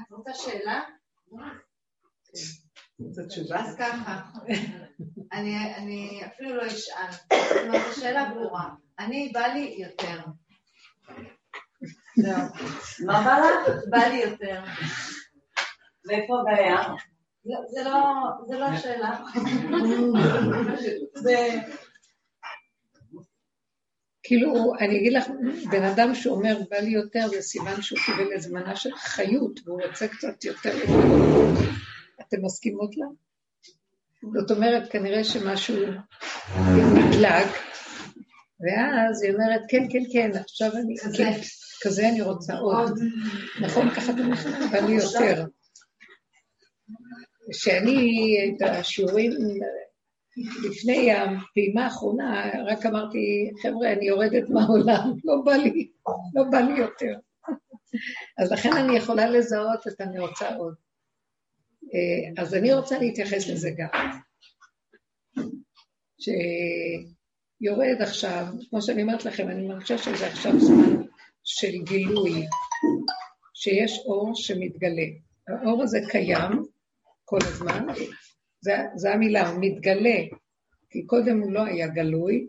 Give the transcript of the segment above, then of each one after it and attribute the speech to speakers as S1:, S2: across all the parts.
S1: את רוצה שאלה? אז ככה, אני אפילו לא אשאל. זאת אומרת, השאלה ברורה. אני, בא לי יותר.
S2: מה בא לך?
S1: בא לי יותר.
S2: ואיפה הבעיה?
S1: לא, זה לא, זה לא השאלה.
S3: כאילו, אני אגיד לך, בן אדם שאומר בא לי יותר, זה סימן שהוא קיבל הזמנה של חיות, והוא רוצה קצת יותר. אתם מסכימות לה? זאת אומרת, כנראה שמשהו נדלק, ואז היא אומרת, כן, כן, כן, עכשיו אני, כן, כזה אני רוצה עוד. נכון, ככה אתם אומרים, בא לי יותר. כשאני, את השיעורים, לפני הפעימה האחרונה, רק אמרתי, חבר'ה, אני יורדת מהעולם, לא בא לי, לא בא לי יותר. אז לכן אני יכולה לזהות את אני עוד. אז אני רוצה להתייחס לזה גם. שיורד עכשיו, כמו שאני אומרת לכם, אני מרגישה שזה עכשיו זמן של גילוי, שיש אור שמתגלה. האור הזה קיים כל הזמן, זו המילה, הוא מתגלה, כי קודם הוא לא היה גלוי,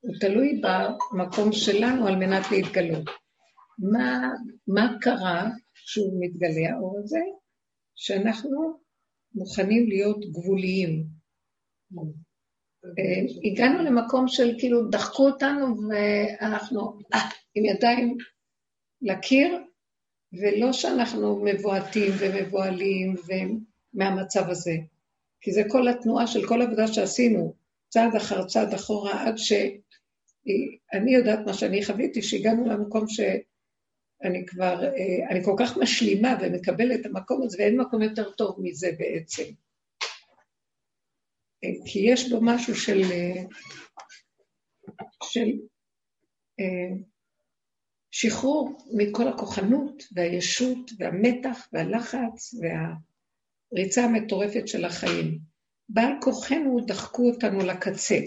S3: הוא תלוי במקום שלנו על מנת להתגלות. מה, מה קרה שהוא מתגלה, האור הזה? שאנחנו מוכנים להיות גבוליים. אה, הגענו למקום של כאילו דחקו אותנו ואנחנו אה, עם ידיים לקיר, ולא שאנחנו מבועטים ומבוהלים מהמצב הזה, כי זה כל התנועה של כל עבודה שעשינו, צעד אחר צעד אחורה, עד שאני יודעת מה שאני חוויתי, שהגענו למקום ש... אני כבר, אה, אני כל כך משלימה ומקבלת את המקום הזה, ואין מקום יותר טוב מזה בעצם. אה, כי יש בו משהו של, אה, של שחרור מכל הכוחנות והישות והמתח והלחץ והריצה המטורפת של החיים. בעל כוחנו דחקו אותנו לקצה.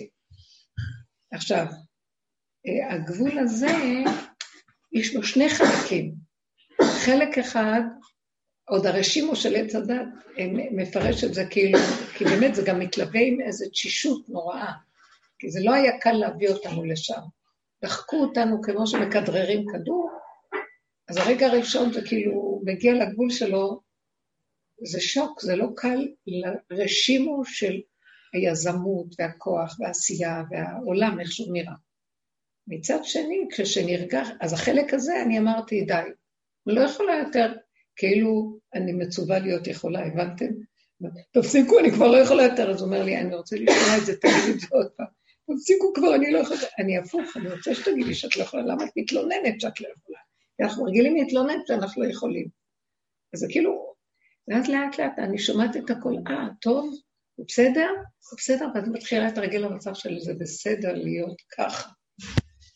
S3: עכשיו, הגבול הזה יש לו שני חלקים. חלק אחד, עוד הרשימו של עץ הדת מפרש את זה כאילו, כי באמת זה גם מתלווה עם איזו תשישות נוראה, כי זה לא היה קל להביא אותנו לשם. דחקו אותנו כמו שמכדררים כדור, אז הרגע הראשון זה כאילו מגיע לגבול שלו, זה שוק, זה לא קל לרשימו של היזמות והכוח והעשייה והעולם, איך שהוא נראה. מצד שני, כשנרגש, אז החלק הזה, אני אמרתי, די, אני לא יכולה יותר, כאילו אני מצווה להיות יכולה, הבנתם? תפסיקו, אני כבר לא יכולה יותר. אז הוא אומר לי, אני רוצה לשמוע את זה, תגידי את זה עוד פעם. תפסיקו כבר, אני לא יכולה... אני הפוך, אני רוצה שתגידי שאת לא יכולה, למה את מתלוננת שאת לא יכולה? כי אנחנו רגילים להתלונן שאנחנו לא יכולים. אז זה כאילו, ואז לאט לאט אני שומעת את הכל, אה, טוב, בסדר? בסדר, ואז מתחילה להתרגל למצב של זה בסדר להיות ככה.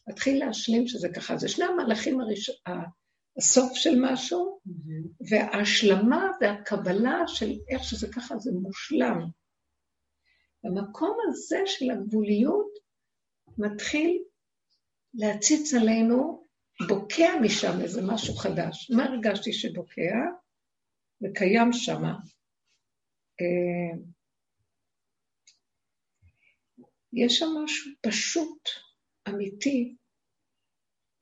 S3: מתחיל להשלים שזה ככה. זה שני המהלכים הראשונים, הסוף של משהו, וההשלמה והקבלה של איך שזה ככה, זה מושלם. במקום הזה של הגבוליות מתחיל להציץ עלינו, בוקע משם איזה משהו חדש. מה הרגשתי שבוקע? וקיים שמה. אה, יש שם משהו פשוט, אמיתי,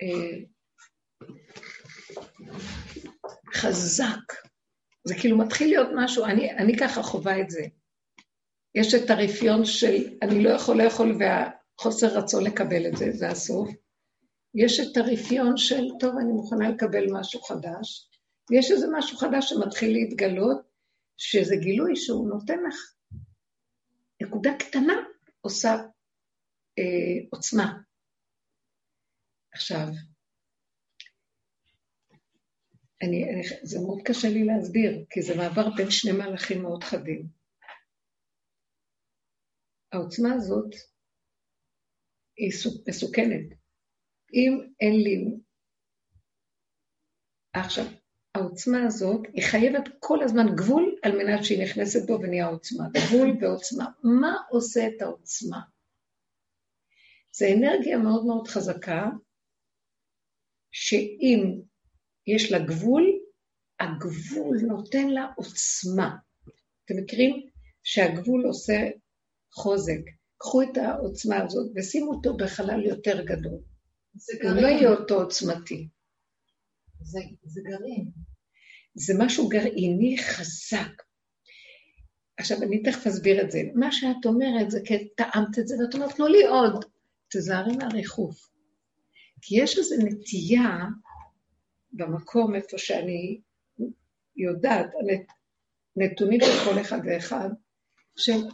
S3: אה, חזק. זה כאילו מתחיל להיות משהו, אני, אני ככה חווה את זה. יש את הרפיון של אני לא יכול לאכול והחוסר רצון לקבל את זה, זה הסוף. יש את הרפיון של, טוב, אני מוכנה לקבל משהו חדש. ויש איזה משהו חדש שמתחיל להתגלות, שזה גילוי שהוא נותן לך נקודה קטנה, עושה אה, עוצמה. עכשיו, אני, אני, זה מאוד קשה לי להסביר, כי זה מעבר בין שני מהלכים מאוד חדים. העוצמה הזאת היא מסוכנת. אם אין לי... עכשיו, העוצמה הזאת, היא חייבת כל הזמן גבול על מנת שהיא נכנסת בו ונהיה עוצמה. גבול ועוצמה. מה עושה את העוצמה? זו אנרגיה מאוד מאוד חזקה, שאם יש לה גבול, הגבול נותן לה עוצמה. אתם מכירים שהגבול עושה חוזק. קחו את העוצמה הזאת ושימו אותו בחלל יותר גדול. הוא לא יהיה אותו עוצמתי.
S1: זה, זה גרעין.
S3: זה משהו גרעיני חזק. עכשיו, אני תכף אסביר את זה. מה שאת אומרת זה כי טעמת את זה, ואת אומרת, תנו לי עוד. תזהרי מהריחוף. כי יש איזו נטייה במקום איפה שאני יודעת, נתונים של כל אחד ואחד, של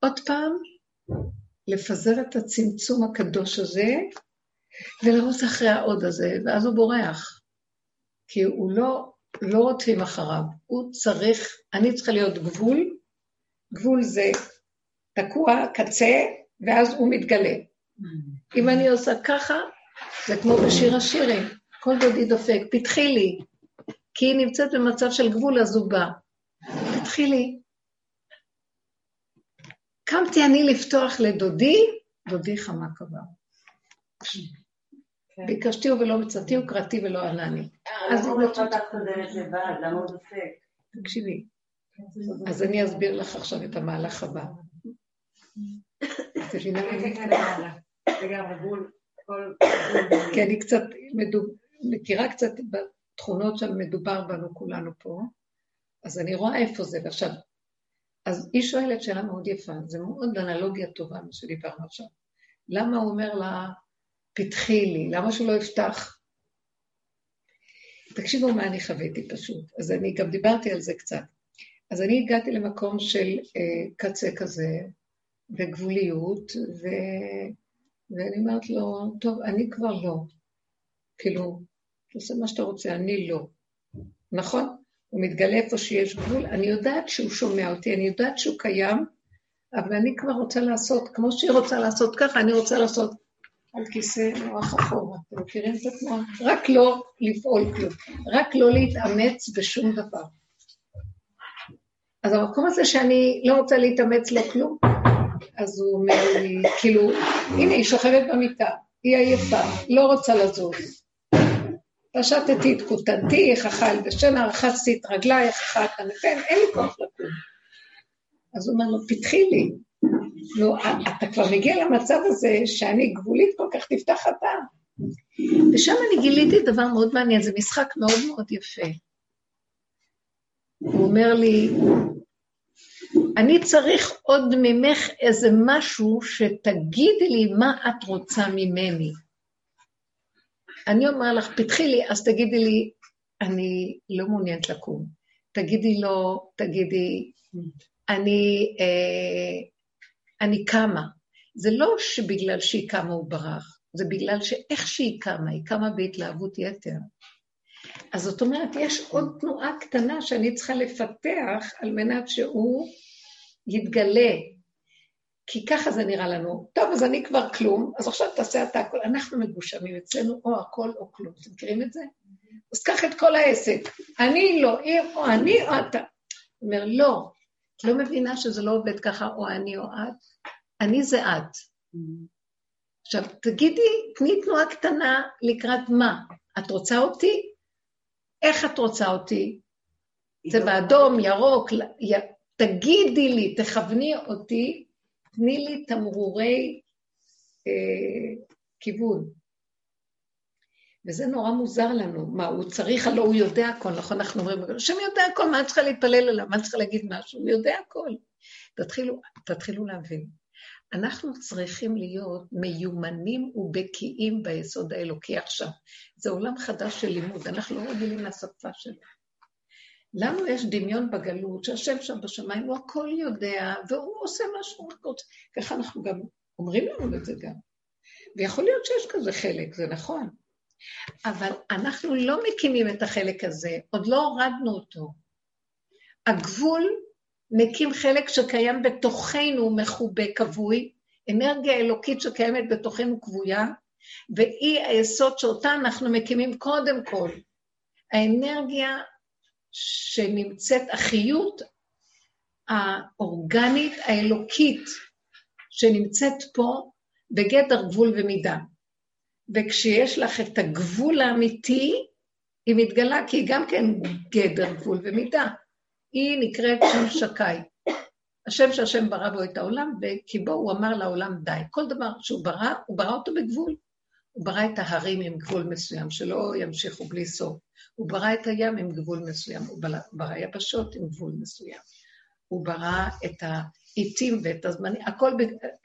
S3: עוד פעם לפזר את הצמצום הקדוש הזה ולרוץ אחרי העוד הזה, ואז הוא בורח. כי הוא לא, לא רודפים אחריו, הוא צריך, אני צריכה להיות גבול, גבול זה תקוע, קצה, ואז הוא מתגלה. אם אני עושה ככה, זה כמו בשיר השירים, כל דודי דופק, פתחי לי, כי היא נמצאת במצב של גבול, אז הוא בא. פתחי לי. קמתי אני לפתוח לדודי, דודי חמה קבר. כן. ביקשתיהו ולא מצאתיהו, קראתי ולא ענני.
S2: אז למה הוא לא הדלת לבד? למה הוא דופק?
S3: תקשיבי. אז אני אסביר לך עכשיו את המהלך הבא. את מבינה? כי אני קצת מכירה קצת בתכונות של מדובר בנו כולנו פה, אז אני רואה איפה זה. ועכשיו, אז היא שואלת שאלה מאוד יפה, זה מאוד אנלוגיה טובה מה שדיברנו עכשיו. למה הוא אומר לה, פתחי לי, למה שהוא לא יפתח? תקשיבו מה אני חוויתי פשוט. אז אני גם דיברתי על זה קצת. אז אני הגעתי למקום של אה, קצה כזה, וגבוליות, ו... ואני אומרת לו, טוב, אני כבר לא. כאילו, תעשה מה שאתה רוצה, אני לא. נכון? הוא מתגלה איפה שיש גבול. אני יודעת שהוא שומע אותי, אני יודעת שהוא קיים, אבל אני כבר רוצה לעשות, כמו שהיא רוצה לעשות ככה, אני רוצה לעשות על כיסא נוח אחורה. אתם מכירים את התנועה? רק לא לפעול כלום, רק לא להתאמץ בשום דבר. אז המקום הזה שאני לא רוצה להתאמץ לו כלום, אז הוא אומר לי, כאילו, הנה, היא שוכבת במיטה, היא עייפה, לא רוצה לזוז. פשטתי את כותנתי, איך אכל בשינה, רחצתי את רגליי, איך אכל כנפן, אין לי כוח לקום. אז הוא אומר לו, פתחי לי. נו, אתה כבר מגיע למצב הזה שאני גבולית כל כך, תפתח אתה. ושם אני גיליתי דבר מאוד מעניין, זה משחק מאוד מאוד יפה. הוא אומר לי, אני צריך עוד ממך איזה משהו שתגידי לי מה את רוצה ממני. אני אומר לך, פתחי לי, אז תגידי לי, אני לא מעוניינת לקום. תגידי לו, תגידי, אני, אה, אני קמה. זה לא שבגלל שהיא קמה הוא ברח, זה בגלל שאיך שהיא קמה, היא קמה בהתלהבות יתר. אז זאת אומרת, יש עוד תנועה קטנה שאני צריכה לפתח על מנת שהוא יתגלה. כי ככה זה נראה לנו. טוב, אז אני כבר כלום, אז עכשיו תעשה אתה הכל. אנחנו מגושמים אצלנו או הכל או כלום. אתם מכירים את זה? אז קח את כל העסק. אני לא, היא או אני או אתה. הוא אומר, לא, את לא מבינה שזה לא עובד ככה, או אני או את. אני זה את. עכשיו, תגידי, תני תנועה קטנה לקראת מה? את רוצה אותי? איך את רוצה אותי? צבע אדום, ירוק, תגידי לי, תכווני אותי, תני לי תמרורי אה, כיוון. וזה נורא מוזר לנו. מה, הוא צריך, הלוא הוא יודע הכל, נכון? אנחנו אומרים, השם יודע הכל, מה אני צריכה להתפלל עליו? מה אני צריכה להגיד משהו? הוא יודע הכל. תתחילו, תתחילו להבין. אנחנו צריכים להיות מיומנים ובקיאים ביסוד האלוקי עכשיו. זה עולם חדש של לימוד, אנחנו לא רגילים לשפה שלו. לנו יש דמיון בגלות שהשם שם בשמיים, הוא הכל יודע, והוא עושה מה שהוא רוצה. ככה אנחנו גם אומרים לנו את זה גם. ויכול להיות שיש כזה חלק, זה נכון. אבל אנחנו לא מקימים את החלק הזה, עוד לא הורדנו אותו. הגבול מקים חלק שקיים בתוכנו מחובה, כבוי, אנרגיה אלוקית שקיימת בתוכנו כבויה, והיא היסוד שאותה אנחנו מקימים קודם כל. האנרגיה שנמצאת, החיות האורגנית, האלוקית, שנמצאת פה, בגדר גבול ומידה. וכשיש לך את הגבול האמיתי, היא מתגלה כי היא גם כן גדר גבול ומידה. היא נקראת שם שקאי. השם שהשם ברא בו את העולם, כי בו הוא אמר לעולם די. כל דבר שהוא ברא, הוא ברא אותו בגבול. הוא ברא את ההרים עם גבול מסוים, שלא ימשיכו בלי סוף. הוא ברא את הים עם גבול מסוים, הוא ברא יבשות עם גבול מסוים. הוא ברא את העיתים ואת הזמנים, הכל,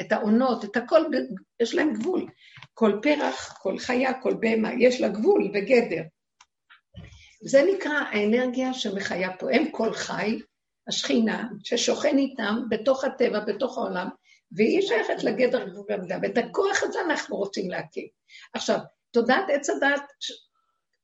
S3: את העונות, את הכל, יש להם גבול. כל פרח, כל חיה, כל בהמה, יש לה גבול וגדר. זה נקרא האנרגיה שמחיה פה. הם כל חי, השכינה, ששוכן איתם בתוך הטבע, בתוך העולם, והיא שייכת לגדר גבול והמידה, ואת הכוח הזה אנחנו רוצים להקים. עכשיו, תודעת עץ הדת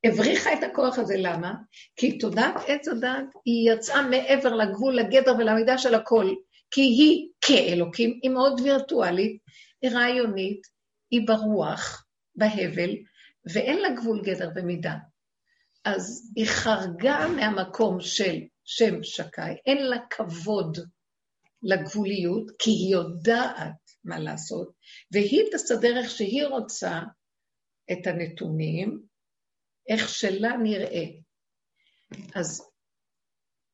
S3: הבריחה את הכוח הזה, למה? כי תודעת עץ הדת היא יצאה מעבר לגבול, לגדר ולמידה של הכל, כי היא כאלוקים, היא מאוד וירטואלית, היא רעיונית, היא ברוח, בהבל, ואין לה גבול גדר ומידה. אז היא חרגה מהמקום של שם שקאי, אין לה כבוד לגבוליות, כי היא יודעת מה לעשות, והיא תסדר איך שהיא רוצה את הנתונים, איך שלה נראה. אז,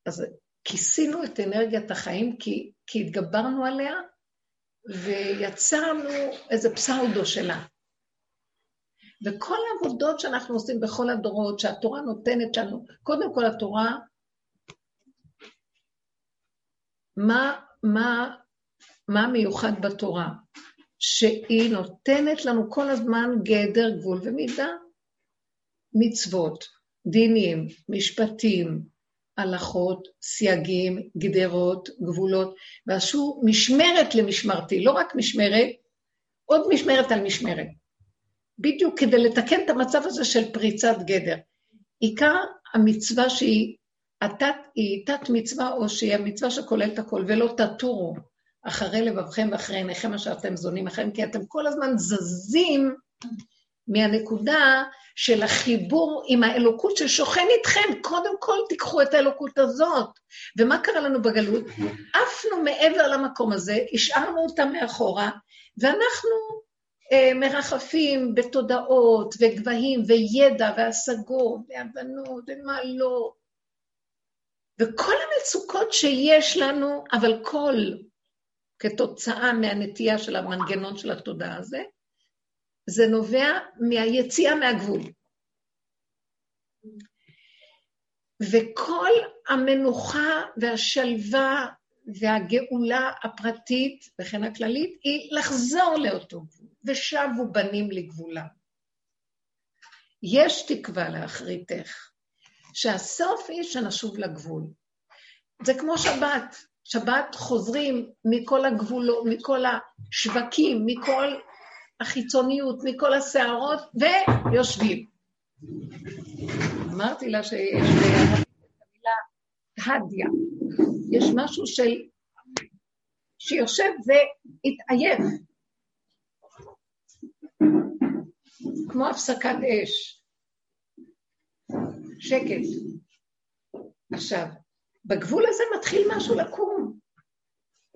S3: אז כיסינו את אנרגיית החיים כי, כי התגברנו עליה ויצרנו איזה פסאודו שלה. וכל העבודות שאנחנו עושים בכל הדורות, שהתורה נותנת לנו, קודם כל התורה, מה, מה, מה מיוחד בתורה? שהיא נותנת לנו כל הזמן גדר, גבול ומידה. מצוות, דינים, משפטים, הלכות, סייגים, גדרות, גבולות, ועשו משמרת למשמרתי, לא רק משמרת, עוד משמרת על משמרת. בדיוק כדי לתקן את המצב הזה של פריצת גדר. עיקר המצווה שהיא התת, היא תת מצווה, או שהיא המצווה שכוללת הכל, ולא תטורו אחרי לבבכם ואחרי עיניכם אשר אתם זונים אחריהם, כי אתם כל הזמן זזים מהנקודה של החיבור עם האלוקות ששוכן איתכם. קודם כל תיקחו את האלוקות הזאת. ומה קרה לנו בגלות? עפנו מעבר למקום הזה, השארנו אותה מאחורה, ואנחנו אה, מרחפים בתודעות וגבהים וידע והשגות והבנות ומה לא. וכל המצוקות שיש לנו, אבל כל כתוצאה מהנטייה של המנגנון של התודעה הזה, זה נובע מהיציאה מהגבול. וכל המנוחה והשלווה והגאולה הפרטית וכן הכללית היא לחזור לאותו גבול, ושבו בנים לגבולם. יש תקווה לאחריתך, שהסוף היא שנשוב לגבול. זה כמו שבת, שבת חוזרים מכל הגבולות, מכל השווקים, מכל החיצוניות, מכל הסערות, ויושבים. אמרתי לה שיש במילה הדיה, יש משהו של... שיושב והתעייף, כמו הפסקת אש, שקט. עכשיו, בגבול הזה מתחיל משהו לקום.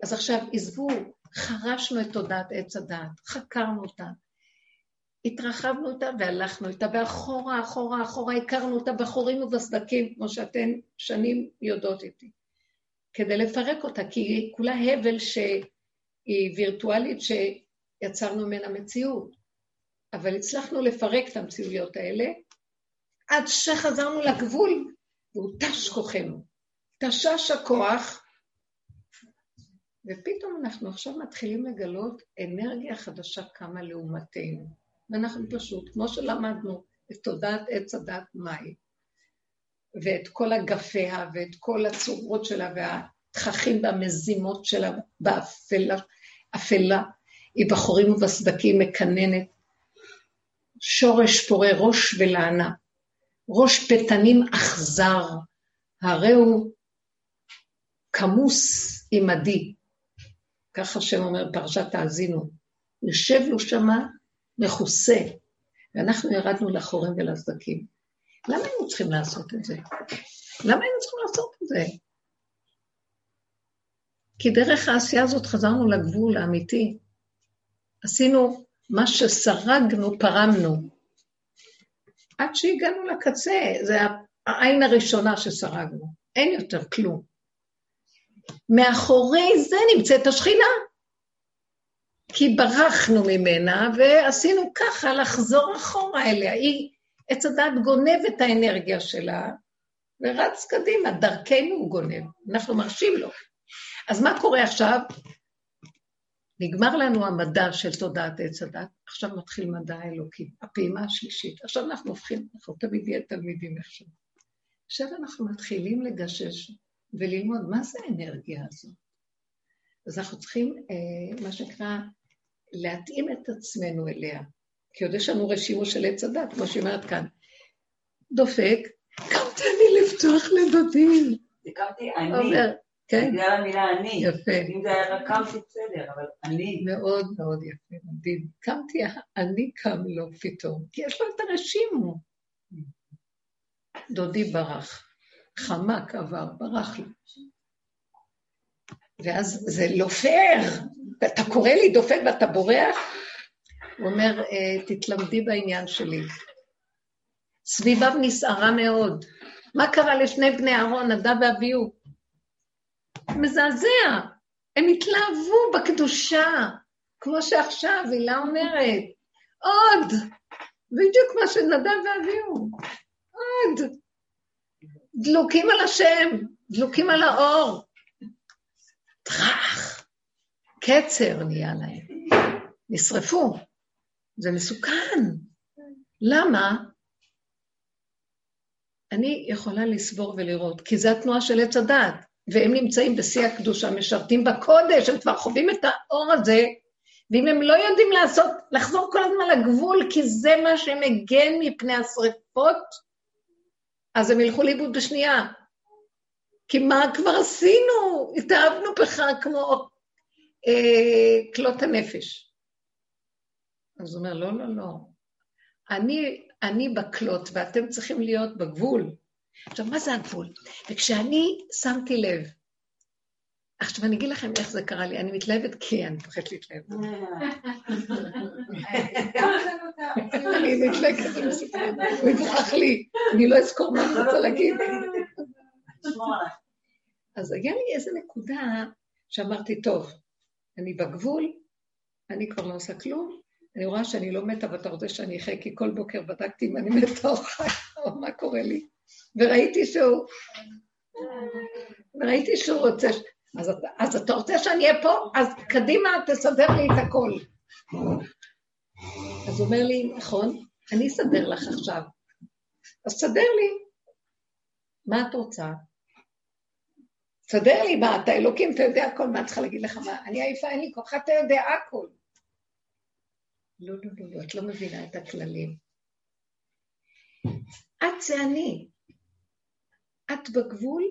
S3: אז עכשיו, עזבו, חרשנו את תודעת עץ הדעת, חקרנו אותה, התרחבנו אותה והלכנו איתה, ואחורה, אחורה, אחורה, הכרנו אותה בחורים ובסדקים, כמו שאתן שנים יודעות איתי, כדי לפרק אותה, כי היא כולה הבל שהיא וירטואלית שיצרנו ממנה מציאות. אבל הצלחנו לפרק את המציאויות האלה עד שחזרנו לגבול, והוא תש כוחנו. תשש הכוח, ופתאום אנחנו עכשיו מתחילים לגלות אנרגיה חדשה קמה לעומתנו. ואנחנו פשוט, כמו שלמדנו את תודעת עץ הדת מהי, ואת כל אגפיה ואת כל הצורות שלה והתככים והמזימות שלה באפלה, אפלה, היא בחורים ובסדקים מקננת, שורש פורה ראש ולענה, ראש פתנים אכזר, הרי הוא כמוס עמדי, ככה השם אומר פרשת האזינו, יושב לו שמה מכוסה, ואנחנו ירדנו לחורים ולסדקים. למה היינו צריכים לעשות את זה? למה היינו צריכים לעשות את זה? כי דרך העשייה הזאת חזרנו לגבול האמיתי. עשינו מה שסרגנו, פרמנו. עד שהגענו לקצה, זה העין הראשונה שסרגנו, אין יותר כלום. מאחורי זה נמצאת השכינה. כי ברחנו ממנה ועשינו ככה לחזור אחורה אליה. היא, עץ הדת גונב את האנרגיה שלה ורץ קדימה, דרכנו הוא גונב, אנחנו מרשים לו. אז מה קורה עכשיו? נגמר לנו המדע של תודעת עץ הדת, עכשיו מתחיל מדע אלוקי, הפעימה השלישית. עכשיו אנחנו הופכים, אנחנו תמיד נהיה תלמידים איכשהו. עכשיו אנחנו מתחילים לגשש וללמוד מה זה האנרגיה הזו. אז אנחנו צריכים, אה, מה שנקרא, להתאים את עצמנו אליה. כי עוד יש לנו רשימו של עץ הדת, כמו שהיא אומרת כאן. דופק, קמתי אני לפתוח לדודים.
S2: קמתי אני.
S3: כן.
S2: בגלל המילה אני.
S3: יפה.
S2: אם זה היה רק קמתי בסדר, אבל אני.
S3: מאוד מאוד יפה, מדהים. קמתי, אני קם לו פתאום, כי יש לו את הרשימו. דודי ברח. חמק עבר, ברח לו. ואז זה לא פייר, ואתה קורא לי דופק ואתה בורח? הוא אומר, אה, תתלמדי בעניין שלי. סביביו נסערה מאוד. מה קרה לשני בני אהרון, נדב ואביהו? מזעזע. הם התלהבו בקדושה, כמו שעכשיו הילה אומרת. עוד! בדיוק מה שנדב ואביהו. עוד! דלוקים על השם, דלוקים על האור. טראח, קצר נהיה להם. נשרפו. זה מסוכן. למה? אני יכולה לסבור ולראות, כי זו התנועה של עץ הדעת, והם נמצאים בשיא הקדושה, משרתים בקודש, הם כבר חווים את האור הזה, ואם הם לא יודעים לעשות, לחזור כל הזמן לגבול, כי זה מה שמגן מפני השרפות, אז הם ילכו לאיבוד בשנייה. כי מה כבר עשינו? התאהבנו בך כמו אה, כלות הנפש. אז הוא אומר, לא, לא, לא. אני, אני בכלות ואתם צריכים להיות בגבול. עכשיו, מה זה הגבול? וכשאני שמתי לב, עכשיו אני אגיד לכם איך זה קרה לי, אני מתלהבת כי אני מפחדת להתלהב. אני מתלהבת, הוא יברח לי, אני לא אזכור מה אני רוצה להגיד. אז היה לי איזו נקודה שאמרתי, טוב, אני בגבול, אני כבר לא עושה כלום, אני רואה שאני לא מתה ואתה רוצה שאני אחיה, כי כל בוקר בדקתי אם אני מתה או חיה, או מה קורה לי. וראיתי שהוא... וראיתי שהוא רוצה... אז, אז אתה רוצה שאני אהיה פה? אז קדימה, תסדר לי את הכל. אז הוא אומר לי, נכון, אני אסדר לך עכשיו. אז תסדר לי. מה את רוצה? תסדר לי, מה, אתה אלוקים, אתה יודע הכל, מה את צריכה להגיד לך? מה, אני עייפה, אין לי כוח, אתה יודע הכל. לא, לא, לא, לא, את לא מבינה את הכללים. את זה אני. את בגבול,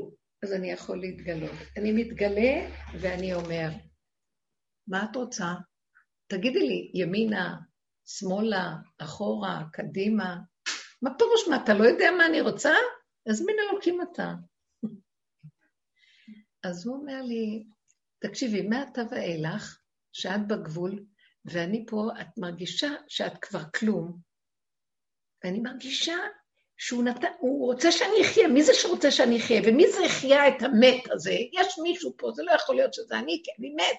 S3: אז אני יכול להתגלות. אני מתגלה ואני אומר, מה את רוצה? תגידי לי, ימינה, שמאלה, אחורה, קדימה. מה פירוש מה, אתה לא יודע מה אני רוצה? אז מין אלוקים אתה. אז הוא אומר לי, תקשיבי, מעתה ואילך, שאת בגבול, ואני פה, את מרגישה שאת כבר כלום, ואני מרגישה שהוא נת... רוצה שאני אחיה, מי זה שרוצה שאני אחיה? ומי זה יחיה את המת הזה? יש מישהו פה, זה לא יכול להיות שזה אני, כי אני מת.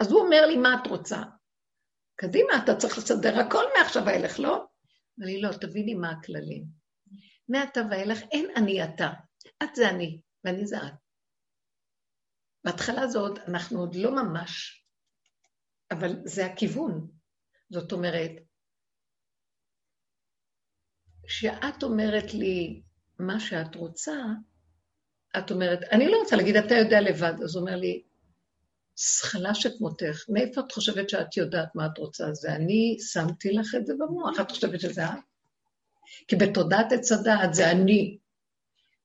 S3: אז הוא אומר לי, מה את רוצה? קדימה, אתה צריך לסדר הכל מעכשיו ואילך, לא? אמר לי, לא, תביני מה הכללים. מעתה ואילך אין אני אתה, את זה אני, ואני זה את. בהתחלה זה עוד, אנחנו עוד לא ממש, אבל זה הכיוון. זאת אומרת, כשאת אומרת לי מה שאת רוצה, את אומרת, אני לא רוצה להגיד, אתה יודע לבד, אז הוא אומר לי, זכלה שכמותך, מאיפה את חושבת שאת יודעת מה את רוצה? זה אני שמתי לך את זה במוח, את חושבת שזה את? כי בתודעת עץ הדעת זה אני,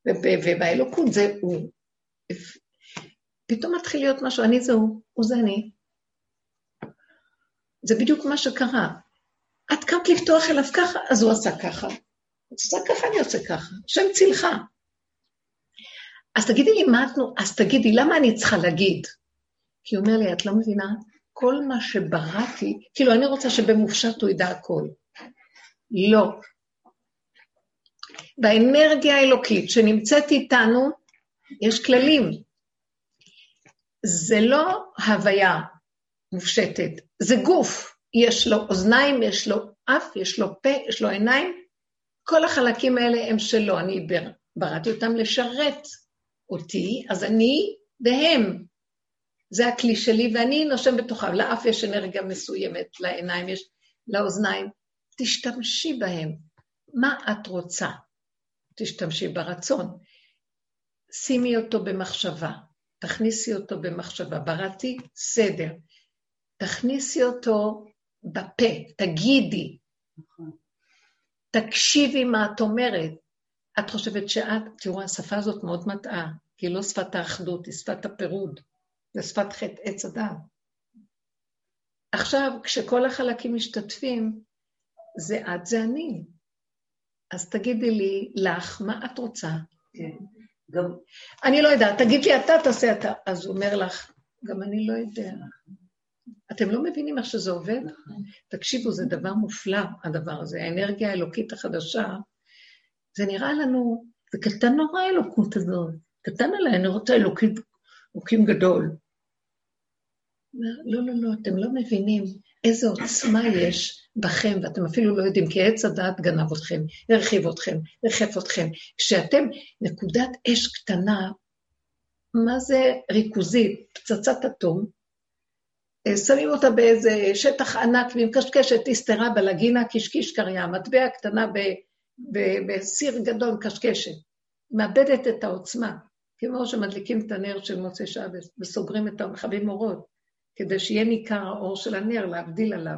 S3: ובאלוקות זה הוא. פתאום מתחיל להיות משהו, אני זה הוא, הוא זה אני. זה בדיוק מה שקרה. את קמת לפתוח אליו ככה, אז הוא עשה ככה. את עושה ככה, אני עושה ככה. השם צילך. אז תגידי לי מה את... אז תגידי, למה אני צריכה להגיד? כי הוא אומר לי, את לא מבינה? כל מה שבראתי, כאילו אני רוצה שבמופשט הוא ידע הכל. לא. באנרגיה האלוקית שנמצאת איתנו, יש כללים. זה לא הוויה מופשטת, זה גוף. יש לו אוזניים, יש לו אף, יש לו פה, יש לו עיניים. כל החלקים האלה הם שלו, אני בראתי אותם לשרת אותי, אז אני והם. זה הכלי שלי, ואני נושם בתוכם. לאף יש אנרגיה מסוימת, לעיניים יש, לאוזניים. תשתמשי בהם. מה את רוצה? תשתמשי ברצון. שימי אותו במחשבה, תכניסי אותו במחשבה. בראתי סדר. תכניסי אותו בפה, תגידי. תקשיבי מה את אומרת. את חושבת שאת, תראו, השפה הזאת מאוד מטעה, כי היא לא שפת האחדות, היא שפת הפירוד. זה שפת חטא עץ אדם. עכשיו, כשכל החלקים משתתפים, זה את, זה אני. אז תגידי לי, לך, מה את רוצה? כן, גם... אני לא יודעת, תגיד לי אתה, תעשה אתה. אז הוא אומר לך, גם אני לא יודע. אתם לא מבינים איך שזה עובד? תקשיבו, זה דבר מופלא, הדבר הזה. האנרגיה האלוקית החדשה, זה נראה לנו, זה קטן נורא האלוקות הזאת. קטן על האנרגיות האלוקית, אלוקים גדול. לא, לא, לא, אתם לא מבינים איזה עוצמה יש בכם, ואתם אפילו לא יודעים, כי עץ הדעת גנב אתכם, הרחיב אתכם, ריחף אתכם. כשאתם נקודת אש קטנה, מה זה ריכוזית, פצצת אטום, שמים אותה באיזה שטח ענק ועם קשקשת, הסתרה בלגינה, קישקיש קריה, מטבע קטנה בסיר גדול, קשקשת. מאבדת את העוצמה, כמו שמדליקים את הנר של מוצאי שבת וסוגרים את המכבים אורות. כדי שיהיה ניכר האור של הנר, להבדיל עליו.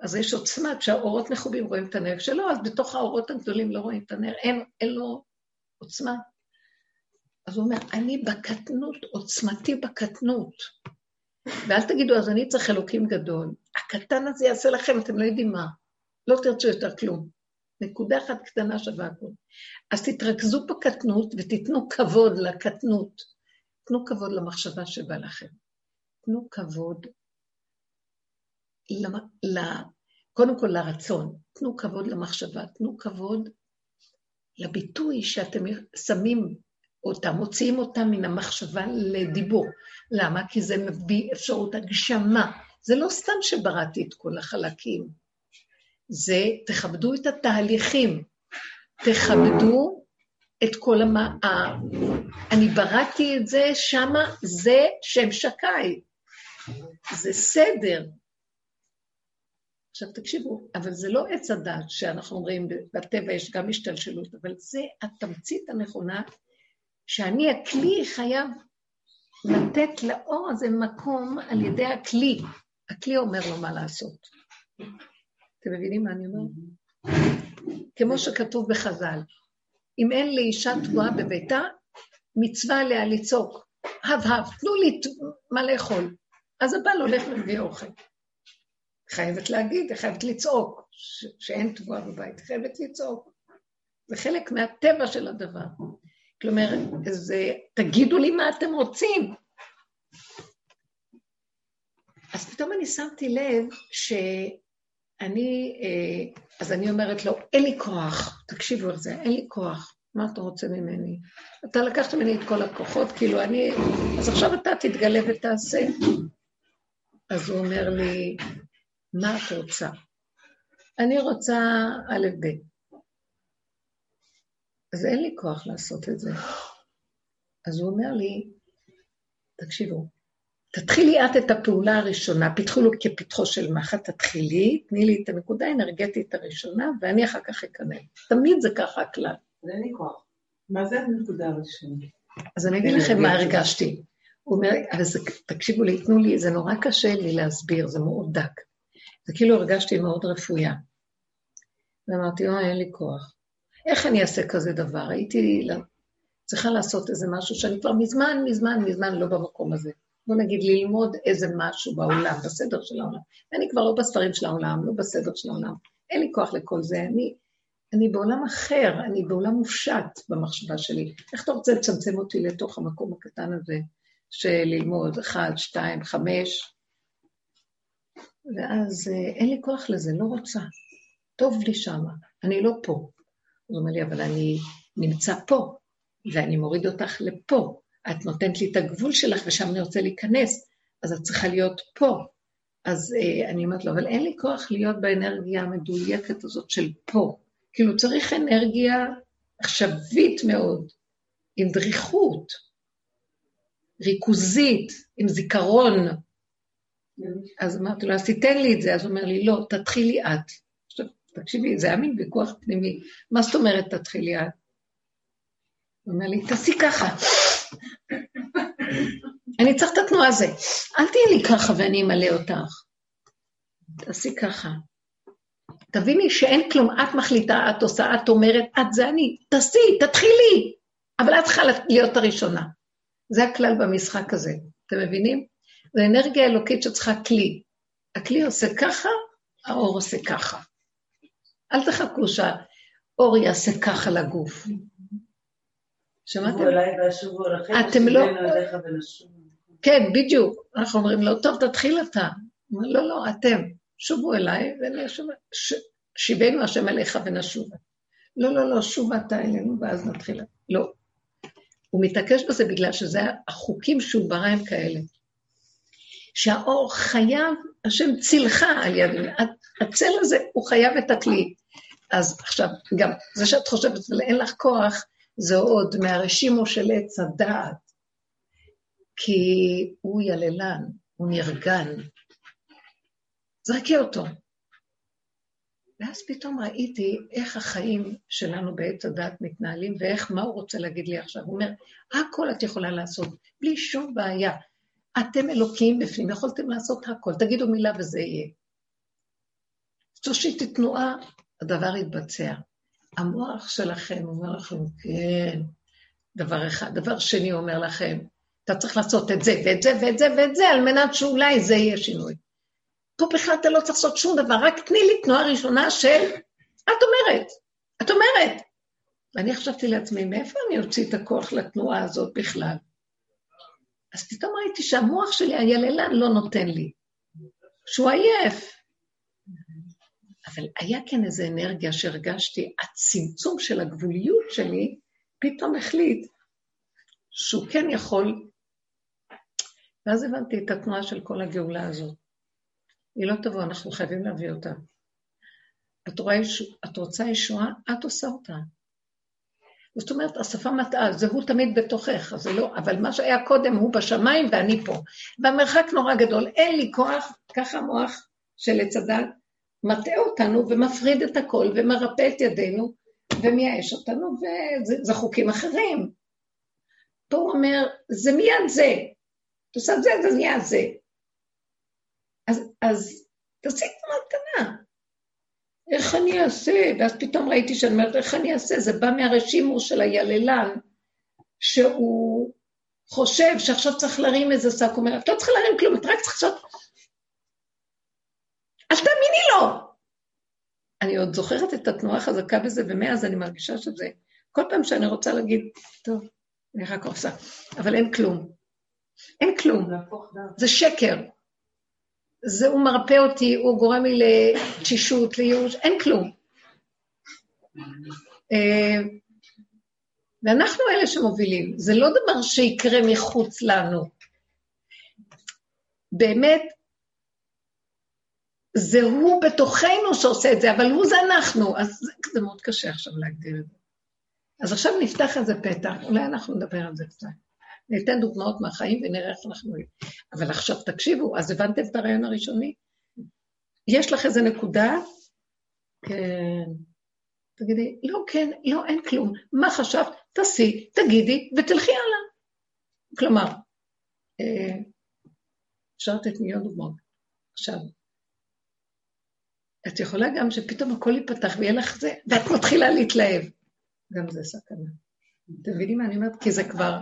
S3: אז יש עוצמה, כשהאורות מכובים רואים את הנר שלו, אז בתוך האורות הגדולים לא רואים את הנר, אין, אין לו עוצמה. אז הוא אומר, אני בקטנות, עוצמתי בקטנות. ואל תגידו, אז אני צריך אלוקים גדול. הקטן הזה יעשה לכם, אתם לא יודעים מה. לא תרצו יותר כלום. נקודה אחת קטנה שווה הכול. אז תתרכזו בקטנות ותיתנו כבוד לקטנות. תנו כבוד למחשבה שבא לכם. תנו כבוד, למ... ל... קודם כל לרצון, תנו כבוד למחשבה, תנו כבוד לביטוי שאתם שמים אותם, מוציאים אותם מן המחשבה לדיבור. למה? כי זה מביא אפשרות הגשמה. זה לא סתם שבראתי את כל החלקים, זה תכבדו את התהליכים, תכבדו את כל המ... אני בראתי את זה שמה, זה שם שקאי. זה סדר. עכשיו תקשיבו, אבל זה לא עץ הדת שאנחנו אומרים, בטבע יש גם השתלשלות, אבל זה התמצית הנכונה, שאני הכלי חייב לתת לאור הזה מקום על ידי הכלי. הכלי אומר לו מה לעשות. אתם מבינים מה אני אומרת? כמו שכתוב בחז"ל, אם אין לאישה תבואה בביתה, מצווה עליה לצעוק, הב הב, תנו לי מה לאכול. אז הבעל הולך ומביא אוכל. חייבת להגיד, חייבת לצעוק, ש- שאין תבואה בבית, חייבת לצעוק. זה חלק מהטבע של הדבר. כלומר, זה, תגידו לי מה אתם רוצים. אז פתאום אני שמתי לב שאני, אה, אז אני אומרת לו, אין לי כוח, תקשיבו על זה, אין לי כוח. מה אתה רוצה ממני? אתה לקחת ממני את כל הכוחות, כאילו אני... אז עכשיו אתה תתגלה ותעשה. אז הוא אומר לי, מה את רוצה? אני רוצה א', ב'. אז אין לי כוח לעשות את זה. אז הוא אומר לי, תקשיבו, תתחילי את את הפעולה הראשונה, פיתחו לו כפתחו של מחט, תתחילי, תני לי את הנקודה האנרגטית הראשונה, ואני אחר כך אכנס. תמיד זה ככה הכלל.
S2: אין לי כוח. מה זה הנקודה הראשונה?
S3: אז אני אגיד לכם מה הרגשתי. הוא אומר, אבל זה, תקשיבו לי, תנו לי, זה נורא קשה לי להסביר, זה מאוד דק. זה כאילו הרגשתי מאוד רפויה. ואמרתי, אוי, אין לי כוח. איך אני אעשה כזה דבר? הייתי צריכה לעשות איזה משהו שאני כבר מזמן, מזמן, מזמן לא במקום הזה. בוא נגיד, ללמוד איזה משהו בעולם, בסדר של העולם. אני כבר לא בספרים של העולם, לא בסדר של העולם. אין לי כוח לכל זה. אני, אני בעולם אחר, אני בעולם מופשט במחשבה שלי. איך אתה רוצה לצמצם אותי לתוך המקום הקטן הזה? של ללמוד אחד, שתיים, חמש, ואז אה, אין לי כוח לזה, לא רוצה. טוב לי שמה, אני לא פה. הוא אומר לי, אבל אני נמצא פה, ואני מוריד אותך לפה. את נותנת לי את הגבול שלך ושם אני רוצה להיכנס, אז את צריכה להיות פה. אז אה, אני אומרת לו, אבל אין לי כוח להיות באנרגיה המדויקת הזאת של פה. כאילו צריך אנרגיה עכשווית מאוד, עם דריכות, ריכוזית, עם זיכרון. אז אמרתי לו, אז תיתן לי את זה. אז הוא אומר לי, לא, תתחילי את. תקשיבי, זה היה מין ויכוח פנימי. מה זאת אומרת תתחילי את? הוא אומר לי, תעשי ככה. אני צריך את התנועה הזו. אל תהיי לי ככה ואני אמלא אותך. תעשי ככה. תביני שאין כלום, את מחליטה, את עושה, את אומרת, את זה אני, תעשי, תתחילי, אבל את צריכה להיות הראשונה. זה הכלל במשחק הזה, אתם מבינים? זו אנרגיה אלוקית שצריכה כלי. הכלי עושה ככה, האור עושה ככה. אל תחכו שהאור יעשה ככה לגוף. שמעתם? אתם לא... כן, בדיוק. אנחנו אומרים לו, טוב, תתחיל אתה. לא, לא, אתם. שובו אליי, ואני אשוב... שיבנו השם אליך ונשובה. לא, לא, לא, שוב אתה אלינו, ואז נתחיל. לא. הוא מתעקש בזה בגלל שזה החוקים שהוא ברא הם כאלה. שהאור חייב, השם צילך על יד, הצל הזה, הוא חייב את הכלי. אז עכשיו, גם זה שאת חושבת, ואין לך כוח, זה עוד מהרשימו של עץ הדעת. כי הוא יללן, הוא נרגן. זרקי אותו. ואז פתאום ראיתי איך החיים שלנו בעץ הדת מתנהלים, ואיך, מה הוא רוצה להגיד לי עכשיו? הוא אומר, הכל את יכולה לעשות, בלי שום בעיה. אתם אלוקים בפנים, יכולתם לעשות הכל, תגידו מילה וזה יהיה. תושיטי תנועה, הדבר יתבצע. המוח שלכם אומר לכם, כן, דבר אחד. דבר שני אומר לכם, אתה צריך לעשות את זה ואת זה ואת זה ואת זה, על מנת שאולי זה יהיה שינוי. פה בכלל אתה לא צריך לעשות שום דבר, רק תני לי תנועה ראשונה של, את אומרת, את אומרת. ואני חשבתי לעצמי, מאיפה אני אוציא את הכוח לתנועה הזאת בכלל? אז פתאום ראיתי שהמוח שלי, היללן, לא נותן לי, שהוא עייף. אבל היה כן איזו אנרגיה שהרגשתי, הצמצום של הגבוליות שלי, פתאום החליט שהוא כן יכול, ואז הבנתי את התנועה של כל הגאולה הזאת. היא לא תבוא, אנחנו חייבים להביא אותה. את, רואה, את רוצה ישועה, את עושה אותה. זאת אומרת, השפה מטעה, זה הוא תמיד בתוכך, זה לא, אבל מה שהיה קודם הוא בשמיים ואני פה. והמרחק נורא גדול, אין לי כוח, ככה המוח של עץ הדת מטעה אותנו ומפריד את הכל ומרפא את ידינו ומייאש אותנו, וזה חוקים אחרים. פה הוא אומר, זה מיד זה. את עושה את זה, זה מיד זה. אז, אז תעשי תנועה קטנה. איך אני אעשה? ואז פתאום ראיתי שאני אומרת, איך אני אעשה? זה בא מהרשימו של היללן, שהוא חושב שעכשיו צריך להרים איזה שק, הוא אומר, את לא צריכה להרים כלום, את רק צריכה לעשות... אל תאמיני לו! אני עוד זוכרת את התנועה החזקה בזה, ומאז אני מרגישה שזה... כל פעם שאני רוצה להגיד, טוב, אני רק עושה, אבל אין כלום. אין כלום. זה שקר. זה הוא מרפא אותי, הוא גורם לי לתשישות, לייאוש, אין כלום. אה, ואנחנו אלה שמובילים, זה לא דבר שיקרה מחוץ לנו. באמת, זה הוא בתוכנו שעושה את זה, אבל הוא זה אנחנו, אז זה, זה מאוד קשה עכשיו להגדיר את זה. אז עכשיו נפתח איזה פתח, אולי אנחנו נדבר על זה קצת. ניתן דוגמאות מהחיים ונראה איך אנחנו... אבל עכשיו תקשיבו, אז הבנתם את הרעיון הראשוני? יש לך איזה נקודה? כן. תגידי, לא, כן, לא, אין כלום. מה חשבת? תעשי, תגידי, ותלכי הלאה. כלומר, אה, אפשר לתת מיליון דוגמאות. עכשיו, את יכולה גם שפתאום הכל ייפתח ויהיה לך זה, ואת מתחילה להתלהב. גם זה סכנה. אתם מבינים מה אני אומרת? כי זה כבר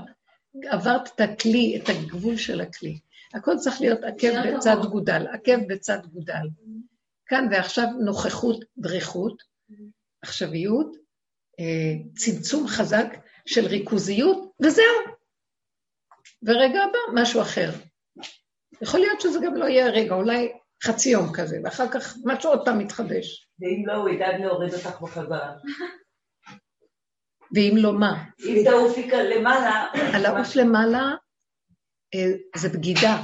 S3: עברת את הכלי, את הגבול של הכלי. הכל צריך להיות עקב בצד גודל, עקב בצד גודל. כאן ועכשיו נוכחות, דריכות, עכשוויות, אה, צמצום חזק של ריכוזיות, וזהו. ורגע הבא, משהו אחר. יכול להיות שזה גם לא יהיה הרגע, אולי חצי יום כזה, ואחר כך משהו עוד פעם מתחדש.
S2: ואם לא, הוא ידאג להוריד אותך בחזרה.
S3: ואם לא, מה?
S2: אם תעופי כאן למעלה...
S3: הלעוף למעלה אה, זה בגידה.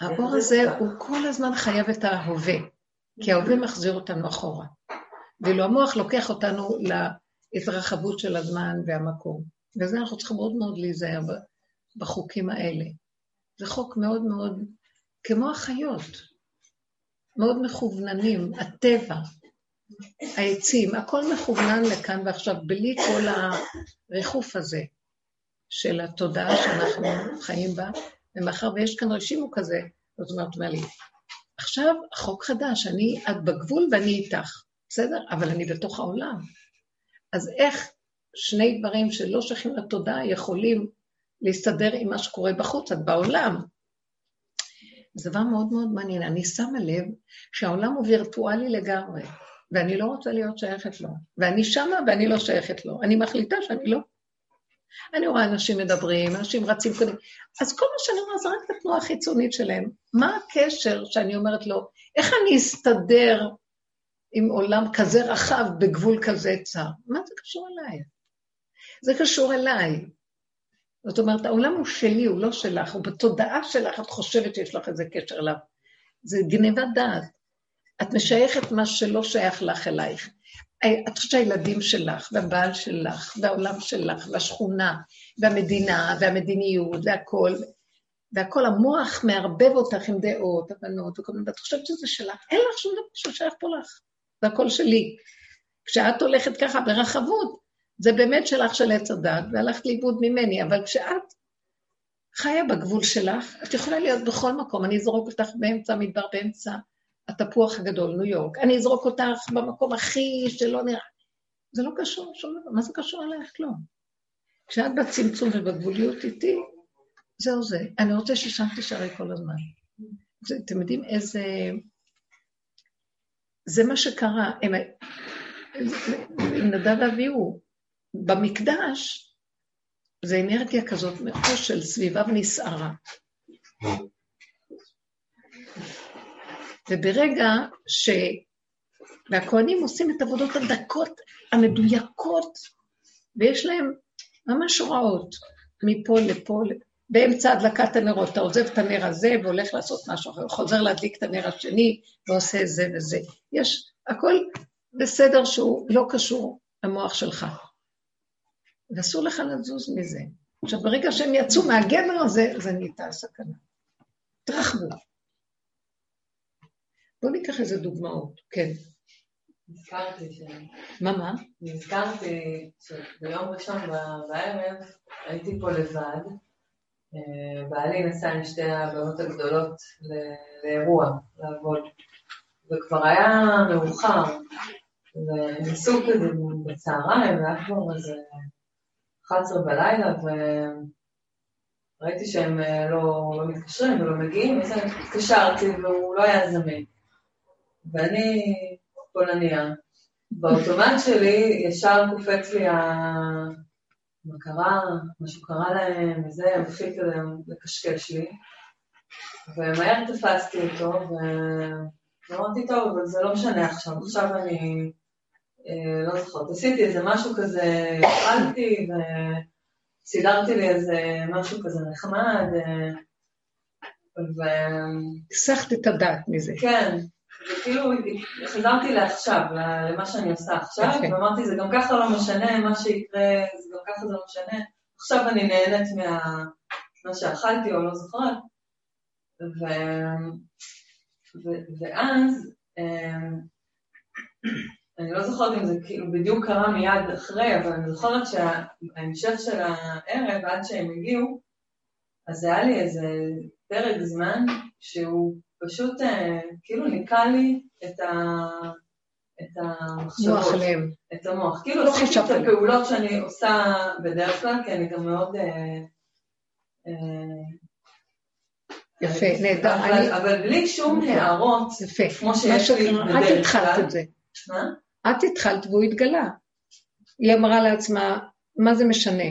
S3: הבור הזה הוא כל הזמן חייב את ההווה, כי ההווה מחזיר אותנו אחורה. ואילו המוח לוקח אותנו להתרחבות של הזמן והמקום. וזה אנחנו צריכים מאוד מאוד להיזהר בחוקים האלה. זה חוק מאוד מאוד, כמו החיות, מאוד מכווננים, הטבע, העצים, הכל מכוונן לכאן ועכשיו, בלי כל הריחוף הזה של התודעה שאנחנו חיים בה, ומאחר ויש כאן רשימו כזה, זאת אומרת, אומר לי, עכשיו חוק חדש, אני, את בגבול ואני איתך, בסדר? אבל אני בתוך העולם. אז איך שני דברים שלא שייכים לתודעה יכולים להסתדר עם מה שקורה בחוץ, את בעולם? זה דבר מאוד מאוד מעניין. אני שמה לב שהעולם הוא וירטואלי לגמרי, ואני לא רוצה להיות שייכת לו. ואני שמה ואני לא שייכת לו. אני מחליטה שאני לא. אני רואה אנשים מדברים, אנשים רצים קודם. אז כל מה שאני רואה זה רק את התנועה החיצונית שלהם. מה הקשר שאני אומרת לו, איך אני אסתדר עם עולם כזה רחב בגבול כזה צר? מה זה קשור אליי? זה קשור אליי. זאת אומרת, העולם הוא שלי, הוא לא שלך, הוא בתודעה שלך, את חושבת שיש לך איזה קשר אליו. זה גניבת דעת. את משייכת מה שלא שייך לך אלייך. את חושבת שהילדים שלך, והבעל שלך, והעולם שלך, והשכונה, והמדינה, והמדיניות, והכול, והכל, המוח מערבב אותך עם דעות, הבנות, וכל מיני, ואת חושבת שזה שלך, אין לך שום דבר ששייך פה לך, זה הכל שלי. כשאת הולכת ככה ברחבות, זה באמת שלך של עץ הדת, והלכת לאיבוד ממני, אבל כשאת חיה בגבול שלך, את יכולה להיות בכל מקום, אני אזרוק אותך באמצע המדבר, באמצע התפוח הגדול, ניו יורק, אני אזרוק אותך במקום הכי שלא נראה. זה לא קשור שום דבר, מה זה קשור אלייך? כלום. כשאת בצמצום ובגבוליות איתי, זהו זה. אני רוצה ששם תישארי כל הזמן. זה, אתם יודעים איזה... זה מה שקרה. הם... נדב ואביהו, במקדש, זה אנרגיה כזאת מאוד של סביבה ונסערה. וברגע ש... והכוהנים עושים את עבודות הדקות המדויקות, ויש להם ממש הוראות, מפה לפה, באמצע הדלקת הנרות, אתה עוזב את הנר הזה והולך לעשות משהו אחר, חוזר להדליק את הנר השני ועושה זה וזה. יש, הכל בסדר שהוא לא קשור למוח שלך. ואסור לך לזוז מזה. עכשיו, ברגע שהם יצאו מהגדר הזה, זה נהייתה הסכנה. תרחבו. בואו ניקח איזה דוגמאות, כן.
S2: נזכרתי ש...
S3: מה, מה?
S2: נזכרתי שביום ראשון בערב הייתי פה לבד. אה, בעלי נסע עם שתי הבנות הגדולות לאירוע, לעבוד. וכבר היה מאוחר, וניסו כזה בצהריים, והיה כבר איזה 11 בלילה, וראיתי שהם אה, לא, לא מתקשרים ולא מגיעים, אז התקשרתי והוא לא היה זמין. ואני פולניה. באוטומט שלי ישר קופץ לי ה... מה קרה, משהו קרה להם, וזה, התחיל כזה לקשקש לי. ומהר תפסתי אותו, ואמרתי, טוב, אבל זה לא משנה עכשיו, עכשיו אני לא זוכרת, עשיתי איזה משהו כזה, אכלתי וסידרתי לי איזה משהו כזה נחמד. אה, ו...
S3: הסחת את הדעת מזה.
S2: כן, וכאילו חזרתי לעכשיו, למה שאני עושה עכשיו, ואמרתי, זה גם ככה לא משנה, מה שיקרה, זה גם ככה זה לא משנה. עכשיו אני נהנית ממה שאכלתי או לא זוכרת. ו... ו... ואז, אמ, אני לא זוכרת אם זה כאילו בדיוק קרה מיד אחרי, אבל אני זוכרת שההמשך של הערב, עד שהם הגיעו, אז היה לי איזה פרק זמן שהוא פשוט אה, כאילו ניקה לי את, ה... את המחשבות. את המוח. כאילו לא עשיתי את הפעולות שאני עושה בדרך כלל, כי אני גם מאוד... אה, אה,
S3: יפה, נהדר.
S2: אבל, אני... אבל בלי שום הערות, כמו שיש לי בדרך כלל.
S3: את התחלת את זה.
S2: מה?
S3: את התחלת והוא התגלה. היא אמרה לעצמה, מה זה משנה?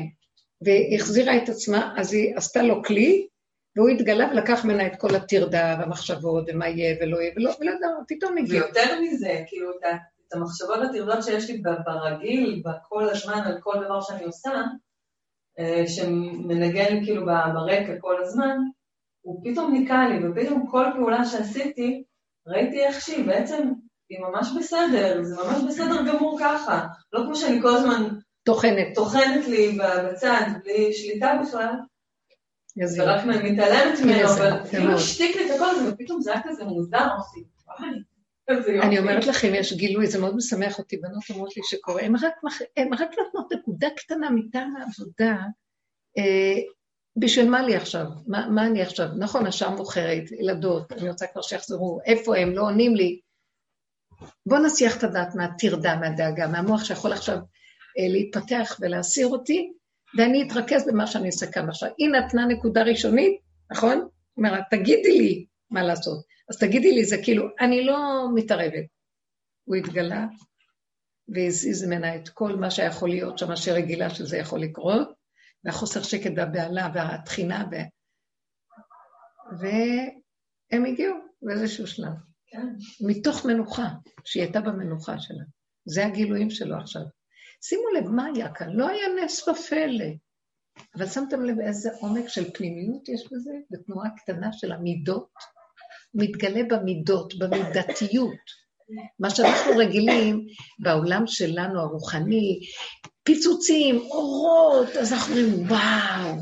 S3: והיא החזירה את עצמה, אז היא עשתה לו כלי, והוא התגלה ולקח ממנה את כל הטרדה והמחשבות, ומה יהיה ולא יהיה, ולא, ולא יודע, פתאום הגיע.
S4: ויותר מזה, כאילו, את המחשבות הטרדות שיש לי ברגיל, בכל הזמן, על כל דבר שאני עושה, אה, שמנגן כאילו ברקע כל הזמן, הוא פתאום ניקה לי, ופתאום כל פעולה שעשיתי, ראיתי איך שהיא בעצם, היא ממש בסדר, זה ממש בסדר גמור ככה. לא כמו שאני כל הזמן...
S3: טוחנת.
S4: טוחנת לי בצד, בלי שליטה בכלל. ורק מתעלמת ממנו, אבל כאילו השתיק לי את הכל הזה, ופתאום זה היה כזה מוזר, אמרתי, וואי.
S3: אני אומרת לכם, יש גילוי, זה מאוד משמח אותי, בנות אומרות לי שקורה, הן רק נותנות נקודה קטנה מטעם העבודה, אה, בשביל מה לי עכשיו? מה, מה אני עכשיו? נכון, השעה מאוחרת, ילדות, אני רוצה כבר שיחזרו, איפה הם? לא עונים לי. בואו נסיח את הדעת מהטרדה, מהדאגה, מהמוח שיכול עכשיו אה, להתפתח ולהסיר אותי, ואני אתרכז במה שאני עושה כאן עכשיו. היא נתנה נקודה ראשונית, נכון? אומרת, תגידי לי מה לעשות. אז תגידי לי, זה כאילו, אני לא מתערבת. הוא התגלה והזיז ממנה את כל מה שיכול להיות שם, שרגילה שזה יכול לקרות, והחוסר שקט והבהלה והתחינה, ו... והם הגיעו באיזשהו שלב. מתוך מנוחה, שהיא הייתה במנוחה שלה. זה הגילויים שלו עכשיו. שימו לב, מה היה כאן? לא היה נס ופלא. אבל שמתם לב איזה עומק של פנימיות יש בזה? בתנועה קטנה של המידות? מתגלה במידות, במידתיות. מה שאנחנו רגילים בעולם שלנו, הרוחני, פיצוצים, אורות, אז אנחנו אומרים, וואו,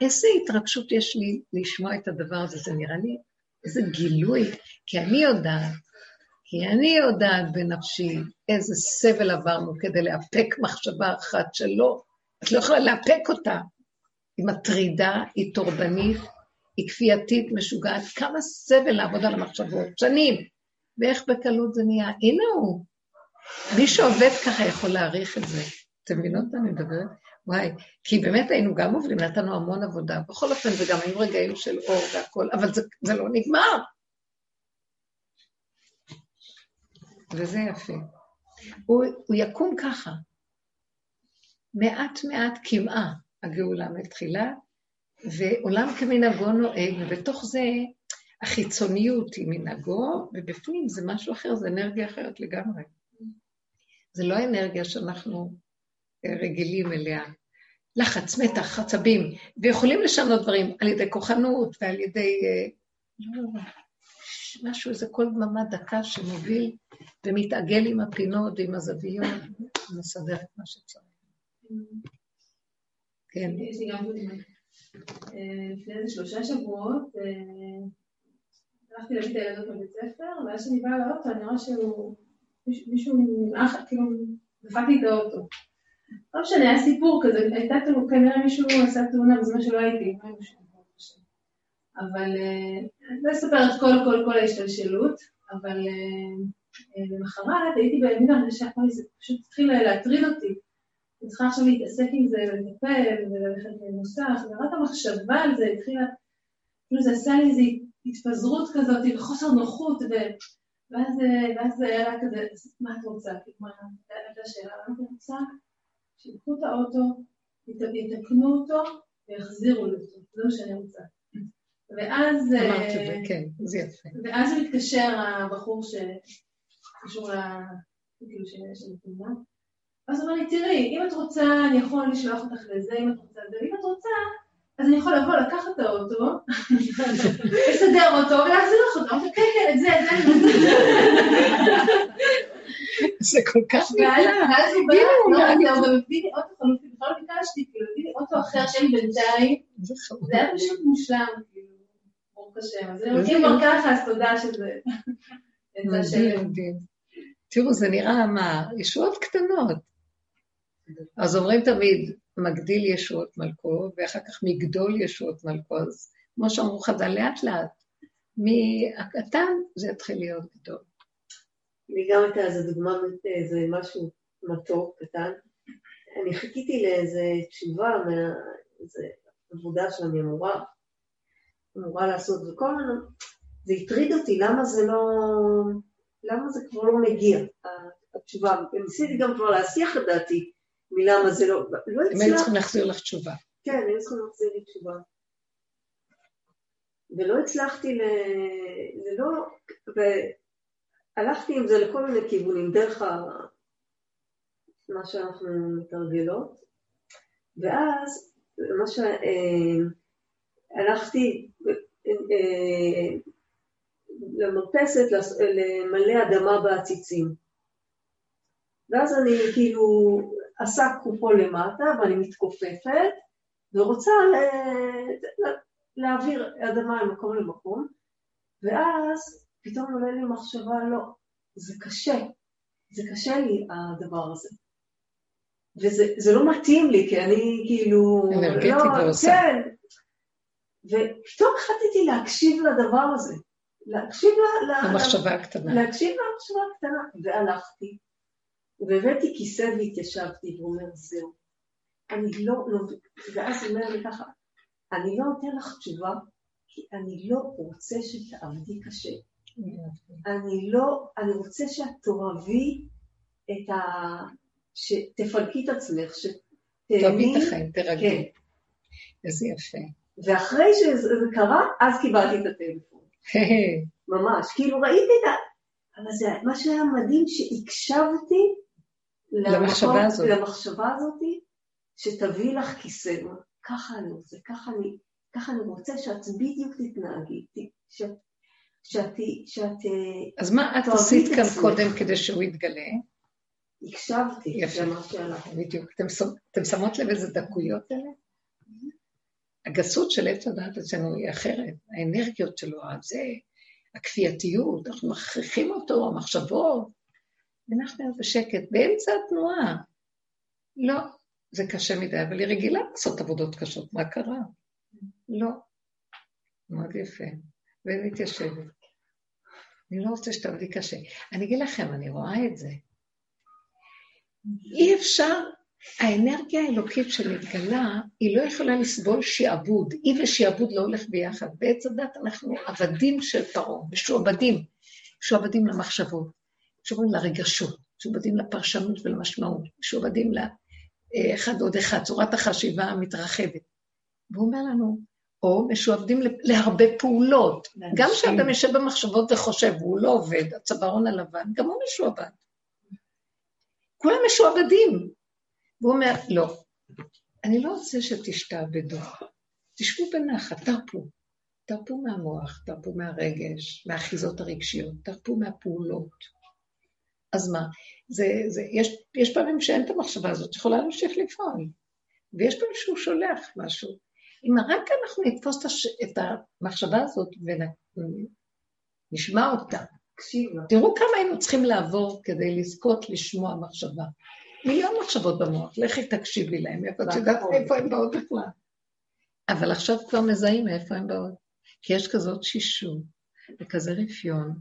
S3: איזה התרגשות יש לי לשמוע את הדבר הזה, זה נראה לי איזה גילוי, כי אני יודעת, כי אני יודעת בנפשי איזה סבל עברנו כדי לאפק מחשבה אחת שלא, את לא יכולה לאפק אותה. היא מטרידה, היא טורדנית, היא כפייתית, משוגעת, כמה סבל לעבוד על המחשבות, שנים. ואיך בקלות זה נהיה? הנה הוא. מי שעובד ככה יכול להעריך את זה. אתם מבינות מה אני מדברת? וואי, כי באמת היינו גם עוברים, נתנו המון עבודה. בכל אופן, וגם היו רגעים של אור והכול, אבל זה, זה לא נגמר. וזה יפה. הוא, הוא יקום ככה. מעט מעט קמעה הגאולה מתחילה, ועולם כמנהגו נוהג, ובתוך זה החיצוניות היא מנהגו, ובפנים זה משהו אחר, זה אנרגיה אחרת לגמרי. זה לא האנרגיה שאנחנו רגילים אליה. לחץ, מתח, עצבים, ויכולים לשנות דברים על ידי כוחנות ועל ידי... אה, לא, לא, משהו, איזה קול דממה דקה שמוביל ומתעגל עם הפינות ועם הזוויות, ומסדר את מה שצריך.
S4: כן. יש לי גם דוגמא. אה, לפני איזה שלושה שבועות, הלכתי להביא את הילדות בבית ספר, ואז כשאני באה לאוטו, אני רואה שהוא, מישהו נמעך, כאילו, דפק לי את האוטו. לא משנה, היה סיפור כזה, הייתה כנראה מישהו עשה תאונה בזמן שלא הייתי, אבל לא אספר את כל כל כל ההשתלשלות, אבל למחרת הייתי בימין הרגשה, זה פשוט התחיל להטריד אותי. אני צריכה עכשיו להתעסק עם זה ולטפל וללכת למוסך, ורק המחשבה על זה התחילה, כאילו זה עשה לי איזו התפזרות כזאת וחוסר נוחות, ואז, ואז זה היה כזה, מה את רוצה? מה הייתה שאלה, מה את רוצה? שיקחו את האוטו, יתקנו אותו ויחזירו לי אותו, זה מה שאני רוצה. ואז...
S3: אמרת את זה, כן, זה יפה.
S4: ואז מתקשר הבחור שקשור ל... כאילו של התמונה, אז הוא אומר לי, תראי, אם את רוצה, אני יכול לשלוח אותך לזה, אם את רוצה לזה, ואם את רוצה, אז אני יכול לבוא, לקחת את האוטו, לסדר אותו ולהחזיר לך אותו. אמרתי, כן, כן, את זה, את זה אני.
S3: זה כל כך.
S4: ואז הוא בא, לא, הוא הביא לי אוטו חלופי, בכלל לא ביקשתי, כאילו, הביא לי אוטו אחר שלי בינתיים. זה היה פשוט מושלם, כאילו, ברוך השם. אז אם כבר ככה, אז תודה שזה...
S3: תראו, זה נראה מה, ישועות קטנות. אז אומרים תמיד, מגדיל ישועות מלכו, ואחר כך מגדול ישועות מלכו. אז כמו שאמרו חז"ל, לאט לאט, מהקטן זה יתחיל להיות גדול.
S1: לי גם הייתה איזו דוגמה, איזה משהו מתוק, קטן. אני חיכיתי לאיזה תשובה מאיזה עבודה שאני אמורה, אמורה לעשות, וכל הזמן זה הטריד אותי, למה זה לא, למה זה כבר לא מגיע, התשובה. וניסיתי גם כבר להסיח את דעתי מלמה זה לא, לא
S3: הצלחתי. הם היו צריכים להחזיר לך תשובה.
S1: כן, היו צריכים להחזיר לי תשובה. ולא הצלחתי ל... זה לא... והלכתי עם זה לכל מיני כיוונים, דרך ה... מה שאנחנו מתרגלות, ואז מה ש... אה, הלכתי אה, למרפסת למלא אדמה בעציצים. ואז אני כאילו עסקנו פה למטה ואני מתכופפת ורוצה להעביר אדמה ממקום למקום, ואז פתאום עולה לי מחשבה, לא, זה קשה, זה קשה לי הדבר הזה. וזה לא מתאים לי, כי אני כאילו...
S3: אנרגטית לא, ועושה.
S1: כן. ופתאום החלטתי להקשיב לדבר הזה. להקשיב
S3: ל... למחשבה הקטנה.
S1: להקשיב למחשבה הקטנה. והלכתי, והבאתי כיסא והתיישבתי, והוא אומר, זהו. אני לא, לא, ואז הוא אומר לי ככה, אני לא נותן לך תשובה, כי אני לא רוצה שתעבדי קשה. אני לא, אני רוצה שאת תאהבי את ה... שתפלקי את עצמך,
S3: שתהני... תאהבי את החיים, תרגי. כן. איזה יפה.
S1: ואחרי שזה קרה, אז קיבלתי את הטלפון. ממש, כאילו ראיתי את ה... אבל זה מה שהיה מדהים, שהקשבתי
S3: למחשבה הזאת.
S1: למחשבה הזאת, שתביא לך כיסא. ככה אני רוצה, ככה אני, ככה אני רוצה שאת בדיוק תתנהגי, שאת, שאת, שאת...
S3: אז מה את עשית כאן עצמך. קודם כדי שהוא יתגלה?
S1: הקשבתי
S3: יפה, בדיוק. אתם, אתם שמות לב איזה דקויות אלה? הגסות של עץ הדעת אצלנו היא אחרת, האנרגיות שלו, זה, הכפייתיות, אנחנו מכריחים אותו, המחשבות, ואנחנו בשקט, באמצע התנועה. לא, זה קשה מדי, אבל היא רגילה לעשות עבודות קשות, מה קרה? לא. מאוד יפה. ומתיישבת. אני לא רוצה שתעבדי קשה. אני אגיד לכם, אני רואה את זה. אי אפשר, האנרגיה האלוקית שמתגלה, היא לא יכולה לסבול שעבוד. היא ושעבוד לא הולך ביחד. בעץ הדת אנחנו עבדים של פרעה, משועבדים. משועבדים למחשבות, משועבדים לרגשות, משועבדים לפרשנות ולמשמעות, משועבדים אחד עוד אחד, צורת החשיבה המתרחבת. והוא אומר לנו, או משועבדים להרבה פעולות. גם כשאדם יושב במחשבות וחושב, והוא לא עובד, הצווארון הלבן, גם הוא משועבד. כולם משועבדים. והוא אומר, לא, אני לא רוצה שתשתעבדו. תשבו בנחת, תרפו. תרפו מהמוח, תרפו מהרגש, מהאחיזות הרגשיות, תרפו מהפעולות. אז מה? זה, זה, יש, יש פעמים שאין את המחשבה הזאת, יכולה להמשיך לפעול. ויש פעמים שהוא שולח משהו. אם רק אנחנו נתפוס את המחשבה הזאת ונשמע אותה, תראו כמה היינו צריכים לעבור כדי לזכות לשמוע מחשבה. מיליון מחשבות במוח, לכי תקשיבי להם, איפה את יודעת איפה הן באות בכלל. אבל עכשיו כבר מזהים מאיפה הן באות. כי יש כזאת שישות וכזה רפיון,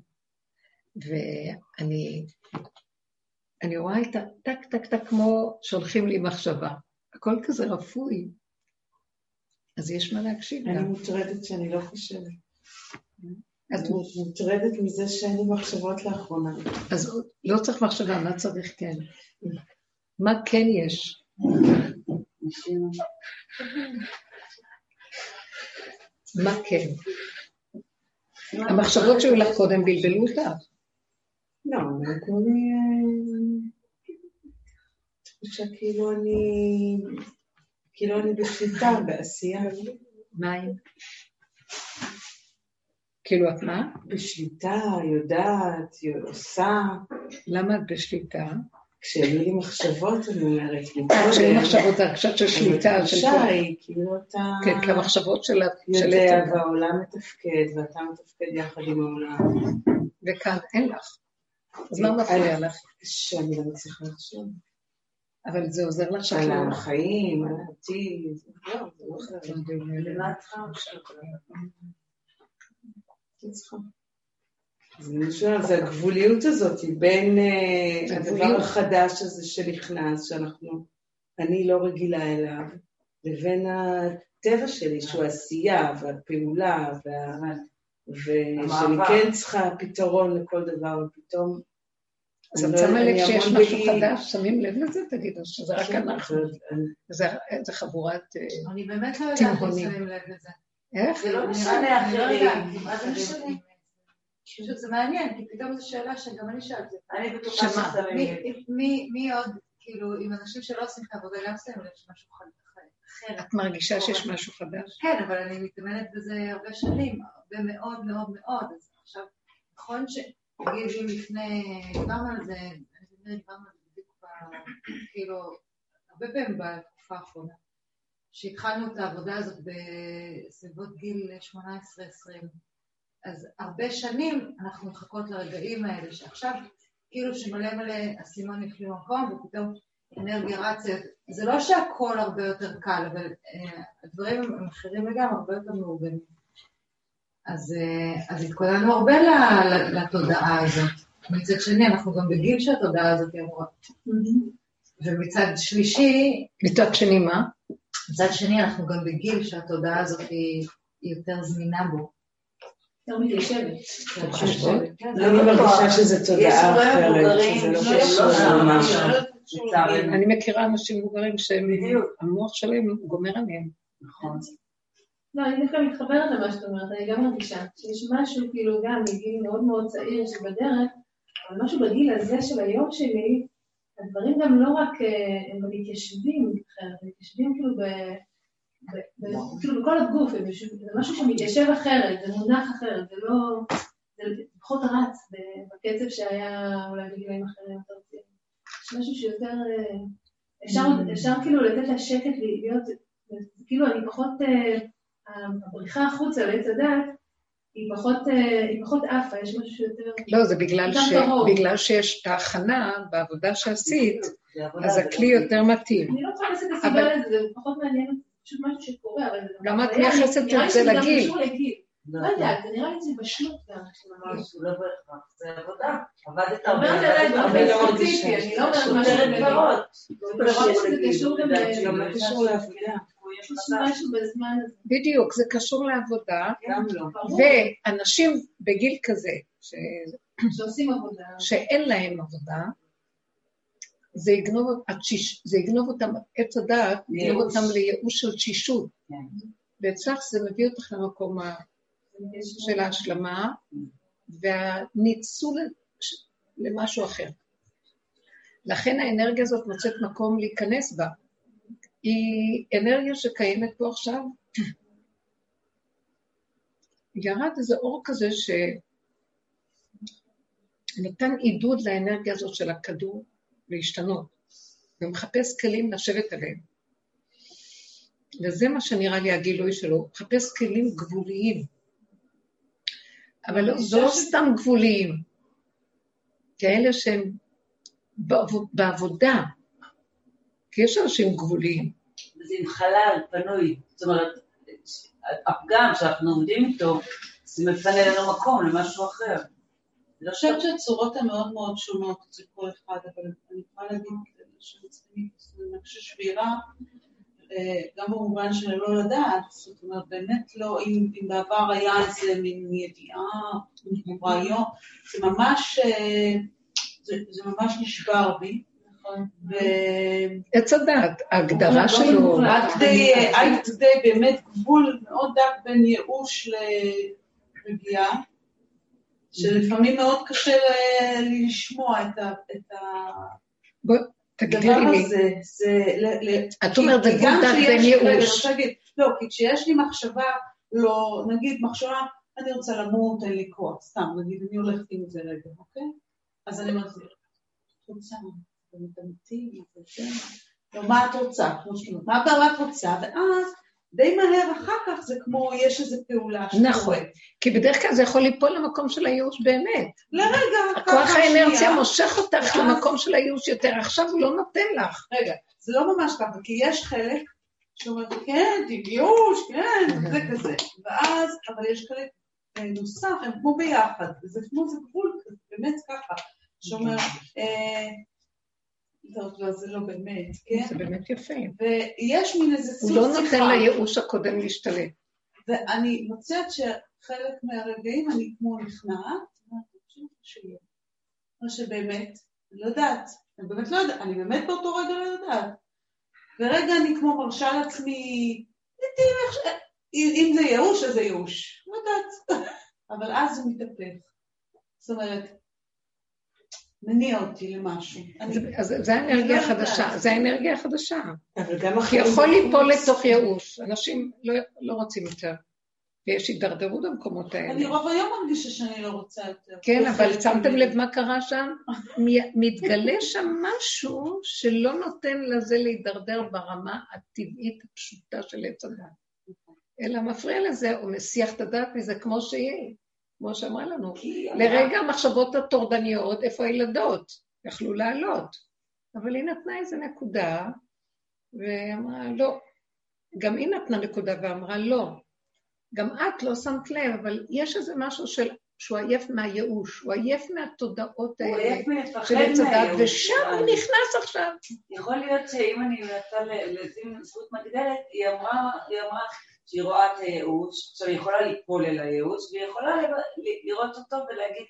S3: ואני אני רואה את הטק טק טק כמו שולחים לי מחשבה. הכל כזה רפוי. אז יש מה להקשיב
S1: אני מוטרדת שאני לא חושבת. את מוטרדת מזה שאין לי מחשבות לאחרונה.
S3: אז לא צריך מחשבה, מה צריך כן? מה כן יש? מה כן? המחשבות שהיו לך קודם בלבלו אותך.
S1: לא, נתנו לי... תחושה כאילו אני... כאילו אני בשליטה, בעשייה.
S3: מה עם? כאילו את מה?
S1: בשליטה, יודעת, עושה.
S3: למה את בשליטה?
S1: כשהיו לי מחשבות, אני אומרת,
S3: כשהיו מחשבות, זה הרגשת של שליטה.
S1: התחושה היא, כאילו אתה...
S3: כן, כי המחשבות של...
S1: יודע, והעולם מתפקד, ואתה מתפקד יחד עם העולם.
S3: וכאן אין לך. אז מה מפריע לך?
S1: שאני לא מצליחה לחשוב.
S3: אבל זה עוזר לך שאת
S1: לא... על החיים, על העתיד, לא, זה לא חשוב. זה הגבוליות הזאת בין אה, הדבר החדש הזה שנכנס, שאנחנו, אני לא רגילה אליו, לבין הטבע שלי, שהוא עשייה והפעולה, ושאני כן צריכה פתרון לכל דבר, ופתאום...
S3: אז את שמה לב שיש משהו חדש, שמים לב לזה? תגידו, שזה רק אנחנו. זה חבורת
S1: תימהונים. אני באמת לא יודעת אם שמים לב לזה.
S3: איך?
S5: זה לא משנה אחרים.
S6: מה זה משנה? פשוט זה מעניין, כי פתאום זו שאלה שגם אני שאלתי.
S5: אני בטוחה? ששמים
S6: מי-
S5: לב.
S6: מי מי עוד, כאילו, עם אנשים שלא עושים את העבודה, גם שמים לב שמשהו אחר.
S3: את מרגישה שיש משהו חדש?
S6: כן, אבל אני מתאמנת בזה הרבה שנים, הרבה מאוד מאוד מאוד, אז עכשיו, נכון שגיל לפני, דיברנו על זה, אני חושבת שדיברנו על זה בדיוק, כאילו, הרבה פעמים בתקופה האחרונה, שהתחלנו את העבודה הזאת בסביבות גיל 18-20, אז הרבה שנים אנחנו מחכות לרגעים האלה, שעכשיו, כאילו שמלא מלא אסימון נפלו במקום, ופתאום אנרגיה רצה, זה לא שהכל הרבה יותר קל, אבל אה, הדברים הם אחרים לגמרי, הרבה יותר מאורגנים. אז, אה, אז התכוננו הרבה לתודעה הזאת. מצד שני, אנחנו גם בגיל שהתודעה הזאת אמורה. ומצד שלישי,
S3: מצד שני מה?
S6: מצד שני, אנחנו גם בגיל שהתודעה הזאת היא היא יותר זמינה בו.
S4: יותר מתיישבת.
S6: כן,
S7: אני מרגישה שזו תודעה אחרת, שזה לא קשור
S5: לא
S7: ממש.
S3: אני מכירה אנשים מבוגרים שהם. המוח שלהם גומר עליהם.
S7: נכון.
S4: לא, אני דווקא מתחברת למה שאת אומרת, אני גם מרגישה שיש משהו, כאילו, גם מגיל מאוד מאוד צעיר שבדרך, אבל משהו בגיל הזה של היום שלי, הדברים גם לא רק, אה, הם מתיישבים אחרת, הם מתיישבים כאילו ב... כאילו בכל הגוף, זה משהו שמתיישב אחרת, זה מונח אחרת, זה לא... זה פחות רץ בקצב שהיה אולי בגילאים אחרים יותר צעירים. יש משהו שיותר... אה, אפשר, כאילו לתת לה שקט להיות, כאילו אני פחות... הבריחה החוצה לעץ הדת, היא פחות, אה, היא פחות עפה, יש משהו שיותר...
S3: לא, זה בגלל, ש... בגלל שיש את ההכנה בעבודה שעשית,
S5: זה
S3: אז
S5: זה
S3: הכלי
S5: לא-
S3: יותר מתאים.
S4: אני לא מחפשת את
S3: אבל-
S4: הסיבה לזה, זה פחות מעניין, אותי, זה פשוט משהו שקורה, אבל זה...
S3: למה את מייחסת
S4: נראה לי
S3: את זה
S4: שזה
S3: לגיל?
S4: קשור לגיל.
S5: לא,
S4: לא יודעת, זה נראה לי שזה בשלות גם.
S5: ממש, לא בהכרח, זה עבודה. עבדת
S4: אני אומרת
S5: הרבה,
S4: עליי באופן
S5: הרבה.
S4: ספציפי, אני לא אומרת משהו.
S5: גדרות.
S4: זה קשור גם
S7: לא קשור לעבודה.
S4: יש משהו בזמן הזה.
S3: בדיוק, זה קשור לעבודה,
S7: גם לא.
S4: ברור,
S3: ואנשים בגיל כזה, ש...
S4: שעושים עבודה.
S3: שאין להם עבודה, זה יגנוב, התשיש, זה יגנוב אותם, עץ הדעת, יגנוב. אותם לייאוש של תשישות.
S7: כן.
S3: ואצלך זה מביא אותך למקום ה- של ההשלמה והניצול למשהו אחר. לכן האנרגיה הזאת מוצאת מקום להיכנס בה. היא אנרגיה שקיימת פה עכשיו. ירד איזה אור כזה שנתן עידוד לאנרגיה הזאת של הכדור להשתנות, ומחפש כלים לשבת עליהם. וזה מה שנראה לי הגילוי שלו, מחפש כלים גבוליים. אבל לא, זה לא סתם גבוליים, כאלה שהם בעב- בעבודה, כי יש אנשים גבוליים.
S5: זה עם חלל פנוי. זאת אומרת, הפגם שאנחנו עומדים איתו, זה מפנה לנו מקום למשהו אחר.
S8: אני חושבת שהצורות הן מאוד מאוד שונות אצל כל אחד, אבל אני יכולה להגיד שמצליחים, חושבת שבירה, אה, גם במובן של לא לדעת, זאת אומרת, באמת לא, אם, אם בעבר היה איזה מין ידיעה, רעיון, זה ממש, אה, זה, זה ממש נשבר בי.
S3: עץ הדעת, ההגדרה
S4: לא
S3: שלו,
S4: מוחלט.
S8: עד כדי, עד כדי באמת גבול מאוד דק בין ייאוש לרגיעה, שלפעמים מאוד קשה לשמוע את ה-
S3: תגדירי לי,
S8: הזה. זה, ל- ל-
S3: את אומרת, זה גבול דק בין ייאוש.
S8: לא, כי כשיש לי מחשבה, לא, נגיד מחשבה, אני רוצה למות, אין לי כוח, סתם, נגיד, אני הולכת עם זה רגע, אוקיי? אז אני אומרת, את רוצה, זה מתאמתי, זה זה, לא, מה את רוצה? כמו שאת אומרת, מה באמת את רוצה? ואז, די מהר אחר כך זה כמו, יש איזו פעולה
S3: נכון.
S8: שקורית.
S3: כי בדרך כלל זה יכול ליפול למקום של הייאוש באמת.
S8: לרגע,
S3: הכוח האנרציה. מושך אותך למקום של הייאוש יותר, עכשיו הוא לא נותן לך.
S8: רגע, זה לא ממש ככה, כי יש חלק שאומר, כן, תגיוש, כן, זה כזה. ואז, אבל יש חלק אה, נוסף, הם כמו ביחד, וזה כמו זה גבול, באמת ככה, שאומר, לא, זה לא באמת, כן?
S3: זה באמת יפה.
S8: ויש מין איזה סוג
S3: הוא לא
S8: שיחה.
S3: נותן לייאוש הקודם להשתלט.
S8: ואני מוצאת שחלק מהרגעים אני כמו נכנעת. או שבאמת, אני לא יודעת, אני באמת לא יודעת, אני באמת באותו רגע לא יודעת. ורגע אני כמו מרשה לעצמי, אם זה ייאוש, אז זה ייאוש. לא יודעת. אבל אז הוא מתהפך. זאת אומרת, מניע אותי למשהו. אני-
S3: אז זה האנרגיה
S8: אני לא
S3: החדשה,
S8: יודעת.
S3: זה האנרגיה החדשה.
S7: אבל גם
S3: כי
S7: החיים
S3: יכול ליפול לתוך ייאוש, אנשים לא, לא רוצים יותר, ויש הידרדרות במקומות
S8: אני
S3: האלה.
S8: רוב היום מרגישה שאני לא רוצה יותר.
S3: כן, אבל שמתם. לב מה קרה שם? מתגלה שם משהו שלא נותן לזה להידרדר ברמה הטבעית הפשוטה של עץ הדת. אלא מפריע לזה, או מסיח את הדעת מזה כמו שיהיה, כמו שאמרה לנו. לרגע המחשבות הטורדניות, איפה הילדות? יכלו לעלות. אבל היא נתנה איזה נקודה, ואמרה לא. גם היא נתנה נקודה ואמרה לא. גם את לא שמת לב, אבל יש איזה משהו של, שהוא עייף מהייאוש, הוא עייף מהתודעות
S5: הוא
S3: האלה
S5: עייף מלפחד
S3: של עץ הדת,
S5: מהייאוש.
S3: ושם הוא נכנס עכשיו.
S5: יכול להיות שאם אני מנסה לשים זכות מגדלת, היא אמרה, היא אמרה שהיא רואה את הייאוש, עכשיו היא יכולה ליפול אל הייאוש, והיא יכולה לראות אותו ולהגיד,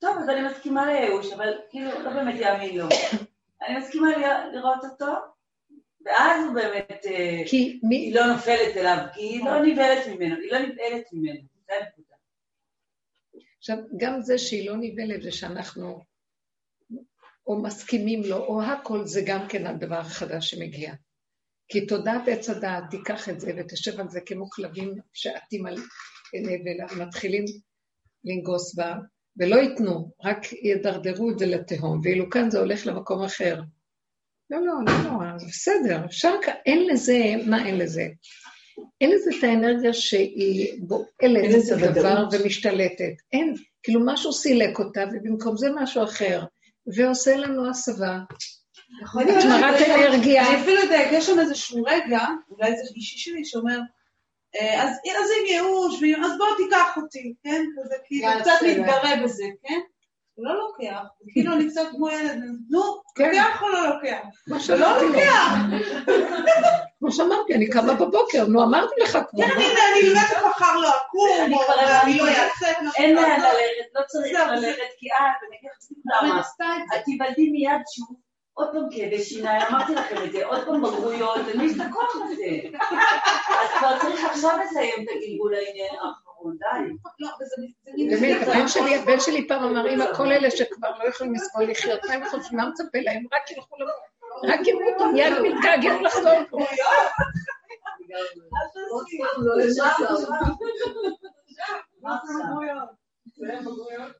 S5: טוב, אז אני מסכימה לייאוש, אבל כאילו, לא באמת יאמין לו. אני מסכימה לראות אותו, ואז הוא באמת, אה,
S3: כי מי,
S5: היא לא נופלת אליו, כי היא לא נבהלת ממנו, היא לא נבהלת ממנו, זה הנקודה.
S3: עכשיו, גם זה שהיא לא נבהלת זה שאנחנו או מסכימים לו, או הכל, זה גם כן הדבר החדש שמגיע. כי תודעת עץ הדעת, תיקח את זה ותשב על זה כמו כלבים שעטים על ומתחילים לנגוס בה, ולא ייתנו, רק ידרדרו את זה לתהום, ואילו כאן זה הולך למקום אחר. לא, לא, לא נורא, זה בסדר, אפשר, אין לזה, מה אין לזה? אין לזה את האנרגיה שהיא בועלת את הדבר. ומשתלטת. אין, כאילו משהו סילק אותה, ובמקום זה משהו אחר, ועושה לנו הסבה.
S8: יכול להיות
S3: התמרת
S8: שזה-
S3: אנרגיה.
S8: אני אפילו יודעת, יש שם איזשהו רגע, אולי זה אישי שלי, שאומר, אה, אז אם ייאוש, אז בוא תיקח אותי, כן? כזה כאילו, קצת. להתגרה בזה, כן? הוא לא לוקח, כאילו אני קצת כמו ילד, נו,
S3: כן.
S8: לוקח או לא לוקח?
S3: כמו
S8: לא לוקח.
S3: כמו שאמרתי, אני קמה בבוקר, נו אמרתי לך כבר.
S8: כן, הנה, אני בטח מחר לא אקום,
S5: אני
S8: או אני לא. אעשה את מה
S5: אין
S8: שאני
S5: לאן. ללכת, לא צריך ללכת, כי את, אני אגיד לך
S6: את
S5: תיוולדי מיד שוב, עוד פעם כאבי שיניים, אמרתי לכם את זה, עוד פעם בגרויות, למי יש את הכוח הזה? אז כבר צריך עכשיו לסיים את הגלגול העניין האחרון, די.
S8: לא.
S3: הבן שלי, הבן שלי פעם אמר, אמא, כל אלה שכבר לא יכולים לסבול לחיות, מה הם חושבים, מה מצפה להם? רק ילכו למות. רק ימותו, מיד מתגעגעו לחזור פה.
S9: לא לשם.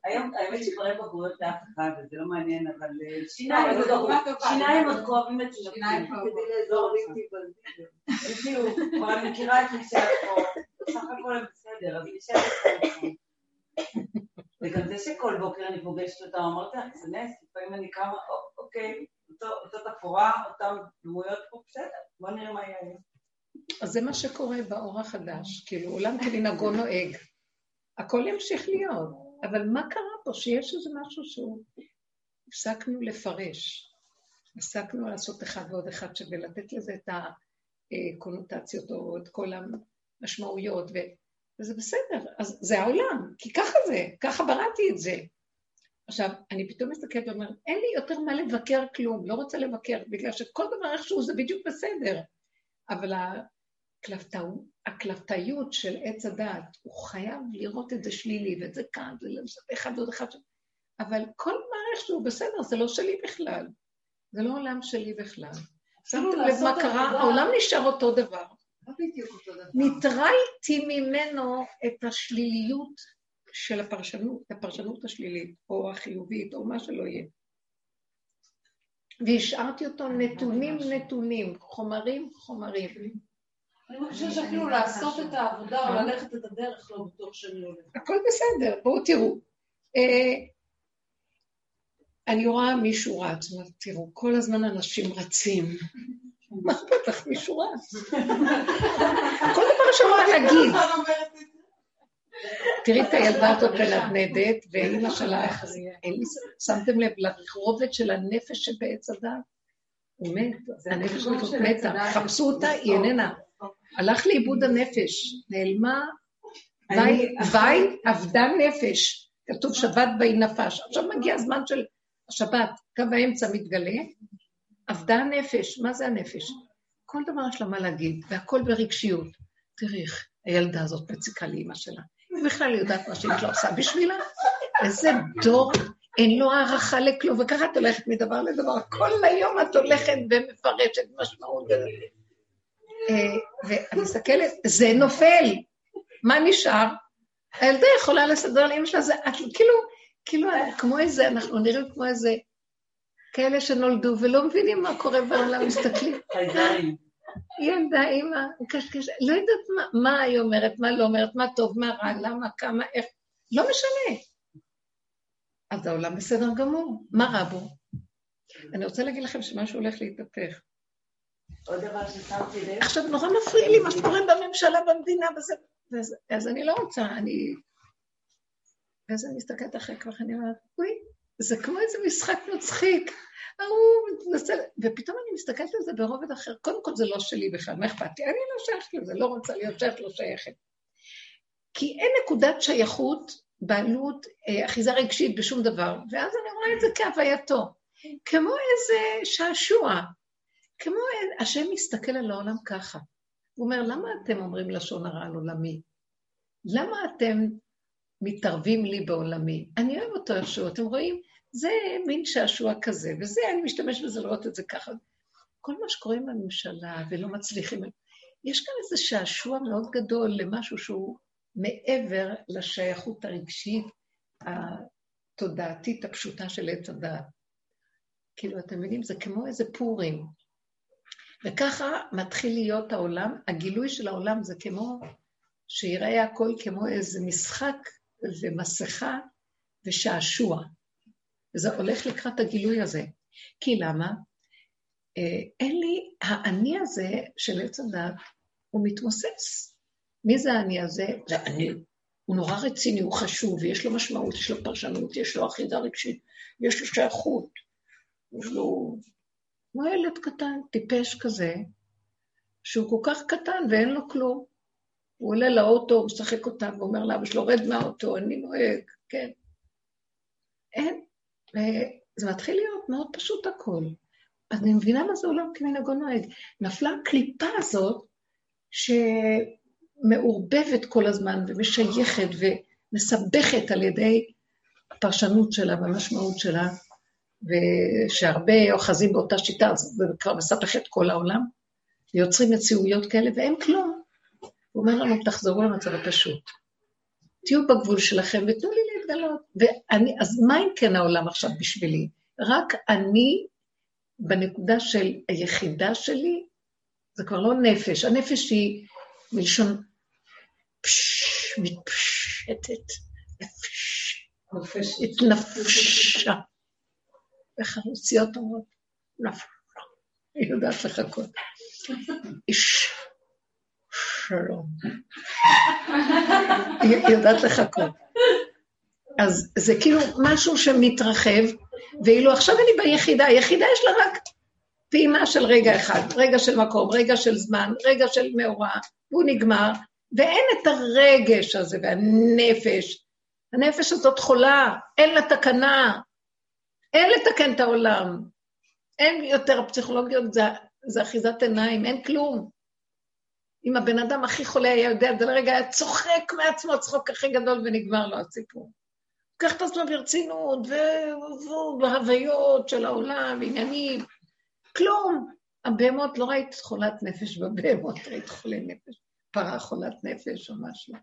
S5: היום, האמת שכבר אין בגרויות לאף אחד, וזה לא מעניין, אבל אה, שיניים,
S6: אבל דוגמה
S5: כואבים.
S6: טובה.
S5: שיניים עוד כואבים את
S6: שיניים
S5: שיניים.
S9: כדי לעזור לי
S5: כאילו, כבר אני מכירה את נשאר פה, בסך הכל הם בסדר, אז נשארת פה. וגם זה שכל בוקר אני פוגשת אותם, אמרתי לך, זה נס, לפעמים אני קמה, "או, אוקיי, אותו- אותה תפאורה, אותן דמויות פה, בסדר, בוא נראה מה יהיה היום.
S3: אז זה מה שקורה באור החדש, כאילו עולם כמנהגו נוהג. הכל ימשיך להיות, אבל מה קרה פה? שיש איזה משהו שהוא... הפסקנו לפרש, הפסקנו לעשות אחד ועוד אחד שווה, לתת לזה את הקונוטציות או את כל המשמעויות, ו... וזה בסדר, אז זה העולם, כי ככה זה, ככה בראתי את זה. עכשיו, אני פתאום מסתכלת ואומרת, אין לי יותר מה לבקר כלום, לא רוצה לבקר, בגלל שכל דבר איכשהו זה בדיוק בסדר. אבל הקלפתאיות של עץ הדעת, הוא חייב לראות את זה שלילי, ואת זה כאן, זה אחד ועוד אחד. אבל כל מערכת שהוא בסדר, זה לא שלי בכלל. זה לא עולם שלי בכלל. שמתם לב מה קרה? העולם נשאר אותו דבר.
S6: בדיוק אותו דבר.
S3: ניטרלתי ממנו את השליליות של הפרשנות, הפרשנות השלילית, או החיובית, או מה שלא יהיה. והשארתי אותו נתונים נתונים, חומרים חומרים.
S8: אני חושבת שאפילו לעשות את העבודה או ללכת את הדרך לא בטוח שאני הולכת.
S3: הכל בסדר, בואו תראו. אה, אני רואה מישהו רץ, תראו, כל הזמן אנשים רצים. מה אכפת לך מישהו רץ? כל דבר שאמרה להגיד. תראי את הילדה הזאת מנדנדת, ואימא שלה, אין לי ספק, שמתם לב לרובד של הנפש שבעץ הדת? הוא מת, הנפש הזאת מתה. חפשו אותה, היא איננה. הלך לאיבוד הנפש, נעלמה, וי אבדה נפש, כתוב שבת בי נפש. עכשיו מגיע הזמן של השבת, קו האמצע מתגלה, אבדה הנפש, מה זה הנפש? כל דבר יש לה מה להגיד, והכל ברגשיות. תראי איך הילדה הזאת מציקה לאימא שלה. היא בכלל יודעת מה שהיא לא עושה בשבילה. איזה דור, אין לו הערכה לכלום, וככה את הולכת מדבר לדבר. כל היום את הולכת ומפרשת משמעות. אה, ואני מסתכלת, זה נופל. מה נשאר? הילדה יכולה לסדר לאמא שלה, זה כאילו, כאילו, כמו איזה, אנחנו נראים כמו איזה כאלה שנולדו ולא מבינים מה קורה בעולם, מסתכלים. ילדה, אימא, קשקש, לא יודעת מה, מה היא אומרת, מה לא אומרת, מה טוב, מה רע, למה, כמה, איך, לא משנה. אז העולם בסדר גמור, מה רע בו? אני רוצה להגיד לכם שמשהו הולך להתהפך.
S1: עוד דבר ששמתי לב.
S3: עכשיו, נורא מפריע לי מה שקורה בממשלה, במדינה, וזה, אז אני לא רוצה, אני... ואז אני מסתכלת אחרי כך, אני אומרת, אוי, זה כמו איזה משחק מצחיק. ההוא מתנסה, ופתאום אני מסתכלת על זה ברובד אחר. קודם כל זה לא שלי בכלל, מה אכפת לי? אני לא שייכת לזה, לא רוצה להיות שייכת, לא שייכת. כי אין נקודת שייכות, בעלות, אה, אחיזה רגשית בשום דבר, ואז אני רואה את זה כהווייתו. כמו איזה שעשוע, כמו השם מסתכל על העולם ככה. הוא אומר, למה אתם אומרים לשון הרע על עולמי? למה אתם מתערבים לי בעולמי? אני אוהב אותו איכשהו, אתם רואים? זה מין שעשוע כזה, וזה, אני משתמש בזה לראות את זה ככה. כל מה שקורה עם הממשלה ולא מצליחים, יש כאן איזה שעשוע מאוד גדול למשהו שהוא מעבר לשייכות הרגשית התודעתית הפשוטה של עץ הדעת. כאילו, אתם מבינים? זה כמו איזה פורים. וככה מתחיל להיות העולם, הגילוי של העולם זה כמו שיראה הכל כמו איזה משחק ומסכה ושעשוע. וזה הולך לקראת הגילוי הזה. כי למה? אה, אין לי, האני הזה של עץ הדת, הוא מתמוסס. מי זה האני הזה? זה אני. הוא נורא רציני, הוא חשוב, יש לו משמעות, יש לו פרשנות, יש לו אחיזה רגשית, יש לו שייכות, יש לו... כמו ילד קטן, טיפש כזה, שהוא כל כך קטן ואין לו כלום. הוא עולה לאוטו, הוא משחק אותה ואומר לאבא שלו, רד מהאוטו, אני נוהג, כן. אין. וזה מתחיל להיות מאוד פשוט הכל. אז אני מבינה מה זה עולם כמנהגו נוהג. נפלה הקליפה הזאת, שמעורבבת כל הזמן ומשייכת ומסבכת על ידי הפרשנות שלה והמשמעות שלה, ושהרבה אוחזים באותה שיטה, אז זה כבר מסבך את כל העולם, ויוצרים מציאויות כאלה, ואין כלום. הוא אומר לנו, תחזרו למצב הפשוט. תהיו בגבול שלכם ותנו לי להתגלות. ואני, אז מה אם כן העולם עכשיו בשבילי? רק אני, בנקודה של היחידה שלי, זה כבר לא נפש, הנפש היא מלשון פש, מתפשטת, נפש, התנפשה. איך הרוסיות אומרות? נפשה. היא יודעת לחכות. איש שלום. היא יודעת לחכות. אז זה כאילו משהו שמתרחב, ואילו עכשיו אני ביחידה, היחידה יש לה רק פעימה של רגע אחד, רגע של מקום, רגע של זמן, רגע של מאורע, והוא נגמר, ואין את הרגש הזה והנפש. הנפש הזאת חולה, אין לה תקנה, אין לתקן את העולם. אין יותר פסיכולוגיות, זה, זה אחיזת עיניים, אין כלום. אם הבן אדם הכי חולה היה יודע, זה לרגע היה צוחק מעצמו צחוק הכי גדול ונגמר לו הסיפור. לוקח את עצמו ברצינות, ובהוויות של העולם, עניינים, כלום. הבהמות, לא ראית חולת נפש בבהמות, ראית חולי נפש. פרה חולת נפש או משהו.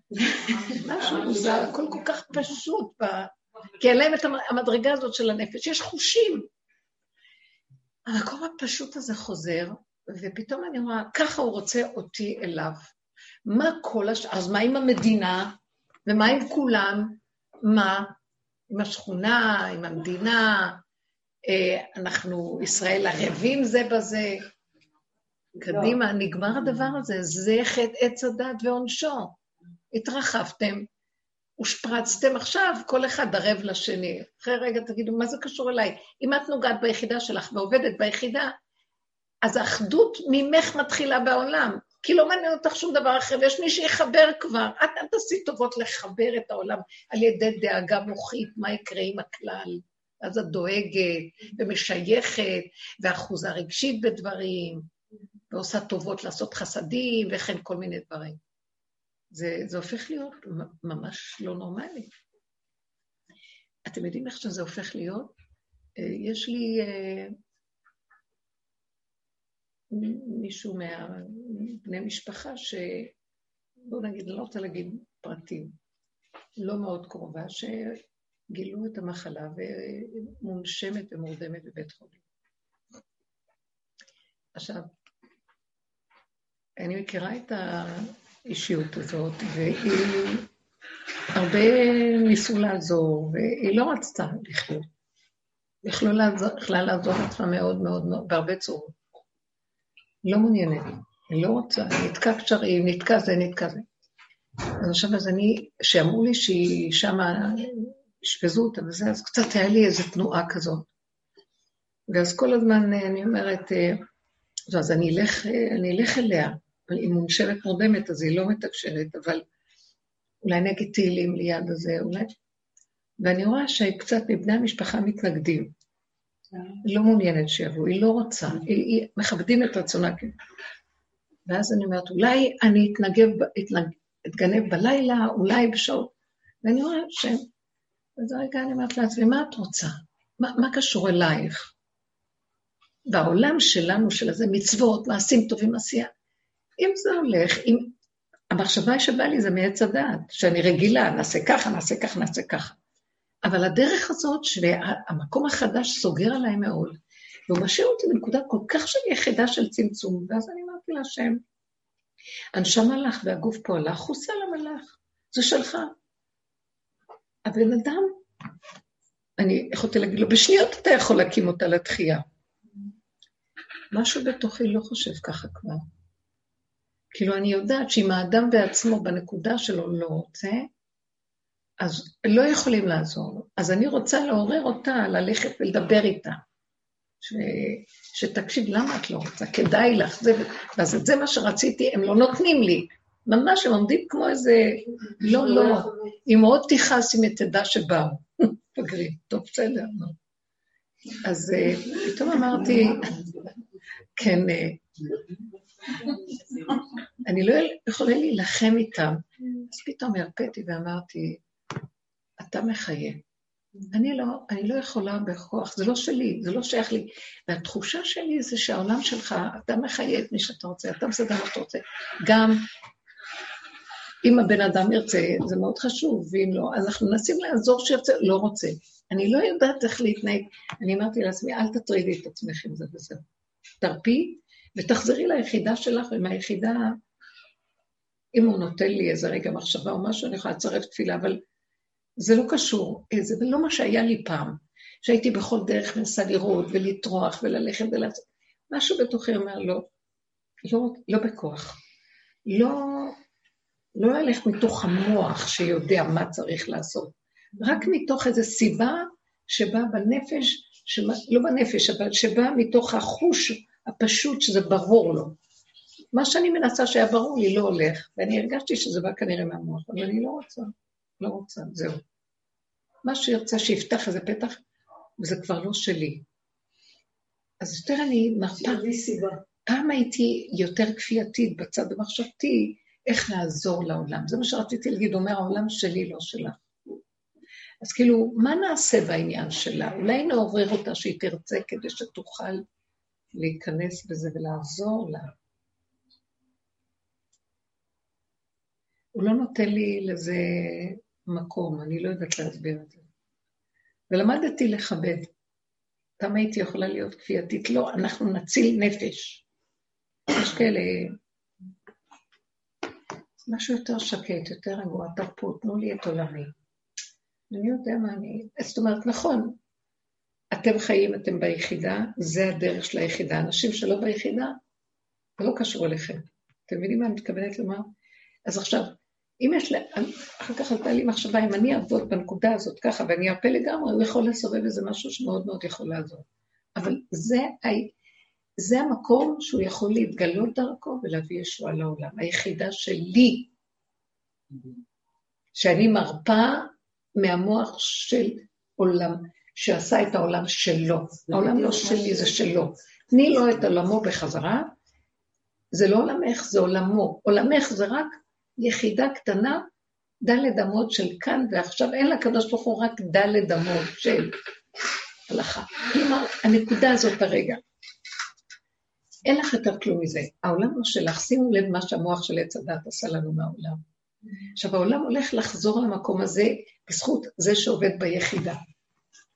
S3: משהו מוזר, הכל כל כך פשוט. כי אין להם את המדרגה הזאת של הנפש. יש חושים. המקום הפשוט הזה חוזר, ופתאום אני רואה, ככה הוא רוצה אותי אליו. מה כל השאר? אז מה עם המדינה? ומה עם כולם? מה? עם השכונה, עם המדינה, אה, אנחנו, ישראל ערבים זה בזה. קדימה, נגמר הדבר הזה, זה חטא עץ הדת ועונשו. התרחבתם, הושפרצתם עכשיו, כל אחד ערב לשני. אחרי רגע תגידו, מה זה קשור אליי? אם את נוגעת ביחידה שלך ועובדת ביחידה, אז האחדות ממך מתחילה בעולם, כי לא מעניין אותך שום דבר אחר, ויש מי שיחבר כבר. את אל תעשי טובות לחבר את העולם על ידי דאגה מוחית, מה יקרה עם הכלל. אז את דואגת ומשייכת, ואחוזה רגשית בדברים, ועושה טובות לעשות חסדים, וכן כל מיני דברים. זה, זה הופך להיות ממש לא נורמלי. אתם יודעים איך שזה הופך להיות? אה, יש לי אה, מישהו מבני משפחה ש... בואו נגיד, אני לא רוצה להגיד פרטים, לא מאוד קרובה, שגילו את המחלה ומונשמת ומורדמת בבית חולים. עכשיו, אני מכירה את האישיות הזאת, והיא... הרבה ניסו לעזור, והיא לא רצתה לחיות. לעזור, יכלה לעזור לעצמה מאוד מאוד מאוד, בהרבה צורות. לא מעוניינת, היא לא רוצה, נתקע קשרים, נתקע זה, נתקע זה. אז עכשיו, אז אני, שאמרו לי שהיא שמה, אשפזו אותה וזה, אז קצת היה לי איזו תנועה כזאת. ואז כל הזמן אני אומרת, אה, אז אני אלך, אני אלך אליה, אבל היא מונשמת מורדמת, אז היא לא מתקשרת, אבל אולי נגיד תהילים ליד הזה, אולי... ואני רואה שקצת מבני המשפחה מתנגדים. היא לא מעוניינת שיבואו, היא לא רוצה, היא, היא מכבדים את רצונה. ואז אני אומרת, אולי אני אתנגב, אתנג, אתגנב בלילה, אולי בשעות. ואני רואה ש... אז רגע אני אומרת לעצמי, מה את רוצה? מה, מה קשור אלייך? בעולם שלנו, של איזה מצוות, מעשים טובים, עשייה. אם זה הולך, אם... המחשבה שבאה לי זה מעץ הדעת, שאני רגילה, נעשה ככה, נעשה ככה, נעשה ככה. אבל הדרך הזאת, שהמקום החדש סוגר עליי מאוד, והוא משאיר אותי בנקודה כל כך של יחידה של צמצום, ואז אני אמרתי להשם, הנשמה לך והגוף פה הלך, חוסה למלאך, זה שלך. הבן אדם, אני יכולתי להגיד לו, בשניות אתה יכול להקים אותה לתחייה. משהו בתוכי לא חושב ככה כבר. כאילו, אני יודעת שאם האדם בעצמו, בנקודה שלו, לא רוצה, אז לא יכולים לעזור לו. אז אני רוצה לעורר אותה, ללכת ולדבר איתה. ש... שתקשיב, למה את לא רוצה? כדאי לך. זה... ואז זה מה שרציתי, הם לא נותנים לי. ממש, הם עומדים כמו איזה... לא, לא. אם עוד תכעס, אם תדע שבאו. פגרים. טוב, בסדר. אז אה, פתאום אמרתי, כן, אה, אני לא יכולה להילחם איתם. אז פתאום הרפאתי ואמרתי, אתה מחיה. אני לא, אני לא יכולה בכוח, זה לא שלי, זה לא שייך לי. והתחושה שלי זה שהעולם שלך, אתה מחיה את מי שאתה רוצה, אתה מסדר מה שאתה רוצה. גם אם הבן אדם ירצה, זה מאוד חשוב, ואם לא, אז אנחנו מנסים לעזור שירצה, לא רוצה. אני לא יודעת איך להתנהג. אני אמרתי לעצמי, אל תטרידי את עצמך עם זה וזהו. תרפי, ותחזרי ליחידה שלך, ומהיחידה, אם הוא נותן לי איזה רגע מחשבה או משהו, אני יכולה לצרף תפילה, אבל זה לא קשור, זה לא מה שהיה לי פעם, שהייתי בכל דרך מנסה לראות ולטרוח וללכת ולעשות. משהו בתוכי אומר, לא, לא, לא בכוח. לא, לא ללכת מתוך המוח שיודע מה צריך לעשות, רק מתוך איזו סיבה שבאה בנפש, שבא, לא בנפש, אבל שבאה מתוך החוש הפשוט שזה ברור לו. מה שאני מנסה שהיה ברור לי לא הולך, ואני הרגשתי שזה בא כנראה מהמוח, אבל אני לא רוצה, לא רוצה, זהו. מה שירצה שיפתח איזה פתח, וזה כבר לא שלי. אז יותר אני מרפה. פעם הייתי יותר כפייתית בצד המחשבתי, איך לעזור לעולם. זה מה שרציתי להגיד, אומר העולם שלי, לא שלך. אז כאילו, מה נעשה בעניין שלה? אולי נעורר אותה שהיא תרצה כדי שתוכל להיכנס בזה ולעזור לה. הוא לא נותן לי לזה מקום, אני לא יודעת להסביר את זה. ולמדתי לכבד. פעם הייתי יכולה להיות כפייתית, לא, אנחנו נציל נפש. יש כאלה... משהו יותר שקט, יותר רגוע, תרפו, תנו לי את עולמי. אני יודע מה אני... זאת אומרת, נכון, אתם חיים, אתם ביחידה, זה הדרך של היחידה. אנשים שלא ביחידה, זה לא קשור אליכם. אתם מבינים מה אני מתכוונת לומר? אז עכשיו, אם יש לה... אחר כך עלתה לי מחשבה, אם אני אעבוד בנקודה הזאת ככה ואני ארפה לגמרי, הוא יכול לסובב איזה משהו שמאוד מאוד יכול לעזור. אבל זה, ה... זה המקום שהוא יכול להתגלות דרכו ולהביא ישועה לעולם. היחידה שלי, שאני מרפה מהמוח של עולם, שעשה את העולם שלו. העולם לא שלי, זה שלו. תני לו את עולמו בחזרה, זה לא עולמך, זה עולמו. עולמך זה רק יחידה קטנה, דלת אמות של כאן ועכשיו, אין לקדוש ברוך הוא רק דלת אמות של הלכה. כלומר, הנקודה הזאת הרגע. אין לך יותר כלום מזה. העולם הוא שלך, שימו לב מה שהמוח של עץ הדת עשה לנו מהעולם. עכשיו, העולם הולך לחזור למקום הזה בזכות זה שעובד ביחידה.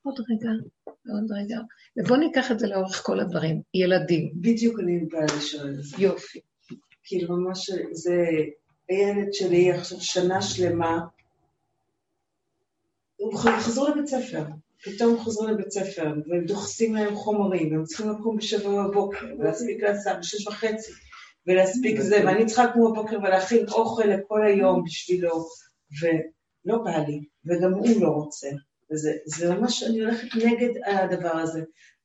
S3: עוד רגע, עוד רגע. ובואו ניקח את זה לאורך כל הדברים. ילדים.
S7: בדיוק אני באה לשאול את זה.
S3: יופי.
S7: כאילו ממש, זה, הילד שלי עכשיו שנה שלמה, הוא חזרו לבית ספר, פתאום חזרו לבית ספר, והם דוחסים להם חומרים, והם צריכים לקום בשבע בבוקר, ולהספיק להסעה בשש וחצי, ולהספיק זה, ואני צריכה לקום בבוקר ולהכין אוכל לכל היום בשבילו, ולא בא לי, וגם הוא לא רוצה. וזה זה ממש, אני הולכת נגד הדבר הזה.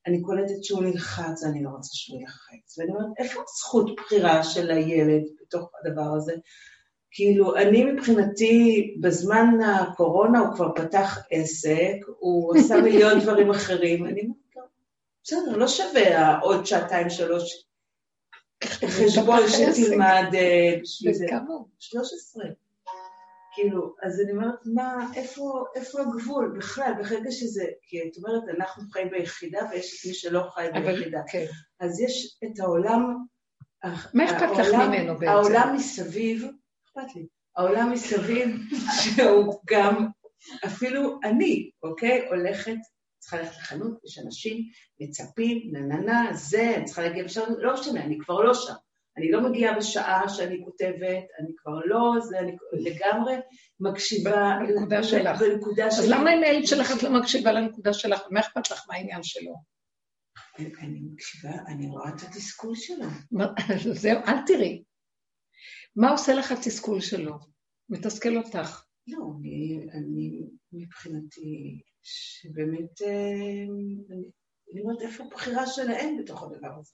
S7: אני קולטת שהוא נלחץ, אני לא רוצה שהוא ילחץ. ואני אומרת, איפה זכות בחירה של הילד בתוך הדבר הזה? כאילו, אני מבחינתי, בזמן הקורונה הוא כבר פתח עסק, הוא עשה מיליון דברים אחרים, אני אומרת, "טוב, בסדר, לא שווה עוד שעתיים, שלוש חשבון. שתלמד אה, בשביל זה.
S3: וכמה הוא?
S7: 13. כאילו, אז אני אומרת, מה, איפה, איפה הגבול בכלל, ברגע שזה, כי את אומרת, אנחנו חיים ביחידה ויש את מי שלא חי ביחידה.
S3: כן.
S7: אז יש את העולם,
S3: מה אכפת לך ממנו בעצם?
S7: העולם מסביב, אכפת לי, העולם מסביב, שהוא גם, אפילו אני, אוקיי, הולכת, צריכה ללכת לחנות, יש אנשים, מצפים, נה נה נה, זה, אני צריכה להגיע בשעה, לא משנה, אני כבר לא שם. אני לא מגיעה בשעה שאני כותבת, אני כבר לא, זה, אני לגמרי מקשיבה.
S3: בנקודה שלך.
S7: בנקודה
S3: אז
S7: שלי.
S3: למה הילד שלך את לא מקשיבה לנקודה שלך? מה אכפת לך מה העניין שלו?
S7: אני מקשיבה, אני רואה את התסכול שלו.
S3: זהו, אל תראי. מה עושה לך התסכול שלו? מתסכל אותך.
S7: לא, אני, אני מבחינתי, שבאמת, אה, אני אומרת, איפה הבחירה שלהם בתוך הדבר הזה?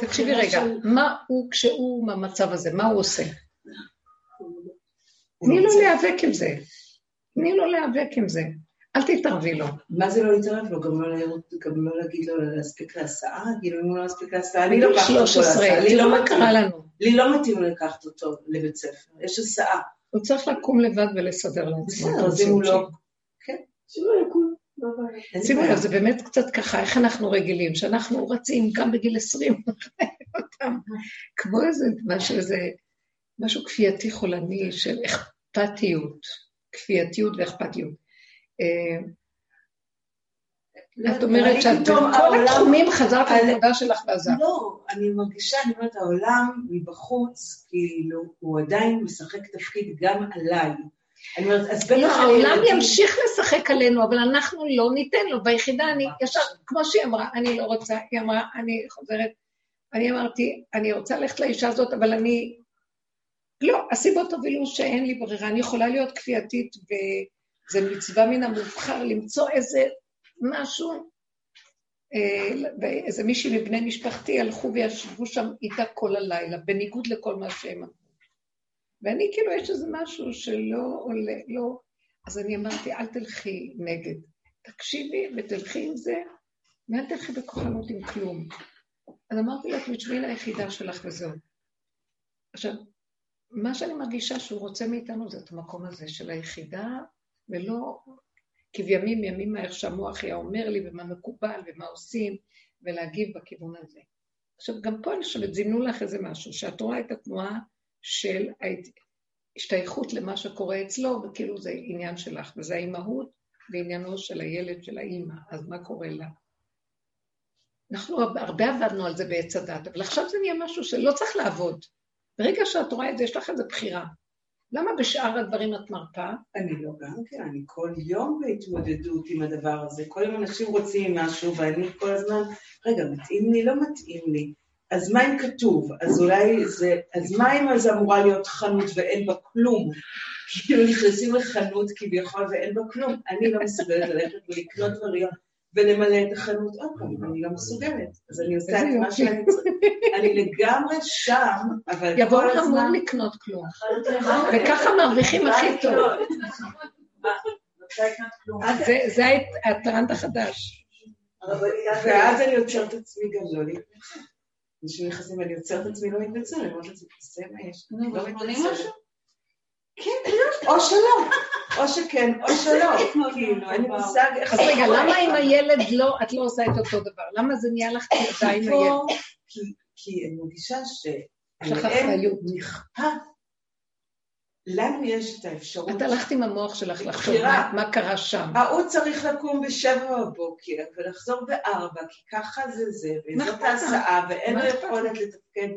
S3: תקשיבי רגע, מה הוא, כשהוא במצב הזה, מה הוא עושה? תני לו
S7: רוצה-
S3: להיאבק עם זה. תני לו להיאבק עם זה. אל תתערבי לו.
S7: מה זה לא להתערב לו? גם לא לא להגיד לו להספיק להסעה? כאילו, אם הוא לא מספיק להסעה, אני
S3: בגיל
S7: לוקחת אותו
S3: 13,
S7: להסעה. לי לא.
S3: קרה לנו.
S7: לי לא מתאים לקחת אותו לבית ספר. יש הסעה.
S3: הוא צריך לקום לבד ולסדר לעצמו.
S7: בסדר, אז אם הוא לא...
S3: שלו.
S1: שלא יקום, לא
S3: שימו. לב, זה באמת קצת ככה, איך אנחנו רגילים, שאנחנו רצים גם בגיל 20, אותם, כמו איזה משהו, איזה משהו כפייתי חולני של אכפתיות, כפייתיות ואכפתיות. אה, את אומרת שאת בכל התחומים חזרת לנקודה שלך ועזרת.
S7: לא, אני מרגישה, אני אומרת, העולם מבחוץ, כאילו, הוא עדיין משחק תפקיד גם עליי. אני אומרת, אז בטח
S3: לא, העולם ימשיך לשחק עלינו, אבל אנחנו לא ניתן לו. ביחידה אני ישר, כמו שהיא אמרה, אני לא רוצה, היא אמרה, אני חוזרת, אני אמרתי, אני רוצה ללכת לאישה הזאת, אבל אני... לא, הסיבות הובילו שאין לי ברירה, אני יכולה להיות כפייתית, וזה מצווה מן המובחר למצוא איזה משהו, אה, ואיזה מישהי מבני משפחתי הלכו וישבו שם איתה כל הלילה, בניגוד לכל מה שהם אמרו. ואני כאילו, יש איזה משהו שלא עולה, לא... אז אני אמרתי, אל תלכי נגד. תקשיבי ותלכי עם זה, ואל תלכי בכוחנות עם כלום. אז אמרתי לה, תשמעי ליחידה שלך וזהו. עכשיו, מה שאני מרגישה שהוא רוצה מאיתנו זה את המקום הזה של היחידה, ולא כבימים ימימה איך שהמוח היה אומר לי, ומה מקובל, ומה עושים, ולהגיב בכיוון הזה. עכשיו, גם פה אני חושבת, זימנו לך איזה משהו, שאת רואה את התנועה של ההשתייכות למה שקורה אצלו, וכאילו זה עניין שלך, וזה האימהות ועניינו של הילד, של האימא, אז מה קורה לה? אנחנו הרבה עבדנו על זה בעץ הדת, אבל עכשיו זה נהיה משהו שלא צריך לעבוד. ברגע שאת רואה את זה, יש לך איזו בחירה. למה בשאר הדברים את מרפה?
S7: אני לא גם כן, אני כל יום בהתמודדות עם הדבר הזה. כל יום אנשים רוצים משהו, ואני כל הזמן, רגע, מתאים לי? לא מתאים לי. אז מה אם כתוב? אז אולי זה, אז מה אם אז אמורה להיות חנות ואין בה כלום? כאילו נכנסים לחנות כביכול ואין בה כלום. אני לא מסוגלת ללכת ולקנות דברים ולמלא את החנות עוד פעם, אני לא מסוגלת. אז אני עושה את מה. שאני צריכה. אני לגמרי שם, אבל
S3: יבואו
S7: כל הזמן...
S3: המון לקנות כלום. וככה מרוויחים הכי טוב. זה- זה הט- הטרנד החדש.
S7: ואז אני עוצרת עצמי גם לא להתנצל. אנשים נכנסים ואני עוצרת את עצמי לא להתנצל, אני אומרת לעצמי, תעשה מה יש, לא מתנצלת.
S8: משהו?
S7: כן, או שלא, או שכן, או שלא, כאילו, אין לי מושג איך...
S3: אז רגע, למה עם הילד לא, את לא עושה את אותו דבר? למה זה נהיה לך תודה עם הילד?
S7: כי- כי אני מרגישה
S3: יש לך
S7: שעליהם
S3: אחריות.
S7: נכפה, לנו יש את האפשרות,
S3: את הלכת עם המוח שלך לחשוב. מה- מה קרה שם.
S7: ההוא צריך לקום בשבע בבוקר ולחזור בארבע, כי ככה זה זה, וזאת? ההסעה, ואין לו יכולת לתפקד,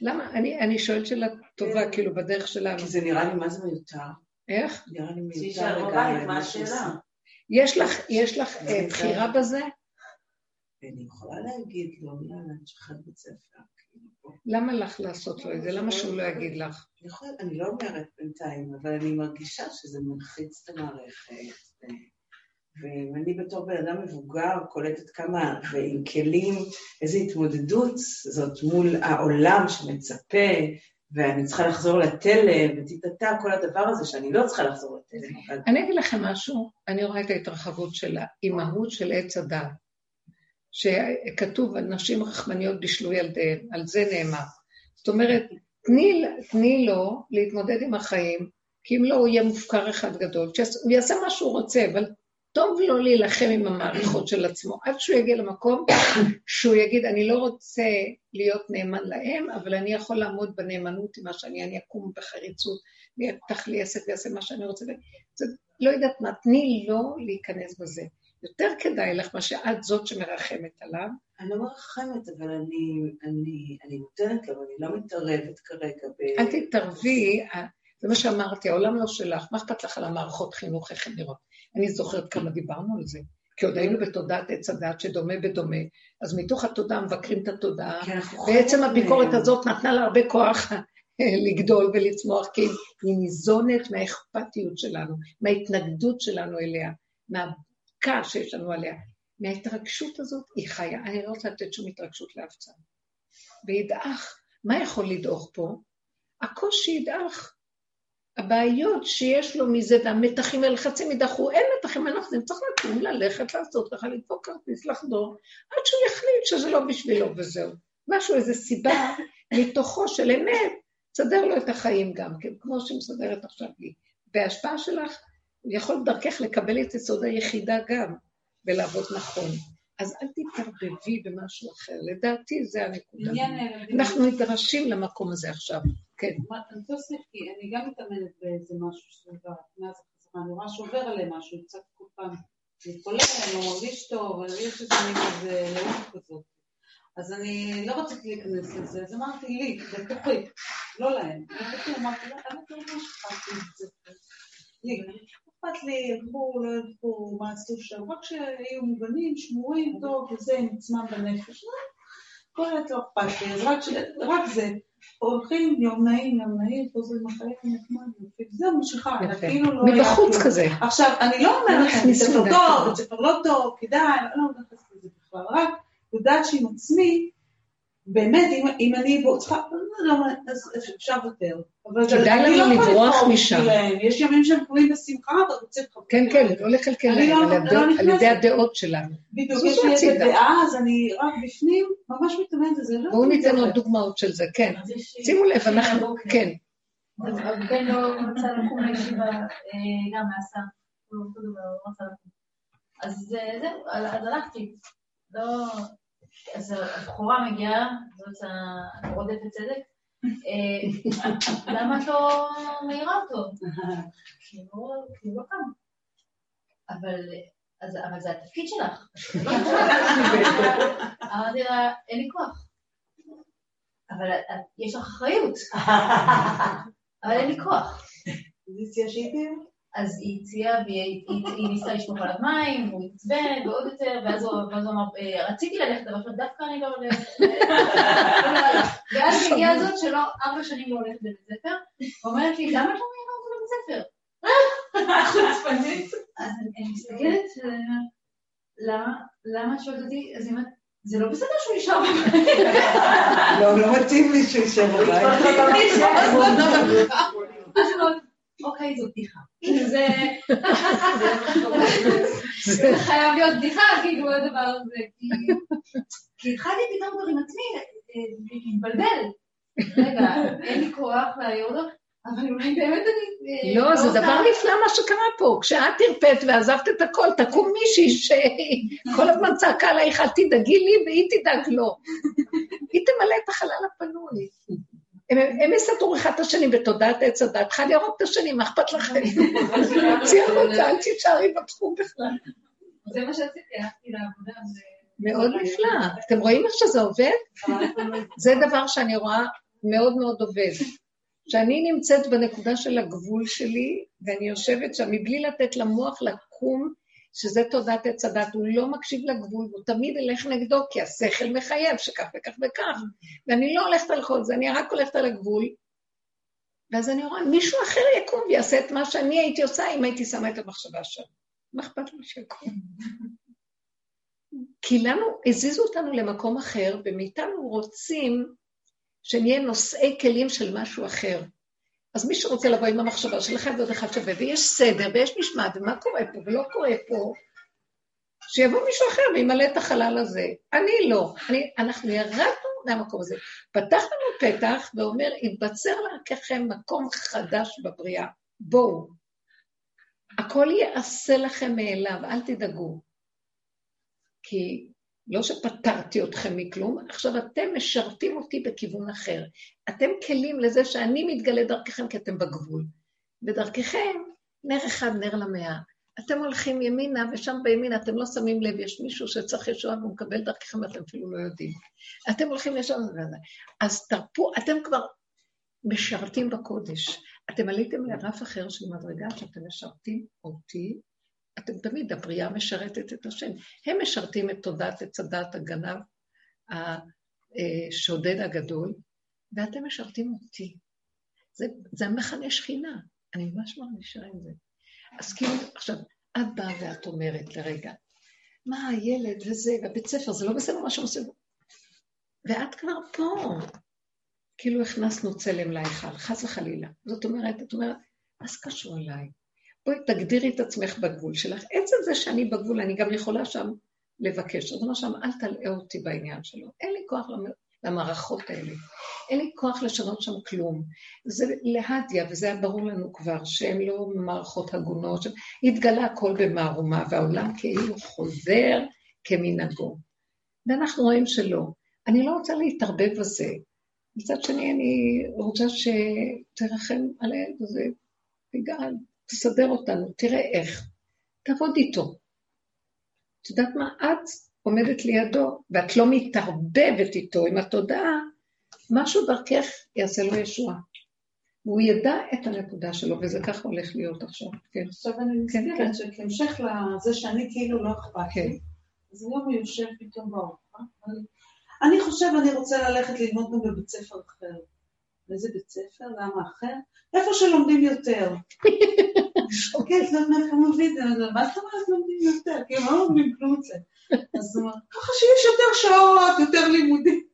S3: למה? אני אני שואלת שאלה טובה,
S7: כן.
S3: כאילו, בדרך שלנו.
S7: כי זה נראה לי מה זה מיותר,
S3: איך?
S7: נראה לי מיותר לגמרי,
S2: בבית, מה השאלה?
S3: יש לך, יש לך אה. בחירה בזה?
S7: אני יכולה להגיד לו, יאללה, תשחרר בית ספר, כאילו, בוא.
S3: למה לך לעשות לו את זה? למה שהוא לא יגיד לך?
S7: אני לא אומרת בינתיים, אבל אני מרגישה שזה מלחיץ את המערכת. ואני בתור בן אדם מבוגר קולטת כמה, ועם כלים, איזו התמודדות זאת מול העולם שמצפה, ואני צריכה לחזור לתלם, וטיטטה, כל הדבר הזה, שאני לא צריכה לחזור לתלם, אבל
S3: אני אגיד לכם משהו, אני רואה את ההתרחבות של האימהות של עץ הדת, שכתוב על נשים רחמניות בישלו ילדיהן, על זה נאמר. זאת אומרת, תני, תני לו להתמודד עם החיים, כי אם לא, הוא יהיה מופקר אחד גדול. הוא יעשה מה שהוא רוצה, אבל טוב לו להילחם עם המערכות של עצמו, עד שהוא יגיע למקום שהוא יגיד, אני לא רוצה להיות נאמן להם, אבל אני יכול לעמוד בנאמנות עם מה שאני, אני אקום בחריצות, ויפתח לי עסק ויעשה מה שאני רוצה. זה, לא יודעת מה, תני לו להיכנס בזה. יותר כדאי לך מה שאת זאת שמרחמת עליו,
S7: אני לא מרחמת, אבל אני, אני, אני נותנת לו, אני לא מתערבת כרגע ב...
S3: אל תתערבי, אה, זה מה שאמרתי, העולם לא שלך, מה אכפת לך על המערכות חינוך, איך הן נראות? אני זוכרת כמה דיברנו על זה, כי עוד היינו בתודעת עץ הדת שדומה בדומה, אז מתוך התודעה מבקרים את התודעה, בעצם הביקורת. הזאת נתנה לה הרבה כוח לגדול ולצמוח, כי היא ניזונת מהאכפתיות שלנו, מההתנגדות שלנו אליה, מהכעס שיש לנו עליה. מההתרגשות הזאת היא חיה. אני לא רוצה לתת שום התרגשות לאף צד. וידעך, מה יכול לדעוך פה? הקושי ידעך. הבעיות שיש לו מזה והמתחים והלחצים ידחו, אין מתחים, אין לחצים, צריך לקום, ללכת, לעשות ככה, לדפוק כרטיס, לחדור, עד שהוא יחליט שזה לא בשבילו וזהו. משהו, איזו סיבה מתוכו של אמת, תסדר לו את החיים גם כן, כמו שמסדרת עכשיו לי. בהשפעה שלך, יכול דרכך לקבל את יסוד היחידה גם, ולעבוד נכון. אז אל תתערבבי במשהו אחר, לדעתי זה הנקודה. אנחנו נדרשים למקום הזה עכשיו, כן.
S8: אני רוצה כי אני גם מתאמנת באיזה משהו שעבר, מאז החזרה, אני רואה שעובר עליהם משהו, קצת כל פעם מתפולל, לא מרגיש טוב, אבל יש איזה מין כזה לאומית כזאת. אז אני לא רציתי להיכנס לזה, אז אמרתי לי, בתוכי, לא להם. בתוכי אמרתי, לא, האמת לא ממש אכפת לי את זה. לי, אכפת לי, ילכו, לא ילכו, מה עשו שם, רק שיהיו מובנים, שמורים, טוב, וזה עם עצמם בנפש. לא, כל העת לא אכפת לי, אז רק. רק זה. הולכים, יום נעים, יום נעים, חוזרים החיים, נחמד, ממשיכה,
S3: יפה.
S8: כאילו לא
S3: מבחוץ. כזה.
S8: עכשיו, אני לא אומרת לכם, ספר
S3: דווקא.
S8: טוב, בית ספר לא טוב, כדאי, אני לא נכנסת לזה בכלל, רק יודעת שעם עצמי, באמת, אם, אם אני בו, צריכה, לא, לא, אז אפשר לוותר. אבל
S3: כדאי לנו
S8: לא
S3: לברוח משם.
S8: יש ימים שהם קוראים בשמחה, ואתה רוצה לחבר.
S3: כן, כן, לא לקלקל להם,
S8: לא-
S3: על
S8: לא.
S3: ידי הדעות שלנו.
S8: בדיוק, יש לי איזה. דעה, אז אני רק בפנים, ממש מתאמנת לזה. לא
S3: בואו ניתן עוד. דוגמאות של זה, כן.
S4: אז
S3: שימו לב, אנחנו. כן,
S4: הבן לא רצה לקום לישיבה, אה, גם מהסם, הוא לא רצה לקום. אז אה, זהו, אז הלכתי. לא... אז הבחורה מגיעה, זאת הרודפת צדק, אה, למה את לא מעירה אותו? כי הוא לא- לא קם. אבל זה התפקיד שלך. אמרתי לה, אין לי כוח. אבל יש לך אחריות. אבל אין לי כוח.
S7: הציעה שהייתי?
S4: אז היא הציעה והיא היא- היא ניסתה לשפוך עליו מים, והוא התעצבן ועוד יותר, ואז הוא אמר, "אה, רציתי ללכת, אבל דווקא אני לא הלך. ואז הגיעה הזאת שלא ארבע שנים לא הולכת לבית ספר, ואומרת לי, למה את לא מעירה אותו לבית ספר?
S2: חוצפנית.
S4: אז אני מסתכלת, למה? למה את שואלת אותי? אז היא אומרת, זה לא בסדר שהוא נשאר בבית.
S7: לא, לא מתאים לי שהוא יישב בבית.
S4: אוקיי, זו בדיחה. זה זה חייב להיות בדיחה, כאילו, הדבר הזה. כי- התחלתי פתאום כבר עם עצמי אה, להתבלבל. רגע, אין לי כוח להעיר אותו,
S6: אבל אולי באמת אני...
S3: לא, זה
S6: רוצה-
S3: דבר נפלא מה שקרה פה. כשאת הרפאת ועזבת את הכל, תקום מישהי שכל הזמן צעקה עלייך, אל תדאגי לי והיא תדאג לו. היא תמלא את החלל הפנוי. הם, יסדרו אחד את השני בתודעת עץ הדת, אחד יהרוג את השני, מה אכפת לכם? צאי החוצה, אל תישארי בתחום בכלל.
S4: זה מה שרציתי, הלכתי לעבודה.
S3: מאוד נפלא. אתם רואים איך שזה עובד? זה דבר שאני רואה מאוד מאוד עובד. שאני נמצאת בנקודה של הגבול שלי, ואני יושבת שם מבלי לתת למוח לקום, שזה תודעת עץ הדת, הוא לא מקשיב לגבול, והוא תמיד ילך נגדו, כי השכל מחייב שכך וכך וכך. ואני לא הולכת על כל זה, אני רק הולכת על הגבול. ואז אני רואה, מישהו אחר יקום ויעשה את מה שאני הייתי עושה אם הייתי שמה את המחשבה שם. מה אכפת לו שיקום? כי לנו, הזיזו אותנו למקום אחר, ומאיתנו רוצים שנהיה נושאי כלים של משהו אחר. אז מי שרוצה לבוא עם המחשבה של אחד ועוד אחד שווה, ויש סדר, ויש משמעת, ומה קורה פה ולא קורה פה, שיבוא מישהו אחר וימלא את החלל הזה. אני לא. אני, אנחנו ירדנו מהמקום הזה. פתח לנו פתח ואומר, יתבצר להרככם מקום חדש בבריאה. בואו. הכל יעשה לכם מאליו, אל תדאגו. כי לא שפטרתי אתכם מכלום, עכשיו אתם משרתים אותי בכיוון אחר. אתם כלים לזה שאני מתגלה דרככם כי אתם בגבול. בדרככם, נר אחד, נר למאה. אתם הולכים ימינה, ושם בימין אתם לא שמים לב, יש מישהו שצריך ישועה והוא מקבל דרככם, ואתם אפילו לא יודעים. אתם הולכים לשם, אז תרפו, אתם כבר משרתים בקודש. אתם עליתם לרף אחר של מדרגה שאתם משרתים אותי, אתם תמיד, הבריאה משרתת את השם. הם משרתים את תודעת עץ הדת הגנב, השודד הגדול, ואתם משרתים אותי. זה, זה המכנה שכינה, אני ממש מרגישה עם זה. אז כאילו, עכשיו, את באה ואת אומרת לרגע, מה הילד וזה, והבית ספר, זה לא בסדר מה שעושים. ואת כבר פה. כאילו הכנסנו צלם להיכל, חס וחלילה. זאת אומרת, את אומרת, זה קשור אליי? בואי תגדירי את עצמך בגבול שלך. עצם זה שאני בגבול, אני גם יכולה שם לבקש. אז אומר שם, אל תלאה אותי בעניין שלו. אין לי כוח למערכות האלה. אין לי כוח לשנות שם כלום. זה להדיה, וזה היה ברור לנו כבר, שהן לא מערכות הגונות, התגלה הכל במערומה, והעולם כאילו חוזר כמנהגו. ואנחנו רואים שלא. אני לא רוצה להתערבב בזה. מצד שני, אני רוצה שתרחם על הילד הזה, תגאל, תסדר אותנו, תראה איך. תעבוד איתו. את יודעת מה? את עומדת לידו, ואת לא מתערבבת איתו עם התודעה, משהו דרכך יעשה לו ישועה. והוא ידע את הנקודה שלו, וזה ככה הולך להיות עכשיו. כן.
S8: עכשיו אני
S3: כן,
S8: נזכרת שכהמשך לזה שאני כאילו לא אכפת
S3: כן.
S8: לי, אז היום הוא יושב פתאום בארוחה, אבל אני חושב אני רוצה ללכת ללמוד גם בבית ספר אחר. באיזה בית ספר? למה אחר? איפה שלומדים יותר. כן, זאת אומרת, הוא מביא את זה? אני אומרת, מה זאת אומרת לומדים יותר? כי הם לא לומדים כלום אצלם. אז הוא אומר, ככה שיש יותר שעות, יותר לימודים.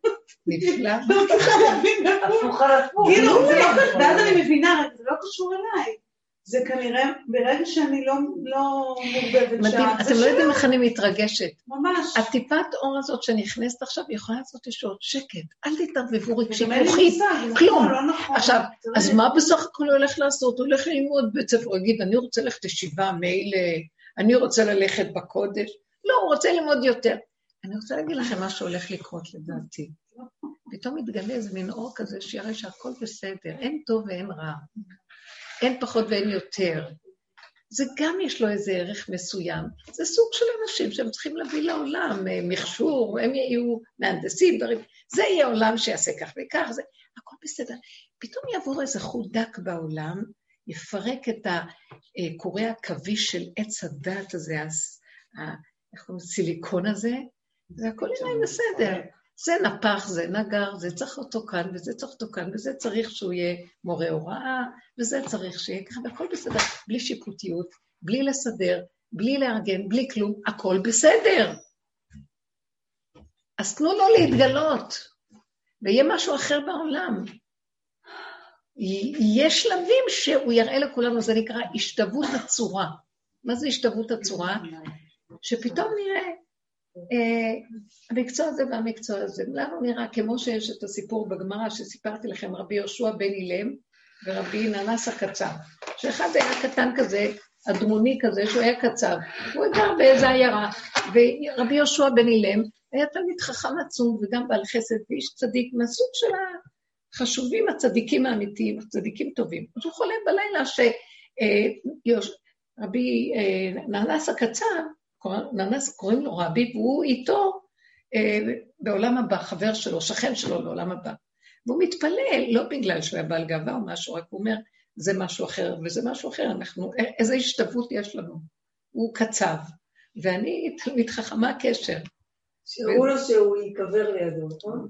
S3: נפלא.
S8: לא להבין
S2: הפוך.
S8: כאילו, זה לא ואז אני מבינה, זה לא קשור אליי. זה כנראה, ברגע שאני לא לא מעורבבת שם,
S3: אתם
S8: זה
S3: לא יודעים
S8: שלו.
S3: איך אני מתרגשת.
S8: ממש.
S3: הטיפת אור הזאת שנכנסת עכשיו יכולה לעשות ישועות שקט. אל תתערבבו רגשית
S8: לי
S3: מוחית. כלום.
S8: לא נכון.
S3: עכשיו, אז מה בסך הכל הוא הולך לעשות? הוא הולך ללמוד בית ספר, הוא יגיד, אני רוצה ללכת לישיבה, מילא, אני רוצה ללכת בקודש. לא, הוא רוצה ללמוד יותר. אני רוצה להגיד לכם מה שהולך לקרות לדעתי. פתאום מתגלה איזה מין אור כזה שיראה שהכל בסדר, אין טוב ואין רע. אין פחות ואין יותר. זה גם יש לו איזה ערך מסוים. זה סוג של אנשים שהם צריכים להביא לעולם, אה, מכשור, הם יהיו מהנדסים, דברים. זה יהיה עולם שיעשה כך וכך, זה, הכל בסדר. פתאום יעבור איזה חוט דק בעולם, יפרק את הקורי העכביש של עץ הדת הזה, איך קוראים לזה? סיליקון הזה, והכל נראה בסדר. זה נפח, זה נגר, זה צריך אותו כאן, וזה צריך אותו כאן, וזה צריך שהוא יהיה מורה הוראה, וזה צריך שיהיה ככה, והכל בסדר, בלי שיפוטיות, בלי לסדר, בלי לארגן, בלי כלום, הכל בסדר. אז תנו לו להתגלות, ויהיה משהו אחר בעולם. יש שלבים שהוא יראה לכולנו, זה נקרא השתוות הצורה. מה זה השתוות הצורה? שפתאום נראה אה, המקצוע הזה והמקצוע הזה. לנו נראה כמו שיש את הסיפור בגמרא שסיפרתי לכם, רבי יהושע בן אילם, ורבי ננס הקצר, שאחד היה קטן כזה, אדמוני כזה, שהוא היה קצר, הוא גר באיזה עיירה, ורבי יהושע בן אילם היה תלמיד חכם עצום וגם בעל חסד ואיש צדיק מהסוג של החשובים, הצדיקים האמיתיים, הצדיקים טובים. אז הוא חולם בלילה שרבי אה, ננס הקצר, ננס קוראים לו רבי, והוא איתו אה, בעולם הבא, חבר שלו, שכן שלו לעולם הבא. והוא מתפלל, לא בגלל שהוא היה בעל גאווה או משהו, רק הוא אומר, זה משהו אחר וזה משהו אחר, אנחנו, איזה השתוות יש לנו. הוא קצב, ואני תלמיד חכמה הקשר.
S1: שהראו לו שהוא ייקבר לידו, נכון?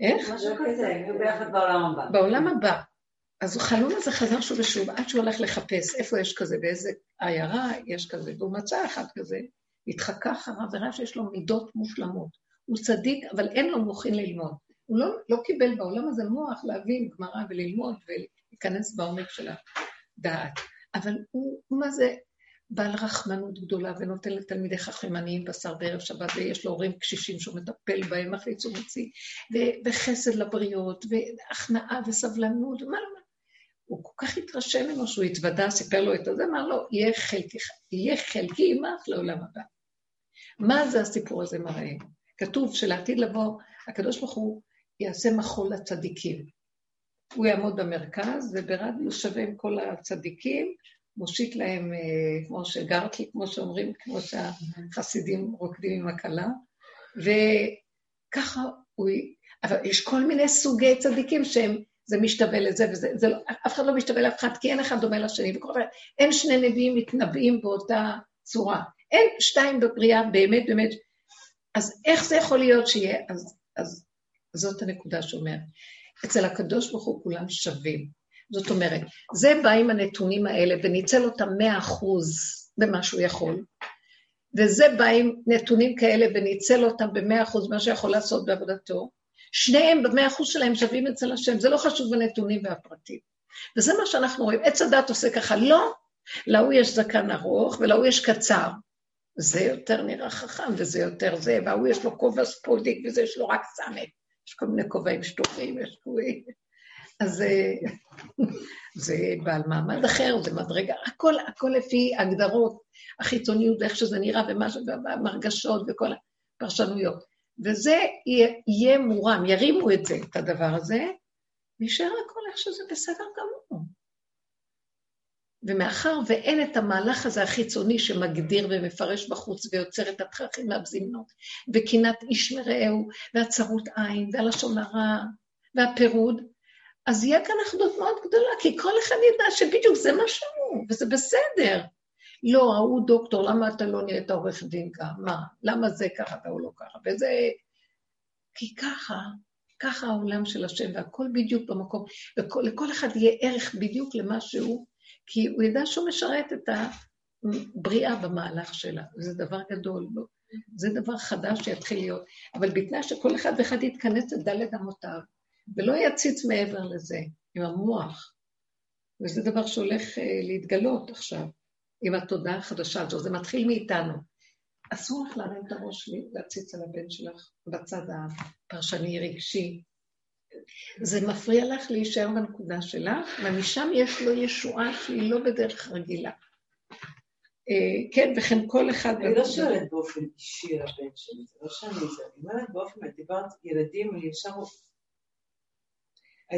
S3: איך?
S7: משהו כזה, יהיו ביחד בעולם הבא.
S3: בעולם הבא. אז החלום הזה חזר שוב ושוב, עד שהוא הלך לחפש איפה יש כזה, באיזה עיירה יש כזה, והוא מצא אחד כזה, התחקה אחריו וראה שיש לו מידות מושלמות. הוא צדיק, אבל אין לו מוחין ללמוד. הוא לא, לא קיבל בעולם הזה מוח להבין גמרא וללמוד ולהיכנס בעומק של הדעת. אבל הוא, מה זה, בעל רחמנות גדולה ונותן לתלמידי חכמים עניים בשר בערב שבת, ויש לו הורים קשישים שהוא מטפל בהם, מחליץ ומוציא, וחסד לבריות, והכנעה וסבלנות, ומה לא... הוא כל כך התרשם ממנו שהוא התוודה, סיפר לו את הזה, אמר לו, יהיה חלקי, עמך לעולם הבא. מה זה הסיפור הזה מראה? כתוב שלעתיד לבוא, הקדוש ברוך הוא יעשה מחול לצדיקים. הוא יעמוד במרכז, וברדיו שווה עם כל הצדיקים, מושיט להם, אה, כמו שגרתי, כמו שאומרים, כמו שהחסידים רוקדים עם הכלה, וככה הוא... אבל יש כל מיני סוגי צדיקים שהם, זה משתווה לזה וזה, זה לא, אף אחד לא משתווה לאף אחד, כי אין אחד דומה לשני, וכל דבר, אין שני נביאים מתנבאים באותה צורה. אין שתיים בבריאה, באמת, באמת. אז איך זה יכול להיות שיהיה? אז, אז זאת הנקודה שאומרת. אצל הקדוש ברוך הוא כולם שווים. זאת אומרת, זה בא עם הנתונים האלה וניצל אותם מאה אחוז במה שהוא יכול, וזה בא עם נתונים כאלה וניצל אותם במאה אחוז מה שיכול לעשות בעבודתו, שניהם במאה אחוז שלהם שווים אצל השם, זה לא חשוב בנתונים והפרטים. וזה מה שאנחנו רואים, עץ הדת עושה ככה, לא, להוא יש זקן ארוך ולהוא יש קצר. זה יותר נראה חכם וזה יותר זה, וההוא יש לו כובע ספודיק וזה יש לו רק סמק. יש כל מיני כובעים שטוחים, יש כובעים. אז זה בעל מעמד אחר, זה מדרגה, הכל, הכל לפי הגדרות, החיצוניות, איך שזה נראה, והמרגשות וכל הפרשנויות. וזה יהיה, מורם, ירימו את זה, את הדבר הזה, נשאר הכל איך שזה בסדר גמור. ומאחר ואין את המהלך הזה החיצוני שמגדיר ומפרש בחוץ ויוצר את התככים מהבזימנות, וקנאת איש מרעהו, והצרות עין, והלשון הרע, והפירוד, אז יהיה כאן אחדות מאוד גדולה, כי כל אחד ידע שבדיוק זה מה שהוא, וזה בסדר. לא, ההוא דוקטור, למה אתה לא נהיית עורך דין ככה? מה? למה זה ככה והוא לא ככה? וזה... כי ככה, ככה העולם של השם, והכל בדיוק במקום, ולכל אחד יהיה ערך בדיוק למה שהוא, כי הוא ידע שהוא משרת את הבריאה במהלך שלה. זה דבר גדול, לא? זה דבר חדש שיתחיל להיות. אבל בתנאי שכל אחד ואחד יתכנס לדלת אמותיו, ולא יציץ מעבר לזה, עם המוח. וזה דבר שהולך uh, להתגלות עכשיו, עם התודעה החדשה הזו, זה מתחיל מאיתנו. אסור לך להרים את הראש להציץ על הבן שלך בצד הפרשני רגשי. זה מפריע לך להישאר בנקודה שלך, ומשם יש לו ישועה שהיא לא בדרך רגילה. Uh, כן, וכן כל אחד...
S7: אני לא שואלת באופן אישי על הבן שלי, זה לא שאני זה, אני אומרת באופן, דיברת ילדים, אני ישר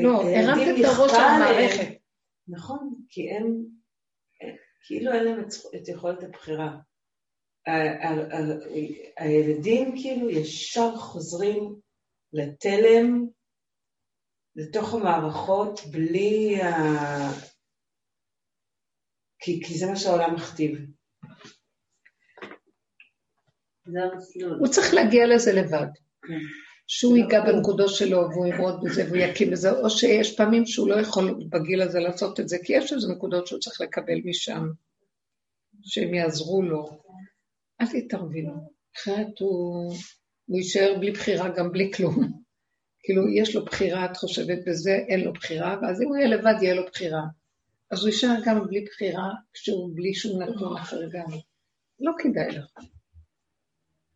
S3: לא, הרמת את הראש על המערכת.
S7: נכון, כי אין, כאילו אין להם את יכולת הבחירה. הילדים כאילו ישר חוזרים לתלם, לתוך המערכות, בלי ה... כי, כי זה מה שהעולם מכתיב.
S3: הוא צריך להגיע לזה לבד. שהוא ייגע בנקודות שלו והוא ימרוד בזה והוא יקים בזה, או שיש פעמים שהוא לא יכול בגיל הזה לעשות את זה, כי יש איזה נקודות שהוא צריך לקבל משם, שהם יעזרו לו. אל תתערבי לו, אחרת הוא, הוא יישאר בלי בחירה גם בלי כלום. כאילו, יש לו בחירה, את חושבת בזה, אין לו בחירה, ואז אם הוא יהיה לבד, יהיה לו בחירה. אז הוא יישאר גם בלי בחירה, כשהוא בלי שום נתון אחר גם. לא כדאי לך.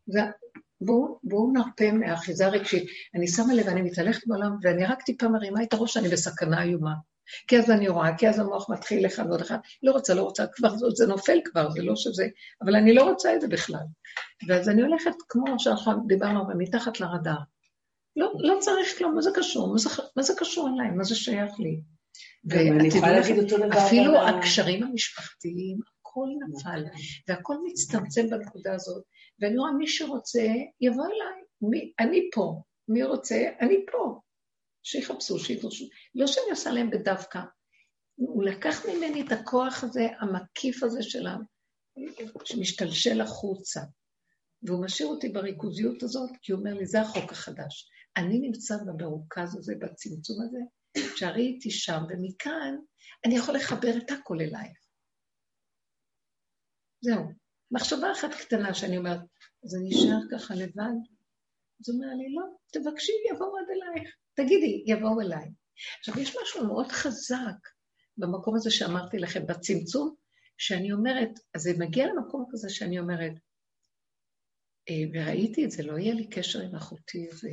S3: זה, בואו בוא נרפה מהאחיזה הרגשית. אני שמה לב, אני מתהלכת בעולם, ואני רק טיפה מרימה את הראש, אני בסכנה איומה. כי אז אני רואה, כי אז המוח מתחיל אחד ועוד אחד. לא רוצה, לא רוצה, כבר זה, זה נופל כבר, זה לא שזה... אבל אני לא רוצה את זה בכלל. ואז אני הולכת, כמו שעכשיו דיברנו, מתחת לרדאר. לא, לא צריך כלום, מה זה קשור? מה זה, מה זה קשור אליי? מה זה שייך לי?
S7: ואני יכולה להגיד אותו דבר.
S3: אפילו הקשרים המשפחתיים, הכל נפל, והכל מצטמצם בנקודה הזאת. ואני רואה, מי שרוצה, יבוא אליי. מי, אני פה. מי רוצה? אני פה. שיחפשו, שידרשו. לא שאני עושה להם בדווקא. הוא לקח ממני את הכוח הזה, המקיף הזה שלנו, שמשתלשל החוצה. והוא משאיר אותי בריכוזיות הזאת, כי הוא אומר לי, זה החוק החדש. אני נמצא במרוכז הזה, בצמצום הזה, שהרי איתי שם, ומכאן אני יכול לחבר את הכל אלייך. זהו. מחשבה אחת קטנה שאני אומרת, אז אני אשאר ככה לבד? אז הוא אומר לי, לא, תבקשי, יבואו עד אלייך. תגידי, יבואו אליי. עכשיו, יש משהו מאוד חזק במקום הזה שאמרתי לכם, בצמצום, שאני אומרת, אז זה מגיע למקום כזה שאני אומרת, אה, וראיתי את זה, לא יהיה לי קשר עם אחותי איזה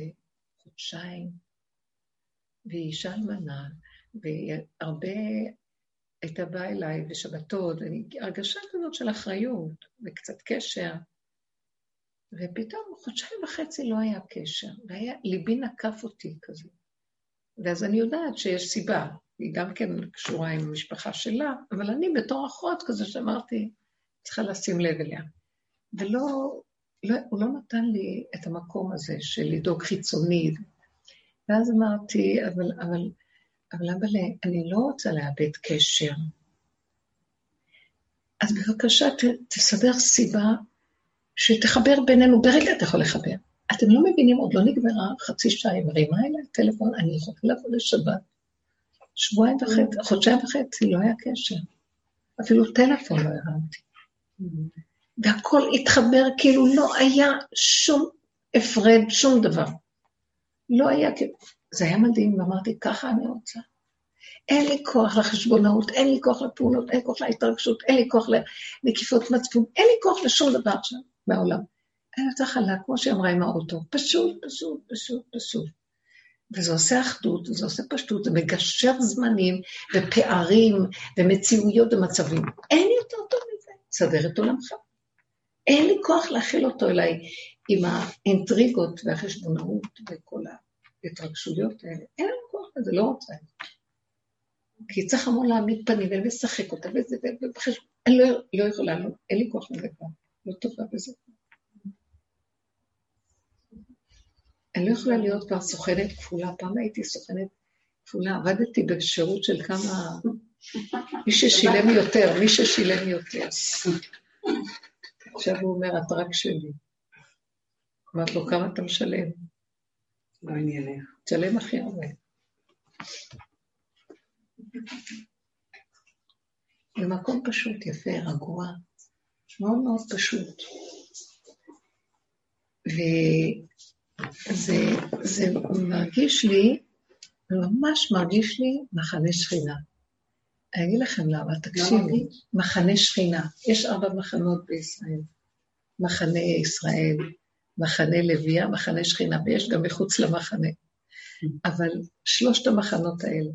S3: חודשיים, והיא אישה אלמנה, והרבה הייתה באה אליי בשבתות, הרגשה כזאת של אחריות וקצת קשר, ופתאום חודשיים וחצי לא היה קשר, והיה, ליבי נקף אותי כזה. ואז אני יודעת שיש סיבה, היא גם כן קשורה עם המשפחה שלה, אבל אני בתור אחות כזה שאמרתי, צריכה לשים לב אליה. ולא, לא, הוא לא נתן לי את המקום הזה של לדאוג חיצונית. ואז אמרתי, אבל, אבל, אבל אבל אני לא רוצה לאבד קשר. אז בבקשה, ת, תסדר סיבה שתחבר בינינו, ברגע אתה יכול לחבר. אתם לא מבינים, עוד לא נגמרה חצי שעה, היא מרימה אליי טלפון, אני יכולה לבוא לשבת. שבועיים וחצי, חודשיים וחצי, לא היה קשר. אפילו טלפון לא הרמתי. והכל התחבר כאילו לא היה שום הפרד, שום דבר. לא היה כאילו, זה היה מדהים, ואמרתי, ככה אני רוצה. אין לי כוח לחשבונאות, אין לי כוח לפעולות, אין לי כוח להתרגשות, אין לי כוח לנקיפות מצפון, אין לי כוח לשום דבר שם בעולם. אני יותר חלק, כמו שהיא אמרה עם האוטו, פשוט, פשוט, פשוט, פשוט. וזה עושה אחדות, וזה עושה פשטות, זה מגשר זמנים ופערים ומציאויות ומצבים. אין לי יותר טוב מזה, סדר את עולמך. אין לי כוח להכיל אותו אליי עם האינטריגות והחשבונאות וכל ההתרגשויות האלה. אין לי כוח לזה, לא רוצה. כי צריך המון להעמיד פנים ולשחק אותה וזה, ובחשבון, אני לא, לא יכולה, לא, אין לי כוח לזה כבר, לא טובה בזה. אני לא יכולה להיות כבר סוכנת כפולה. פעם הייתי סוכנת כפולה, עבדתי בשירות של כמה... מי ששילם יותר, מי ששילם יותר. עכשיו הוא אומר, את רק שלי. אמרת לו, כמה אתה משלם?
S7: לא עניינך.
S3: תשלם הכי הרבה. זה מקום פשוט, יפה, רגוע, מאוד מאוד פשוט. וזה זה מרגיש לי, ממש מרגיש לי מחנה שכינה. אני אגיד לכם למה, תקשיבי, מחנה שכינה. יש ארבע מחנות בישראל. מחנה ישראל, מחנה לוויה, מחנה שכינה, ויש גם מחוץ למחנה. אבל שלושת המחנות האלה,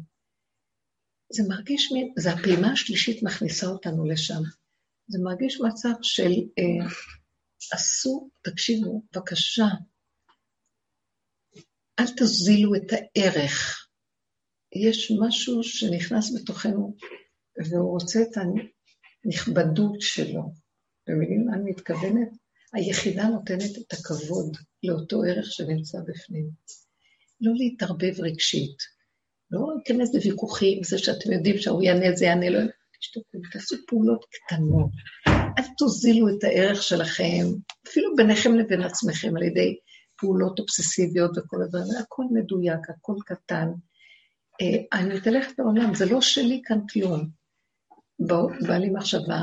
S3: זה מרגיש מין, זה הפעימה השלישית מכניסה אותנו לשם. זה מרגיש מצב של אה, עשו, תקשיבו, בבקשה, אל תזילו את הערך. יש משהו שנכנס בתוכנו, והוא רוצה את הנכבדות שלו. אתם מבינים מה אני מתכוונת? היחידה נותנת את הכבוד לאותו ערך שנמצא בפנים. לא להתערבב רגשית. לא להיכנס לוויכוחים, זה שאתם יודעים שההוא יענה, זה יענה, לא... תשתתפו, תעשו פעולות קטנות. אל תוזילו את הערך שלכם, אפילו ביניכם לבין עצמכם, על ידי פעולות אובססיביות וכל הדברים, הכל מדויק, הכל קטן. אה, אני מתהלכת בעולם, זה לא שלי כאן כלום. בא לי מחשבה,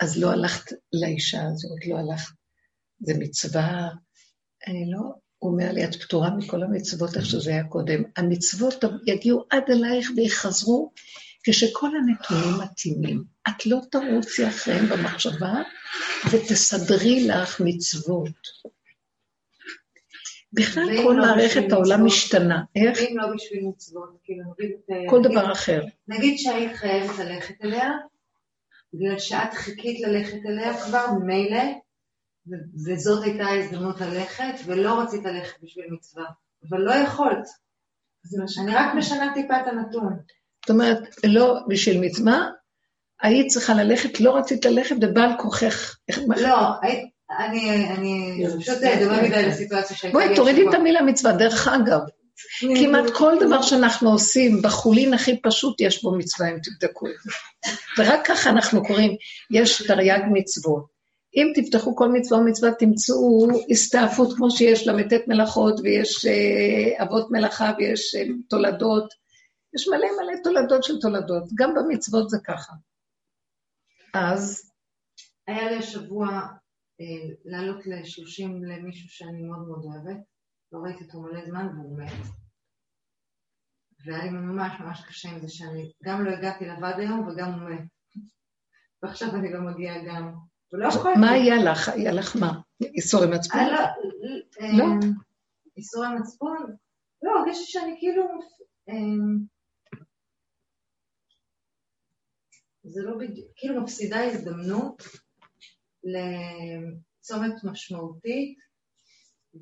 S3: אז לא הלכת לאישה הזאת, לא הלכת, זה מצווה, אני לא, הוא אומר לי, את פטורה מכל המצוות איך שזה היה קודם. המצוות יגיעו עד אלייך ויחזרו כשכל הנתונים מתאימים. את לא תרוצי אחריהם במחשבה ותסדרי לך מצוות. בכלל כל
S6: לא
S3: מערכת העולם
S6: מצוות?
S3: משתנה. איך?
S6: ואם לא בשביל מצוות, כאילו נגיד
S3: כל
S6: נגיד-
S3: דבר אחר.
S6: נגיד שהיית חייבת ללכת אליה, בגלל שאת חיכית ללכת אליה כבר ממילא, ו- וזאת הייתה ההזדמנות ללכת, ולא רצית ללכת בשביל מצווה, אבל לא יכולת. אני רק משנה טיפה את הנתון.
S3: זאת אומרת, לא בשביל מצווה, היית צריכה ללכת, לא רצית ללכת, ובעל כוחך.
S6: לא, אני אני פשוט דומה מדי לסיטואציה שהייתה
S3: בואי, תורידי את. המילה מצווה. דרך אגב, כמעט כל דבר שאנחנו עושים, בחולין הכי פשוט יש בו מצווה, אם תבדקו את זה. ורק ככה אנחנו קוראים, יש תרי"ג מצוות. אם תפתחו כל מצווה ומצווה, תמצאו הסתעפות כמו שיש ל"ט מלאכות, ויש אה, אבות מלאכה, ויש אה, תולדות. יש מלא מלא תולדות של תולדות. גם במצוות זה ככה. אז,
S6: היה לי השבוע אה, לעלות ל-30 למישהו שאני מאוד מאוד אוהבת, לא ראיתי אותו מלא זמן והוא מת. והיה לי ממש ממש קשה עם זה שאני גם לא הגעתי לוועד היום וגם הוא מת. ועכשיו אני לא מגיעה גם.
S3: מה היה לך? היה לך מה? איסורי מצפון?
S6: אה, לא,
S3: לא.
S6: אה, איסורי מצפון? לא, הרגשתי שאני כאילו... אה, זה לא בדיוק, כאילו מפסידה הזדמנות לצומת משמעותית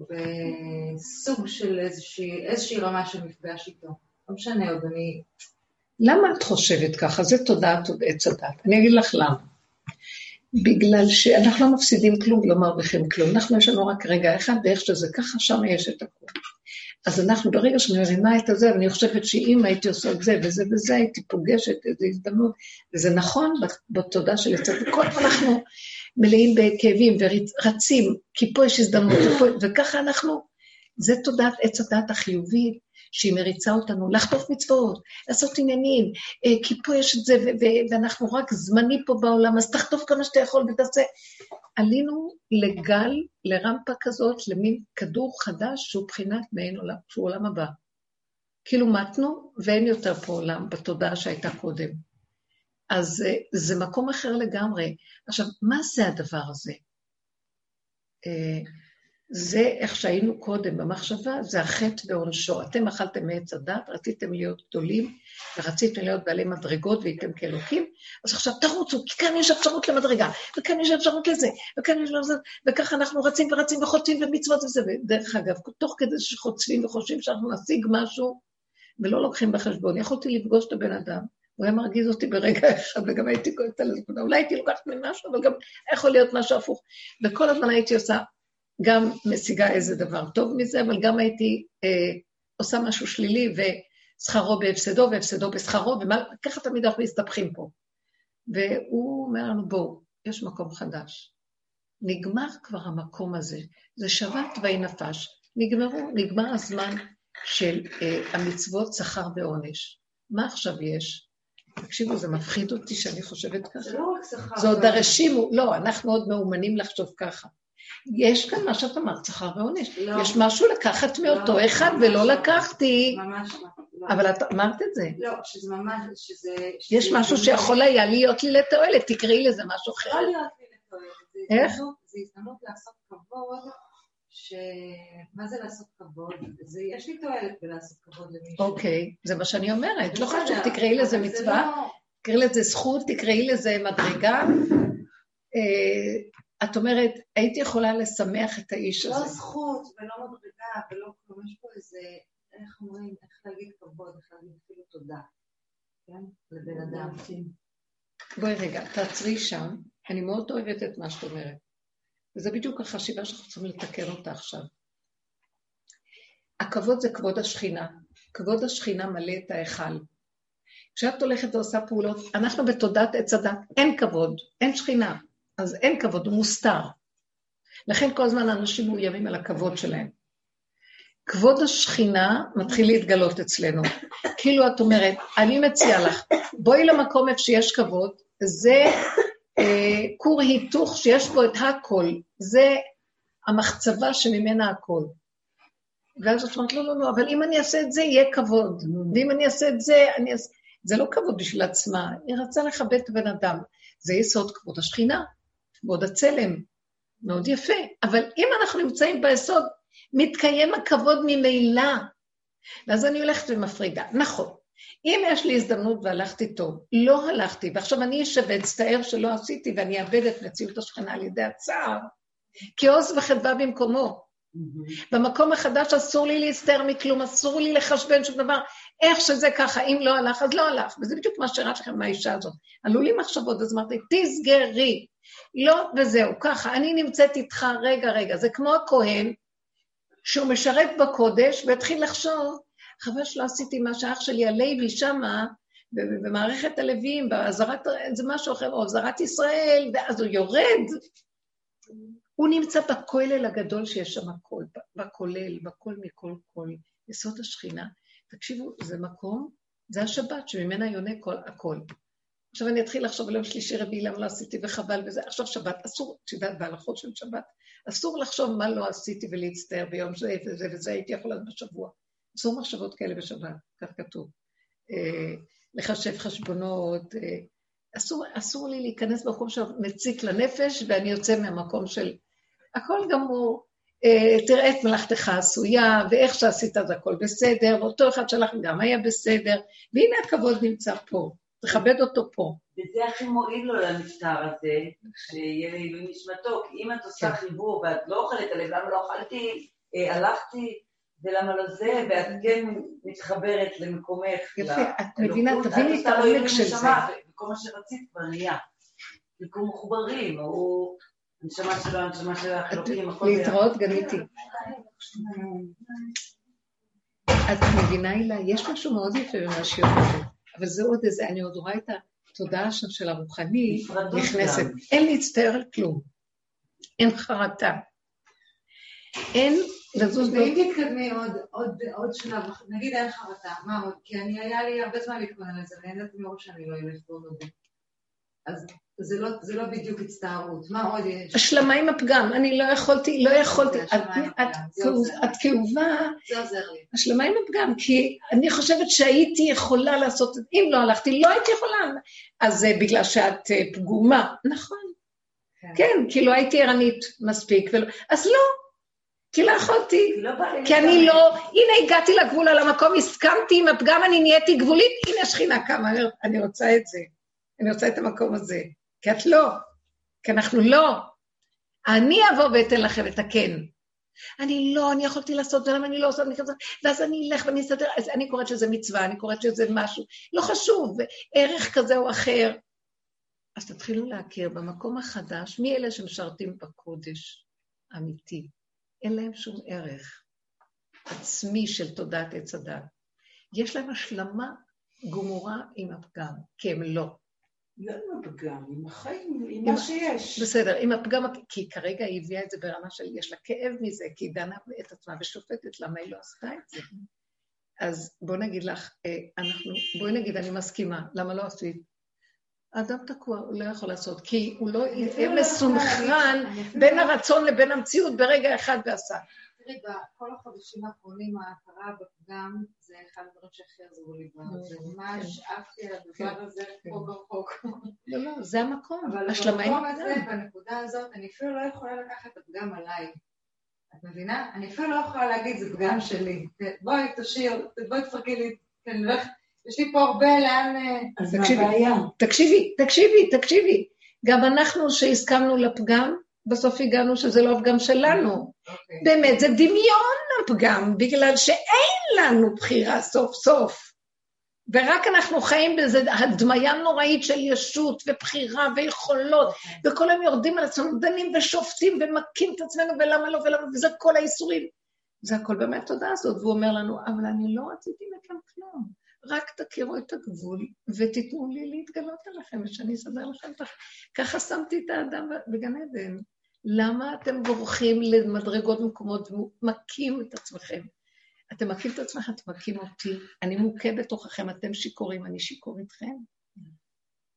S6: בסוג של איזושהי, איזושהי רמה של מפגש איתו. לא משנה, עוד אני...
S3: למה את חושבת ככה? זה תודעת עץ הדת. אני אגיד לך למה. בגלל שאנחנו לא מפסידים כלום ולא מרוויחים כלום. אנחנו, יש לנו רק רגע אחד, ואיך שזה ככה, שם יש את הכול. אז אנחנו, ברגע שאני מרימה את הזה, ואני חושבת שאם הייתי עושה את זה וזה וזה, הייתי פוגשת איזו הזדמנות, וזה נכון בתודה של יצאת, וכל פעם אנחנו מלאים בכאבים ורצים, כי פה יש הזדמנות, ופה, וככה אנחנו, זה תודעת עץ הדת החיובית, שהיא מריצה אותנו לחטוף מצוות, לעשות עניינים, אה, כי פה יש את זה, ואנחנו רק זמני פה בעולם, אז תחטוף כמה שאתה יכול ותעשה. עלינו לגל, לרמפה כזאת, למין כדור חדש שהוא בחינת מעין עולם, שהוא עולם הבא. כאילו מתנו, ואין יותר פה עולם בתודעה שהייתה קודם. אז אה, זה מקום אחר לגמרי. עכשיו, מה זה הדבר הזה? אה, זה איך שהיינו קודם במחשבה, זה החטא ועונשו. אתם אכלתם מעץ הדת, רציתם להיות גדולים, ורציתם להיות בעלי מדרגות והייתם כאלוקים, אז עכשיו תרוצו, כי כאן יש אפשרות למדרגה, וכאן יש אפשרות לזה, וכאן יש לזה, וככה אנחנו רצים ורצים וחוטפים ומצוות וזה. ודרך אגב, תוך כדי שחוצבים וחושבים שאנחנו נשיג משהו, ולא לוקחים בחשבון. יכולתי לפגוש את הבן אדם, הוא היה מרגיז אותי ברגע אחד, וגם הייתי כועסת על הזמן, אולי הייתי לוקחת ממשהו, אבל גם יכול להיות משהו הפוך. וכל הזמן הייתי עושה גם משיגה איזה דבר טוב מזה, אבל גם הייתי אה, עושה משהו שלילי, ושכרו בהפסדו והפסדו בשכרו, וככה תמיד אנחנו מסתבכים פה. והוא אומר לנו, בואו, יש מקום חדש. נגמר כבר המקום הזה, זה שבת ויהי נפש. נגמרו, נגמר הזמן של אה, המצוות שכר ועונש. מה עכשיו יש? תקשיבו, זה מפחיד אותי שאני חושבת ככה.
S6: זה לא רק שכר.
S3: זה עוד הרשימו, לא, אנחנו עוד מאומנים לחשוב ככה. יש כאן מה שאת אמרת, שכר ועונש.
S6: לא.
S3: יש משהו לקחת מאותו
S6: לא,
S3: אחד ולא
S6: לא.
S3: לקחתי,
S6: ממש לא.
S3: אבל את אמרת את זה.
S6: לא, שזה ממש, שזה... שזה
S3: יש משהו שיכול היה להיות לי לתועלת, תקראי לזה משהו אחר.
S6: יכול להיות לי לתועלת.
S3: איך?
S6: זה הזדמנות לעשות כבוד, ש... מה זה לעשות כבוד? זה, יש לי תועלת בלעשות כבוד למישהו.
S3: אוקיי, זה מה שאני אומרת. לא חשוב, תקראי לזה מצווה,
S6: לא-
S3: תקראי לזה זכות, תקראי לזה מדרגה. אה, את אומרת, הייתי יכולה לשמח את האיש
S6: לא
S3: הזה.
S6: זכות ולא מדרגה ולא כלום, יש פה איזה, איך אומרים, איך להגיד כבוד, איך להגיד אפילו תודה, כן? לבן אדם.
S3: בואי רגע, תעצרי שם, אני מאוד אוהבת את מה שאת אומרת. וזה בדיוק החשיבה שאנחנו צריכים לתקן אותה עכשיו. הכבוד זה כבוד השכינה. כבוד השכינה מלא את ההיכל. כשאת הולכת ועושה פעולות, אנחנו בתודעת עץ הדת, אין כבוד, אין שכינה, אז אין כבוד, הוא מוסתר. לכן כל הזמן האנשים מאוימים על הכבוד שלהם. כבוד השכינה מתחיל להתגלות אצלנו. כאילו את אומרת, אני מציעה לך, בואי למקום איפה שיש כבוד, זה כור היתוך שיש בו את הכל, זה המחצבה שממנה הכל. ואז את אומרת, לא, לא, לא, אבל אם אני אעשה את זה, יהיה כבוד. ואם אני אעשה את זה, אני אעשה... זה לא כבוד בשביל עצמה, היא רצה לכבד את הבן אדם. זה יסוד כבוד השכינה, כבוד הצלם. מאוד יפה. אבל אם אנחנו נמצאים ביסוד, מתקיים הכבוד ממילא. ואז אני הולכת ומפרידה. נכון, אם יש לי הזדמנות והלכתי טוב, לא הלכתי, ועכשיו אני אשב ואצטער שלא עשיתי ואני אאבד את מציאות השכנה על ידי הצער, כי עוז וחדווה במקומו. במקום החדש אסור לי להסתער מכלום, אסור לי לחשבן שום דבר. איך שזה ככה, אם לא הלך, אז לא הלך. וזה בדיוק מה שרץ לכם מהאישה הזאת. עלו לי מחשבות, אז אמרתי, תסגרי. לא, וזהו, ככה, אני נמצאת איתך, רגע, רגע. זה כמו הכהן, שהוא משרת בקודש, והתחיל לחשוב, חבל שלא עשיתי מה שאח שלי הלוי שמה, במערכת הלווים, בעזרת, זה משהו אחר, או עזרת ישראל, ואז הוא יורד. הוא נמצא בכולל הגדול שיש שם הכל, בכולל, בכל מכל כל, יסוד השכינה. תקשיבו, זה מקום, זה השבת שממנה יונה כל, הכל. עכשיו אני אתחיל לחשוב על יום שלישי רביעי, למה לא עשיתי וחבל וזה. עכשיו שבת, אסור, את יודעת, בהלכות של שבת, אסור לחשוב מה לא עשיתי ולהצטער ביום זה וזה וזה, הייתי יכולה בשבוע. אסור מחשבות כאלה בשבת, כך כתוב. אה, לחשב חשבונות, אה, אסור, אסור לי להיכנס במקום שמציק לנפש, ואני יוצא מהמקום של הכל גמור. אה, תראה את מלאכתך עשויה, ואיך שעשית אז הכל בסדר, ואותו אחד שלך גם היה בסדר, והנה הכבוד נמצא פה, תכבד אותו פה.
S5: וזה הכי מועיל לו למשטר הזה, שיהיה לעילוי נשמתו, כי אם את עושה
S3: כן.
S5: חיבור ואת לא אוכלת עליהם, למה לא אכלתי, הלכתי, ולמה לא זה, ואת כן מתחברת למקומך.
S3: יפה, את מבינה, תביני
S5: את
S3: העומק של זה.
S5: וכל מה שרצית כבר נהיה. תהיו מחוברים, הוא... הנשמה שלו, הנשמה של החילוקים, הכל ביחד.
S3: להתראות גם איתי. את מבינה, הילה, יש משהו מאוד יפה במה שהיא אומרת, אבל זה עוד איזה, אני עוד רואה את התודעה שם של הרוחני נכנסת. אין להצטער על כלום. אין חרטה. אין לזוז ב...
S6: ואם תתקדמי עוד, עוד, עוד שלב, נגיד אין חרטה, מה עוד? כי אני, היה לי הרבה זמן להתכונן לזה, ואני יודעת מראש שאני לא אלך בו נודה. אז זה לא, זה לא בדיוק הצטערות, מה עוד יש?
S3: השלמה עם הפגם, אני לא יכולתי, לא יכולתי, את- כאובה,
S6: לי.
S3: השלמה עם הפגם, כי אני חושבת שהייתי יכולה לעשות אם לא הלכתי, לא הייתי יכולה, אז זה בגלל שאת אה, פגומה, נכון,
S6: כן.
S3: כן, כי לא הייתי ערנית מספיק, אז לא, כי לא יכולתי,
S5: כי לא
S3: אני לא, הנה הגעתי לגבול על המקום, הסכמתי עם הפגם, אני נהייתי גבולית, הנה שכינה קמה, אני רוצה את זה, אני רוצה את המקום הזה, כי את לא, כי אנחנו לא. אני אבוא ואתן לכם את הכן. אני לא, אני יכולתי לעשות, ולמה אני לא עושה, אני כזה, ואז אני אלך ואני אסתדר, אז אני קוראת שזה מצווה, אני קוראת שזה משהו, לא חשוב, ערך כזה או אחר. אז תתחילו להכיר במקום החדש, מי אלה שמשרתים בקודש אמיתי? אין להם שום ערך עצמי של תודעת עץ הדת. יש להם השלמה גמורה עם הפגם, כי הם לא.
S7: לא עם הפגם, עם החיים, עם מה שיש.
S3: בסדר, עם הפגם, כי כרגע היא הביאה את זה ברמה של, יש לה כאב מזה, כי היא דנה את עצמה ושופטת למה היא לא עשתה את זה. אז בוא נגיד לך, אה, אנחנו, בואי נגיד, אני מסכימה, למה לא עשית? האדם תקוע, הוא לא יכול לעשות, כי הוא לא יהיה
S6: לא
S3: מסונכרן בין
S6: לא-
S3: הרצון לבין המציאות ברגע אחד ועשה.
S6: תראי, בכל החודשים האחרונים ההכרה בפגם זה אחד הדברים שהכי עזרו לי.
S3: נו,
S6: זה ממש עפתי על הדבר הזה
S3: כן.
S6: פה ברחוק.
S3: לא, לא, זה המקום,
S6: אבל במקום הזה,
S3: הפגם.
S6: בנקודה הזאת, אני אפילו לא יכולה לקחת את הפגם עליי. את מבינה? אני אפילו לא יכולה להגיד, זה פגם שלי. בואי, תשאיר, בואי תפרקי לי, כן, אני הולכת- יש לי פה הרבה לאן... אה,
S7: אז
S3: תקשיבי. תקשיבי, תקשיבי, תקשיבי. גם אנחנו שהסכמנו לפגם, בסוף הגענו שזה לא הפגם שלנו.
S6: אוקיי.
S3: באמת, זה דמיון הפגם, בגלל שאין לנו בחירה סוף סוף. ורק אנחנו חיים באיזו הדמיה נוראית של ישות ובחירה ויכולות, וכל היום יורדים על עצמנו, דנים ושופטים ומכים את עצמנו, ולמה לא ולמה, וזה כל האיסורים. זה הכל באמת התודעה הזאת, והוא אומר לנו, אבל אני לא רציתי מכם כלום. רק תכירו את הגבול ותיתנו לי להתגלות עליכם ושאני אסדר לכם את. ככה שמתי את האדם בגן עדן. למה אתם בורחים למדרגות מקומות ומכים את עצמכם? אתם מכים את עצמכם, אתם מכים אותי. אני מוכה בתוככם, אתם שיכורים, אני שיכור איתכם.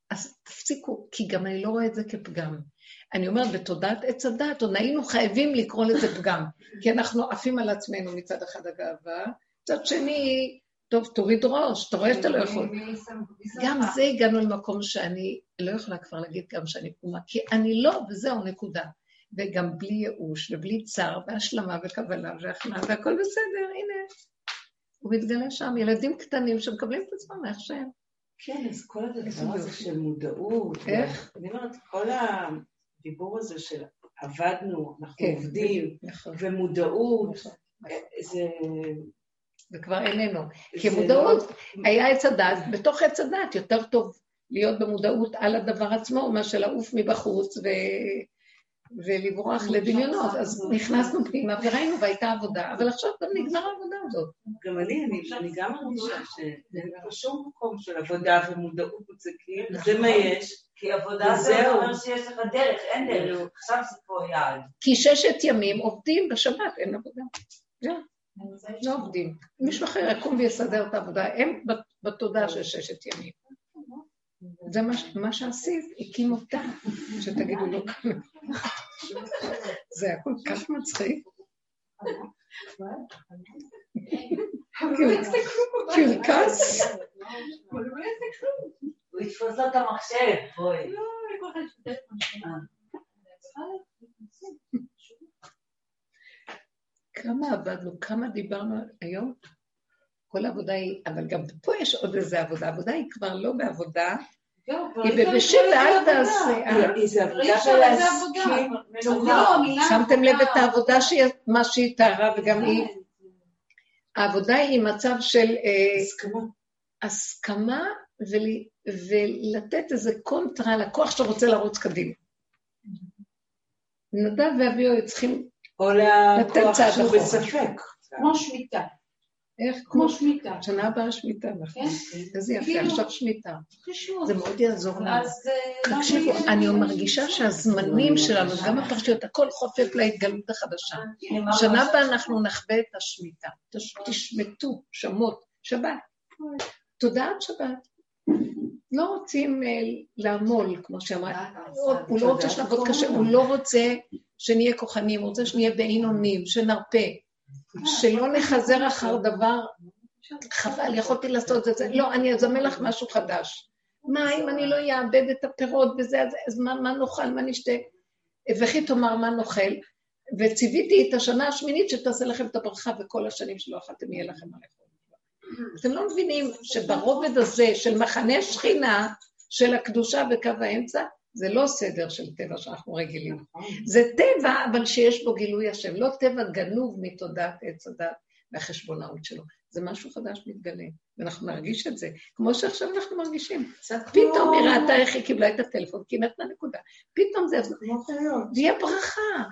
S3: אז תפסיקו, כי גם אני לא רואה את זה כפגם. אני אומרת, בתודעת עץ הדת, עוד היינו חייבים לקרוא לזה פגם, כי אנחנו עפים על עצמנו מצד אחד הגאווה, מצד שני, טוב, תוריד ראש, אתה רואה שאתה לא יכול. גם? זה הגענו למקום שאני לא יכולה כבר להגיד גם שאני פגומה, כי אני לא, וזהו, נקודה. וגם בלי ייאוש, ובלי צער, והשלמה, וקבלה, והכנעה, והכל בסדר, הנה. הוא מתגלה שם, ילדים קטנים שמקבלים את עצמם איך שהם.
S7: כן, אז כל הדבר הזה של מודעות.
S3: איך?
S7: אני אומרת, כל הדיבור הזה של עבדנו, אנחנו
S3: כן,
S7: עובדים,
S3: נכון.
S7: ומודעות,
S3: נכון.
S7: זה...
S3: זה כבר איננו. כי מודעות, היה עץ הדת, בתוך עץ הדת יותר טוב להיות במודעות על הדבר עצמו, מאשר לעוף מבחוץ ו... ולברוח לדמיונות. אז נכנסנו פנימה וראינו והייתה עבודה, אבל עכשיו גם נגמר העבודה הזאת.
S7: גם אני, אני, אני גם מרגישה שאין פה שום מקום של עבודה ומודעות, זה כאילו, זה מה יש.
S5: כי עבודה זה
S7: וזהו.
S5: אומר שיש לך דרך, אין דרך. עכשיו זה פה יעד.
S3: כי ששת ימים עובדים בשבת, אין עבודה. זהו, לא עובדים. מישהו אחר יקום ויסדר את העבודה. הם בת- בתודעה של ששת ימים. זה מה, מה שעשית, הקים אותה, שתגידו לא כמה. זה היה כל כך מצחיק. קרקס.
S5: הוא יתפוס לו את המחשב, בואי.
S3: כמה עבדנו, כמה דיברנו היום. כל העבודה היא, אבל גם פה יש עוד איזה עבודה. העבודה היא כבר לא בעבודה, היא בבשל אל תעשה.
S7: איזה עבודה.
S8: לא, המילה
S3: שמתם לב. את העבודה, מה שהיא תארה וגם היא, העבודה היא מצב של אה,
S7: הסכמה.
S3: הסכמה ול, ולתת איזה קונטרה לכוח שרוצה לרוץ קדימה. נדב ואביו צריכים,
S7: או לכוח שהוא. בספק.
S8: כמו שמיטה.
S3: איך,
S8: כמו שמיטה.
S3: שנה הבאה שמיטה, נכון?
S8: כן.
S3: איזה יפה,
S8: כאילו-
S3: עכשיו שמיטה. זה מאוד יעזור לנו.
S8: אז... אה,
S3: תקשיבו, אני מרגישה שהזמנים שלנו, גם הפרשיות, הכל חופף להתגלות החדשה. שנה הבאה אנחנו נחווה את השמיטה. תש- תשמטו, שמות, שבת. תודעת שבת. לא רוצים אה, לעמול, כמו שאמרה, הוא- הוא לא רוצה שנעבוד קשה, הוא לא רוצה שנהיה כוחניים, הוא רוצה שנהיה בעינונים, שנרפה, שלא נחזר אחר דבר, חבל, יכולתי לעשות את זה, לא, אני אזמן לך משהו חדש. מה אם אני לא אאבד את הפירות וזה, אז, מה, מה נאכל, מה נשתה? וכי תאמר מה נאכל, וציוויתי את השנה השמינית שתעשה לכם את הברכה, וכל השנים שלא אכלתם יהיה לכם מה לאכול. אתם לא מבינים שברובד הזה של מחנה שכינה, של הקדושה וקו האמצע, זה לא סדר של טבע שאנחנו רגילים. זה טבע, אבל שיש בו גילוי השם, לא טבע גנוב מתודעת עץ הדת והחשבונאות שלו. זה משהו חדש מתגלה, ואנחנו נרגיש את זה, כמו שעכשיו אנחנו מרגישים. פתאום היא ראתה איך היא קיבלה את הטלפון, כי היא נתנה נקודה. פתאום זה... ויהיה ברכה,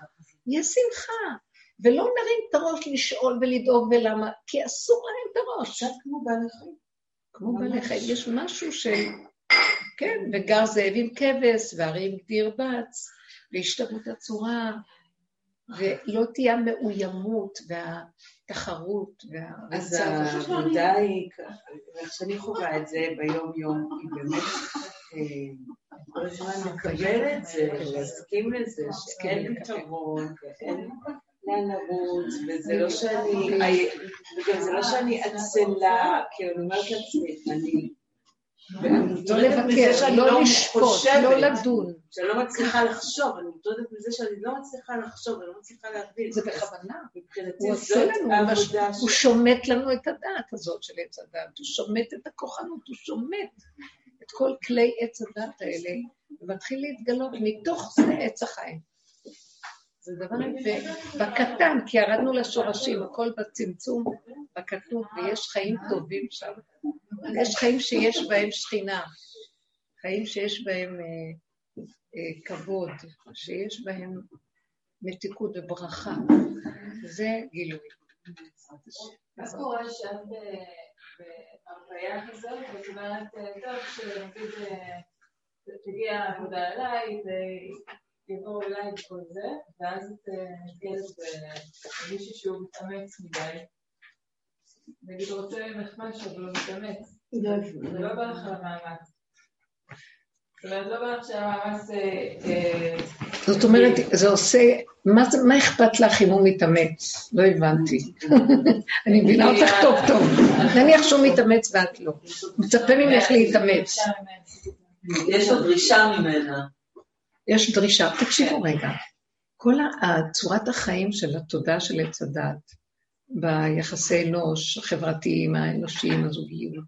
S3: יהיה שמחה. ולא נרים את הראש לשאול ולדאוג ולמה, כי אסור להם את הראש.
S7: קצת כמו בעלי חיים.
S3: כמו בעלי חיים, יש משהו של... כן, וגר זאב עם כבש, וארי גדיר בץ, והשתוות הצורה, ולא תהיה המאוימות והתחרות
S7: אז
S3: והריצה.
S7: העבודה היא, איך שאני חווה את זה ביום-יום, היא באמת אה, כל הזמן לקבל את זה, להסכים לזה, שאין פתרון, ואין לאן לרוץ, וזה לא שאני, וגם זה לא שאני עצלה, כי אני אומרת לעצמי, אני...
S3: לא
S7: שאני
S3: לא לשפוט, לא לדון.
S7: שאני לא מצליחה לחשוב, אני מוטרדת מזה שאני לא מצליחה לחשוב, אני לא מצליחה להבין.
S3: זה בכוונה.
S7: מבחינתי זאת
S3: לנו,
S7: העבודה
S3: הוא שומט לנו את הדעת הזאת של עץ הדעת, הוא שומט את הכוחנות, הוא שומט את כל כלי עץ הדעת האלה, ומתחיל להתגלות מתוך זה עץ החיים. זה דבר יפה, בקטן, כי ירדנו לשורשים, הכל בצמצום, בקטנות, ויש חיים טובים שם. יש חיים שיש בהם שכינה, חיים שיש בהם אה, אה, כבוד, שיש בהם מתיקות וברכה. זה גילוי.
S4: מה קורה שאת בהרפאיה כזאת, ואת אומרת, טוב, שנגיד תגיע העבודה אליי, ויבואו אליי את כל זה, ואז את נתקלת במישהו שהוא מתאמץ מדי. נגיד, רוצה ממך משהו, אבל הוא מתאמץ. זה לא בא לך למאמץ. זאת אומרת, לא בא לך שהמאמץ... אה, אה,
S3: זאת אומרת, זה עושה, מה אכפת לך אם הוא מתאמץ? לא הבנתי. אני מבינה אותך טוב טוב. נניח שהוא מתאמץ ואת לא. מצפה ממך להתאמץ.
S5: יש לו דרישה ממנה.
S3: יש דרישה. תקשיבו רגע. כל צורת החיים של התודעה של עץ הדת, ביחסי אנוש, החברתיים, האנושיים, הזוגיות,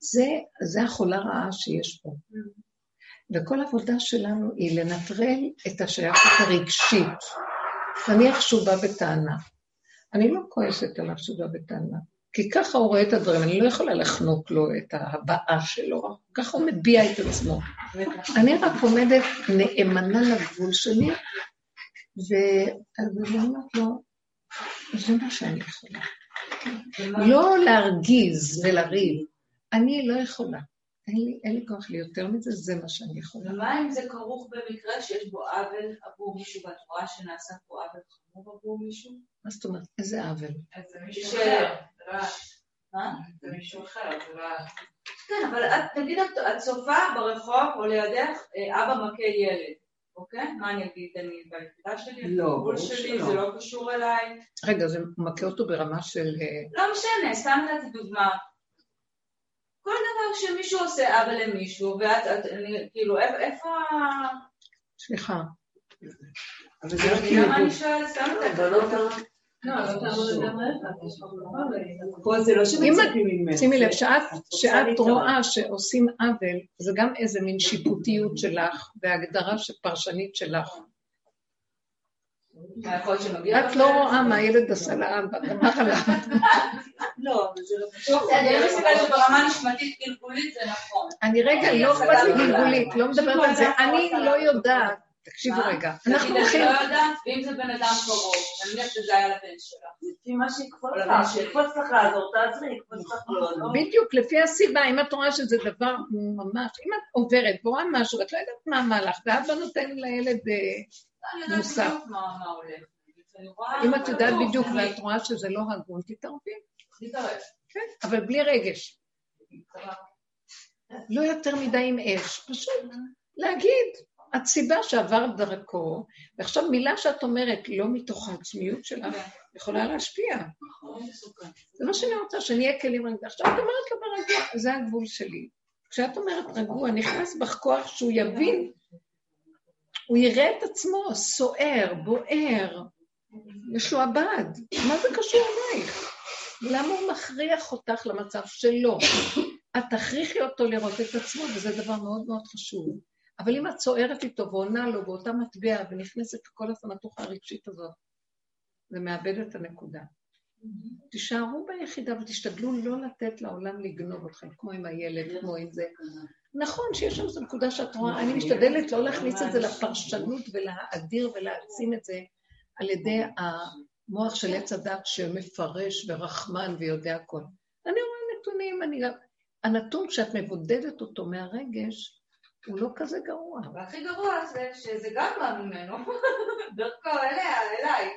S3: זה, זה החולה רעה שיש פה. וכל העבודה שלנו היא לנטרל את השייכות הרגשית. נניח שהוא בא בטענה. אני לא כועסת עליו שהוא בא בטענה, כי ככה הוא רואה את הדברים, אני לא יכולה לחנוק לו את ההבעה שלו, ככה הוא מביע את עצמו. אני רק עומדת נאמנה לגבול שלי, ואז אני אומרת לו, זה מה שאני יכולה. לא להרגיז ולריב, אני לא יכולה. אין לי, כוח ליותר מזה, זה מה שאני יכולה.
S10: ומה אם זה כרוך במקרה שיש בו עוול עבור מישהו, ואת רואה שנעשה פה עוול חמור עבור מישהו?
S3: מה זאת אומרת? איזה עוול?
S10: אז זה מישהו? זה מישהו אחר, זה לא... כן, אבל את, נגיד את צופה ברחוב או לידך אה, אבא מכה ילד, אוקיי? מה אני אגיד? אני ביחידה שלי?
S7: לא,
S10: בגבול שלי, זה לא קשור אליי.
S3: רגע, זה מכה אותו ברמה של... אה,
S10: לא משנה, סתם נתתי דוגמה. כל דבר שמישהו עושה עוול למישהו, ואת, את, אני, כאילו, איפה ה...
S3: סליחה.
S7: אבל זה לא כאילו...
S10: למה אני שואלת? סתם נתתי.
S7: פה זה לא שמצפים ממך.
S3: את, שימי לב, שאת. רואה שעושים עוול, זה גם איזה מין שיפוטיות שלך והגדרה של- פרשנית שלך. את לא רואה מה הילד עשה לאבא, אמר עליו.
S7: לא, אבל זה לא קשור.
S10: אני מסתכלת שברמה נשמתית גלגולית זה נכון.
S3: אני רגע, לא אכפת לי גלגולית, לא מדברת על זה. אני לא יודעת, תקשיבו? רגע, אנחנו
S10: נגיד, אני
S3: הולכים...
S10: לא יודעת, ואם זה בן אדם קרוב, נניח שזה היה לבן שלך.
S5: לפי מה שיקפוץ לך. שיקפוץ לך לעזור, תעזרי, יקפוץ לך לא, לא.
S3: בדיוק, לפי הסיבה, אם את רואה שזה דבר ממש, אם את עוברת ורואה משהו ואת לא יודעת מה המהלך, ואבא נותן לילד, אה,
S10: אני יודעת
S3: מוסר.
S10: אני
S3: אם את יודעת בדיוק
S10: אני-
S3: ואת רואה שזה לא הגון, תתערבי. כן, אבל בלי רגש. לא יותר מדי עם אש, פשוט להגיד, את סיבה שעברת דרכו, ועכשיו מילה שאת אומרת לא מתוך העצמיות שלך, יכולה להשפיע. זה מה שאני רוצה, שנהיה כלים רגוע. עכשיו את אומרת לו ברגוע, זה הגבול שלי. כשאת אומרת רגוע, נכנס בך כוח שהוא יבין, הוא יראה את עצמו סוער, בוער, משועבד. מה זה קשור אלייך? למה הוא מכריח אותך למצב שלו? את תכריחי אותו לראות את עצמו, וזה דבר מאוד מאוד חשוב. אבל אם את צוערת איתו ועונה לו באותה מטבע ונכנסת כל הסמטוחה הרגשית הזאת, זה מאבד את הנקודה. תישארו ביחידה ותשתדלו לא לתת לעולם לגנוב אתכם, כמו עם הילד, כמו עם זה. נכון שיש שם איזו נקודה שאת רואה, אני משתדלת לא להכניס את זה לפרשנות ולהאדיר ולהעצים את זה על ידי המוח של עץ הדת שמפרש ורחמן ויודע הכל. אני רואה נתונים, אני גם... הנתון שאת מבודדת אותו מהרגש, הוא לא כזה גרוע.
S10: והכי גרוע זה שזה גם בא ממנו, דרכו אליה, אליי.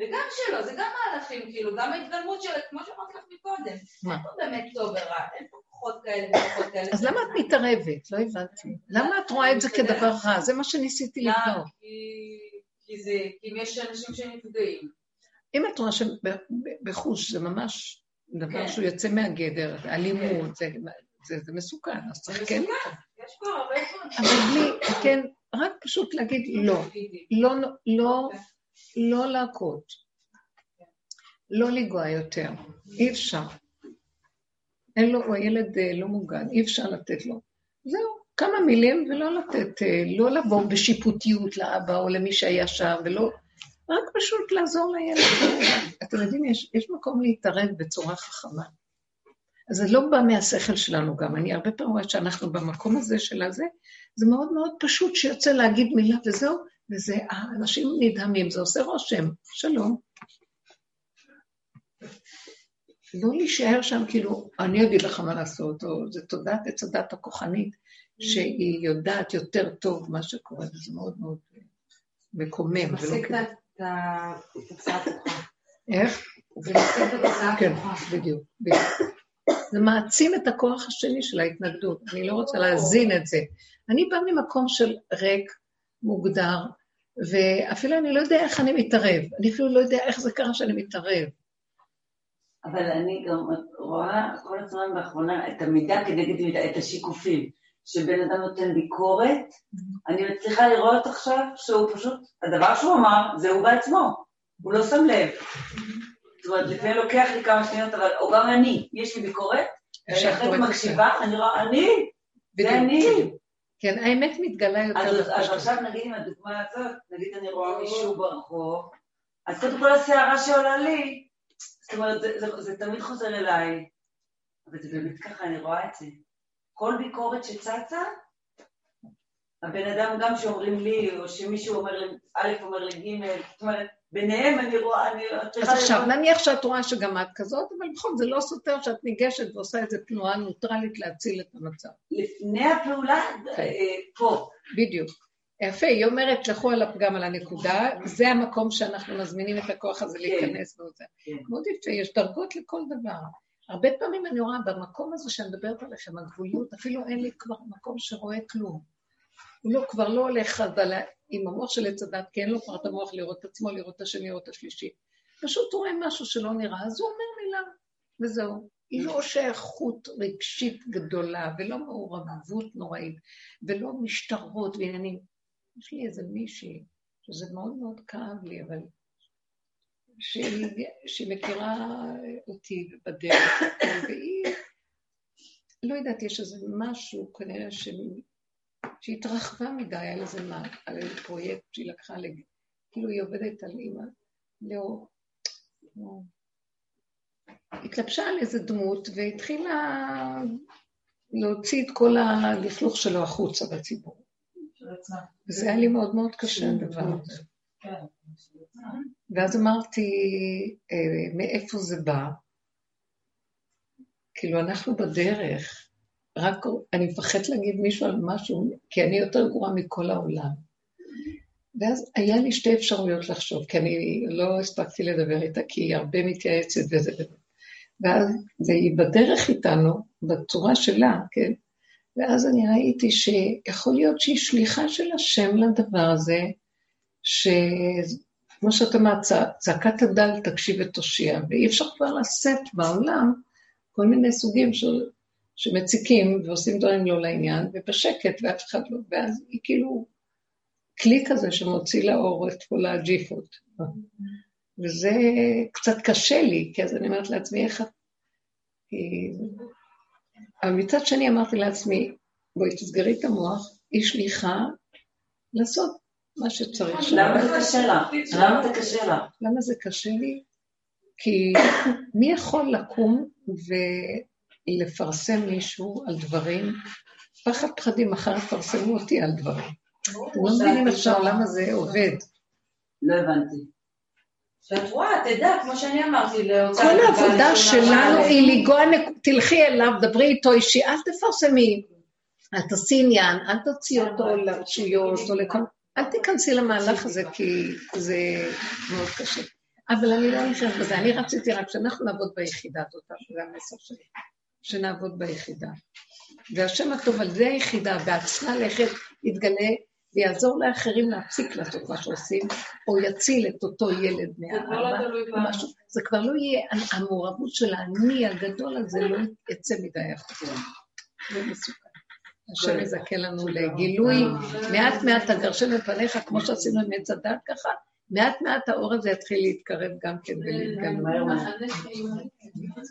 S10: וגם שלו, זה גם מהלכים, כאילו, גם ההתגלמות שלו, כמו שאמרתי לך מקודם.
S3: מה?
S10: אין פה באמת טוב ורע, אין פה כוחות כאלה וכוחות כאלה.
S3: אז למה את מתערבת? לא הבנתי. למה את רואה את זה כדבר רע? זה מה שניסיתי? לבדוק.
S10: כי- זה, כי אם יש אנשים שנפגעים.
S3: אם את רואה שבחוש זה ממש דבר
S10: כן.
S3: שהוא יוצא מהגדר, אלימות, זה- זה זה מסוכן, אז צריך כן... אבל בלי, כן, רק פשוט להגיד לא. לא, לא, לא להכות. לא לנגוע יותר. אי אפשר. אין לו, הילד אה, לא מוגן, אי אפשר לתת לו. זהו, כמה מילים ולא לתת, אה, לא לבוא בשיפוטיות לאבא או למי שהיה שם, ולא... רק פשוט לעזור לילד. אתם יודעים, יש, יש מקום להתערב בצורה חכמה. אז זה לא בא מהשכל שלנו גם. אני הרבה פעמים רואה שאנחנו במקום הזה של הזה, זה מאוד מאוד פשוט שיוצא להגיד מילה וזהו, וזה, האנשים נדהמים, זה עושה רושם. שלום. לא להישאר שם כאילו, אני אגיד לך מה לעשות, או זה תודעת עץ הדת הכוחנית, שהיא יודעת יותר טוב מה שקורה, וזה מאוד מאוד מקומם. ולא
S6: משיג
S3: כאילו-
S6: את הצעת החוק.
S3: איך?
S6: זה משיג את הצעת
S3: כן,
S6: החוק.
S3: בדיוק, בדיוק. זה מעצים את הכוח השני של ההתנגדות, אני לא רוצה להזין את זה. אני באה ממקום של ריק, מוגדר, ואפילו אני לא יודע איך אני מתערב, אני אפילו לא יודע איך זה קרה שאני מתערב.
S5: אבל אני גם רואה כל הזמן באחרונה את המידה כנגד מידה, את השיקופים. שבן אדם נותן ביקורת, אני מצליחה לראות עכשיו שהוא פשוט, הדבר שהוא אמר, זה הוא בעצמו, הוא לא שם לב. זאת אומרת, לפעמים לוקח לי כמה שניות, אבל, או גם אני, יש לי ביקורת,
S3: אפשר
S5: אני אחרי
S3: לקרוא את
S5: מקשיבה, אני רואה, אני, זה אני.
S3: כן, האמת מתגלה יותר
S5: אז. עכשיו נגיד עם הדוגמה הזאת, נגיד אני רואה מישהו ברחוב, אז קודם כל הסערה שעולה לי, זאת אומרת, זה, זה, זה תמיד חוזר אליי, אבל זה באמת ככה, אני רואה את זה. כל ביקורת שצצה, הבן אדם גם שאומרים לי, או שמישהו אומר לי, א' אומר לי ג', זאת אומרת, ביניהם אני רואה, אני...
S3: אז עכשיו, נניח שאת רואה שגם את כזאת, אבל בכל זאת זה לא סותר שאת ניגשת ועושה איזו תנועה נוטרלית להציל את המצב.
S5: לפני הפעולה,
S3: כן.
S5: אה, פה.
S3: בדיוק. יפה, היא אומרת, שלחו על הפגם על הנקודה, זה המקום שאנחנו מזמינים את הכוח הזה להיכנס וזה.
S5: כן.
S3: מאוד יפה, יש דרגות לכל דבר. הרבה פעמים אני רואה במקום הזה שאני מדברת עליכם, הגבוליות, אפילו אין לי כבר מקום שרואה כלום. הוא לא, כבר לא הולך על ה- עם המוח של עץ הדת, כי אין לו כבר את המוח לראות את עצמו, לראות את השני, לראות את השלישי. פשוט הוא רואה משהו שלא נראה, אז הוא אומר מילה, וזהו. היא לא שייכות רגשית גדולה, ולא מעורבות נוראית, ולא משטרות ועניינים. יש לי איזה מישהי, שזה מאוד מאוד כאב לי, אבל שהיא, מכירה אותי בדרך, והיא, לא יודעת, יש איזה משהו כנראה ש... שהתרחבה מדי, היה לזה מה, על איזה פרויקט שהיא לקחה, לג... כאילו היא עובדת על אימא, לא, לא. התלבשה על איזה דמות והתחילה להוציא את כל הלכלוך שלו החוצה בציבור. וזה היה לי מאוד מאוד קשה הדבר הזה. ואז אמרתי, אה, מאיפה זה בא? כאילו, אנחנו בדרך, רק אני מפחדת להגיד מישהו על משהו, כי אני יותר גרועה מכל העולם. ואז היה לי שתי אפשרויות לחשוב, כי אני לא הספקתי לדבר איתה, כי היא הרבה מתייעצת וזה. ואז, והיא בדרך איתנו, בצורה שלה, כן? ואז אני ראיתי שיכול להיות שהיא שליחה של השם לדבר הזה, שכמו שאת אמרת, צע- צעקת הדל תקשיב ותושיע, ואי אפשר כבר לשאת בעולם כל מיני סוגים של, שמציקים ועושים דברים לא לעניין, ובשקט, ואף אחד לא, ואז היא כאילו כלי כזה שמוציא לאור את כל הג'יפות. וזה קצת קשה לי, כי אז אני אומרת לעצמי, איך את... אבל מצד שני אמרתי לעצמי, בואי תסגרי את המוח, היא שליחה לעשות מה שצריך.
S5: למה זה קשה לך? למה זה קשה לך?
S3: למה זה קשה לי? כי מי יכול לקום ולפרסם מישהו על דברים? פחד פחדים, מחר יפרסמו אותי על דברים. אתם לא מבינים עכשיו למה זה עובד.
S5: לא הבנתי.
S10: שאת רואה, תדע, כמו שאני אמרתי, להוצאה...
S3: כל העבודה שלנו. היא לנגוע, נק- תלכי אליו, דברי איתו אישי, אל תפרסמי, אל תעשי עניין, אל תוציאי אותו לרשויות או לכל... אל תיכנסי למהלך הזה, כי זה מאוד קשה. אבל אני לא נכנסת בזה, אני רציתי רק שאנחנו נעבוד ביחידה הזאת, זה המסר שלי, שנעבוד ביחידה. והשם הטוב על זה היחידה, בעצמה לכת, יתגלה ויעזור לאחרים להפסיק לעשות מה שעושים, או יציל את אותו ילד
S10: לא
S3: מהאבא. משהו. זה כבר לא יהיה, המעורבות של האני הגדול הזה לא יצא מדי החוצה. זה מסוכן. השם יזכה לנו לגילוי, מעט מעט תגרשם מפניך, כמו שעשינו עם עץ הדת ככה, מעט מעט האור הזה יתחיל להתקרב גם כן ולהתגלות.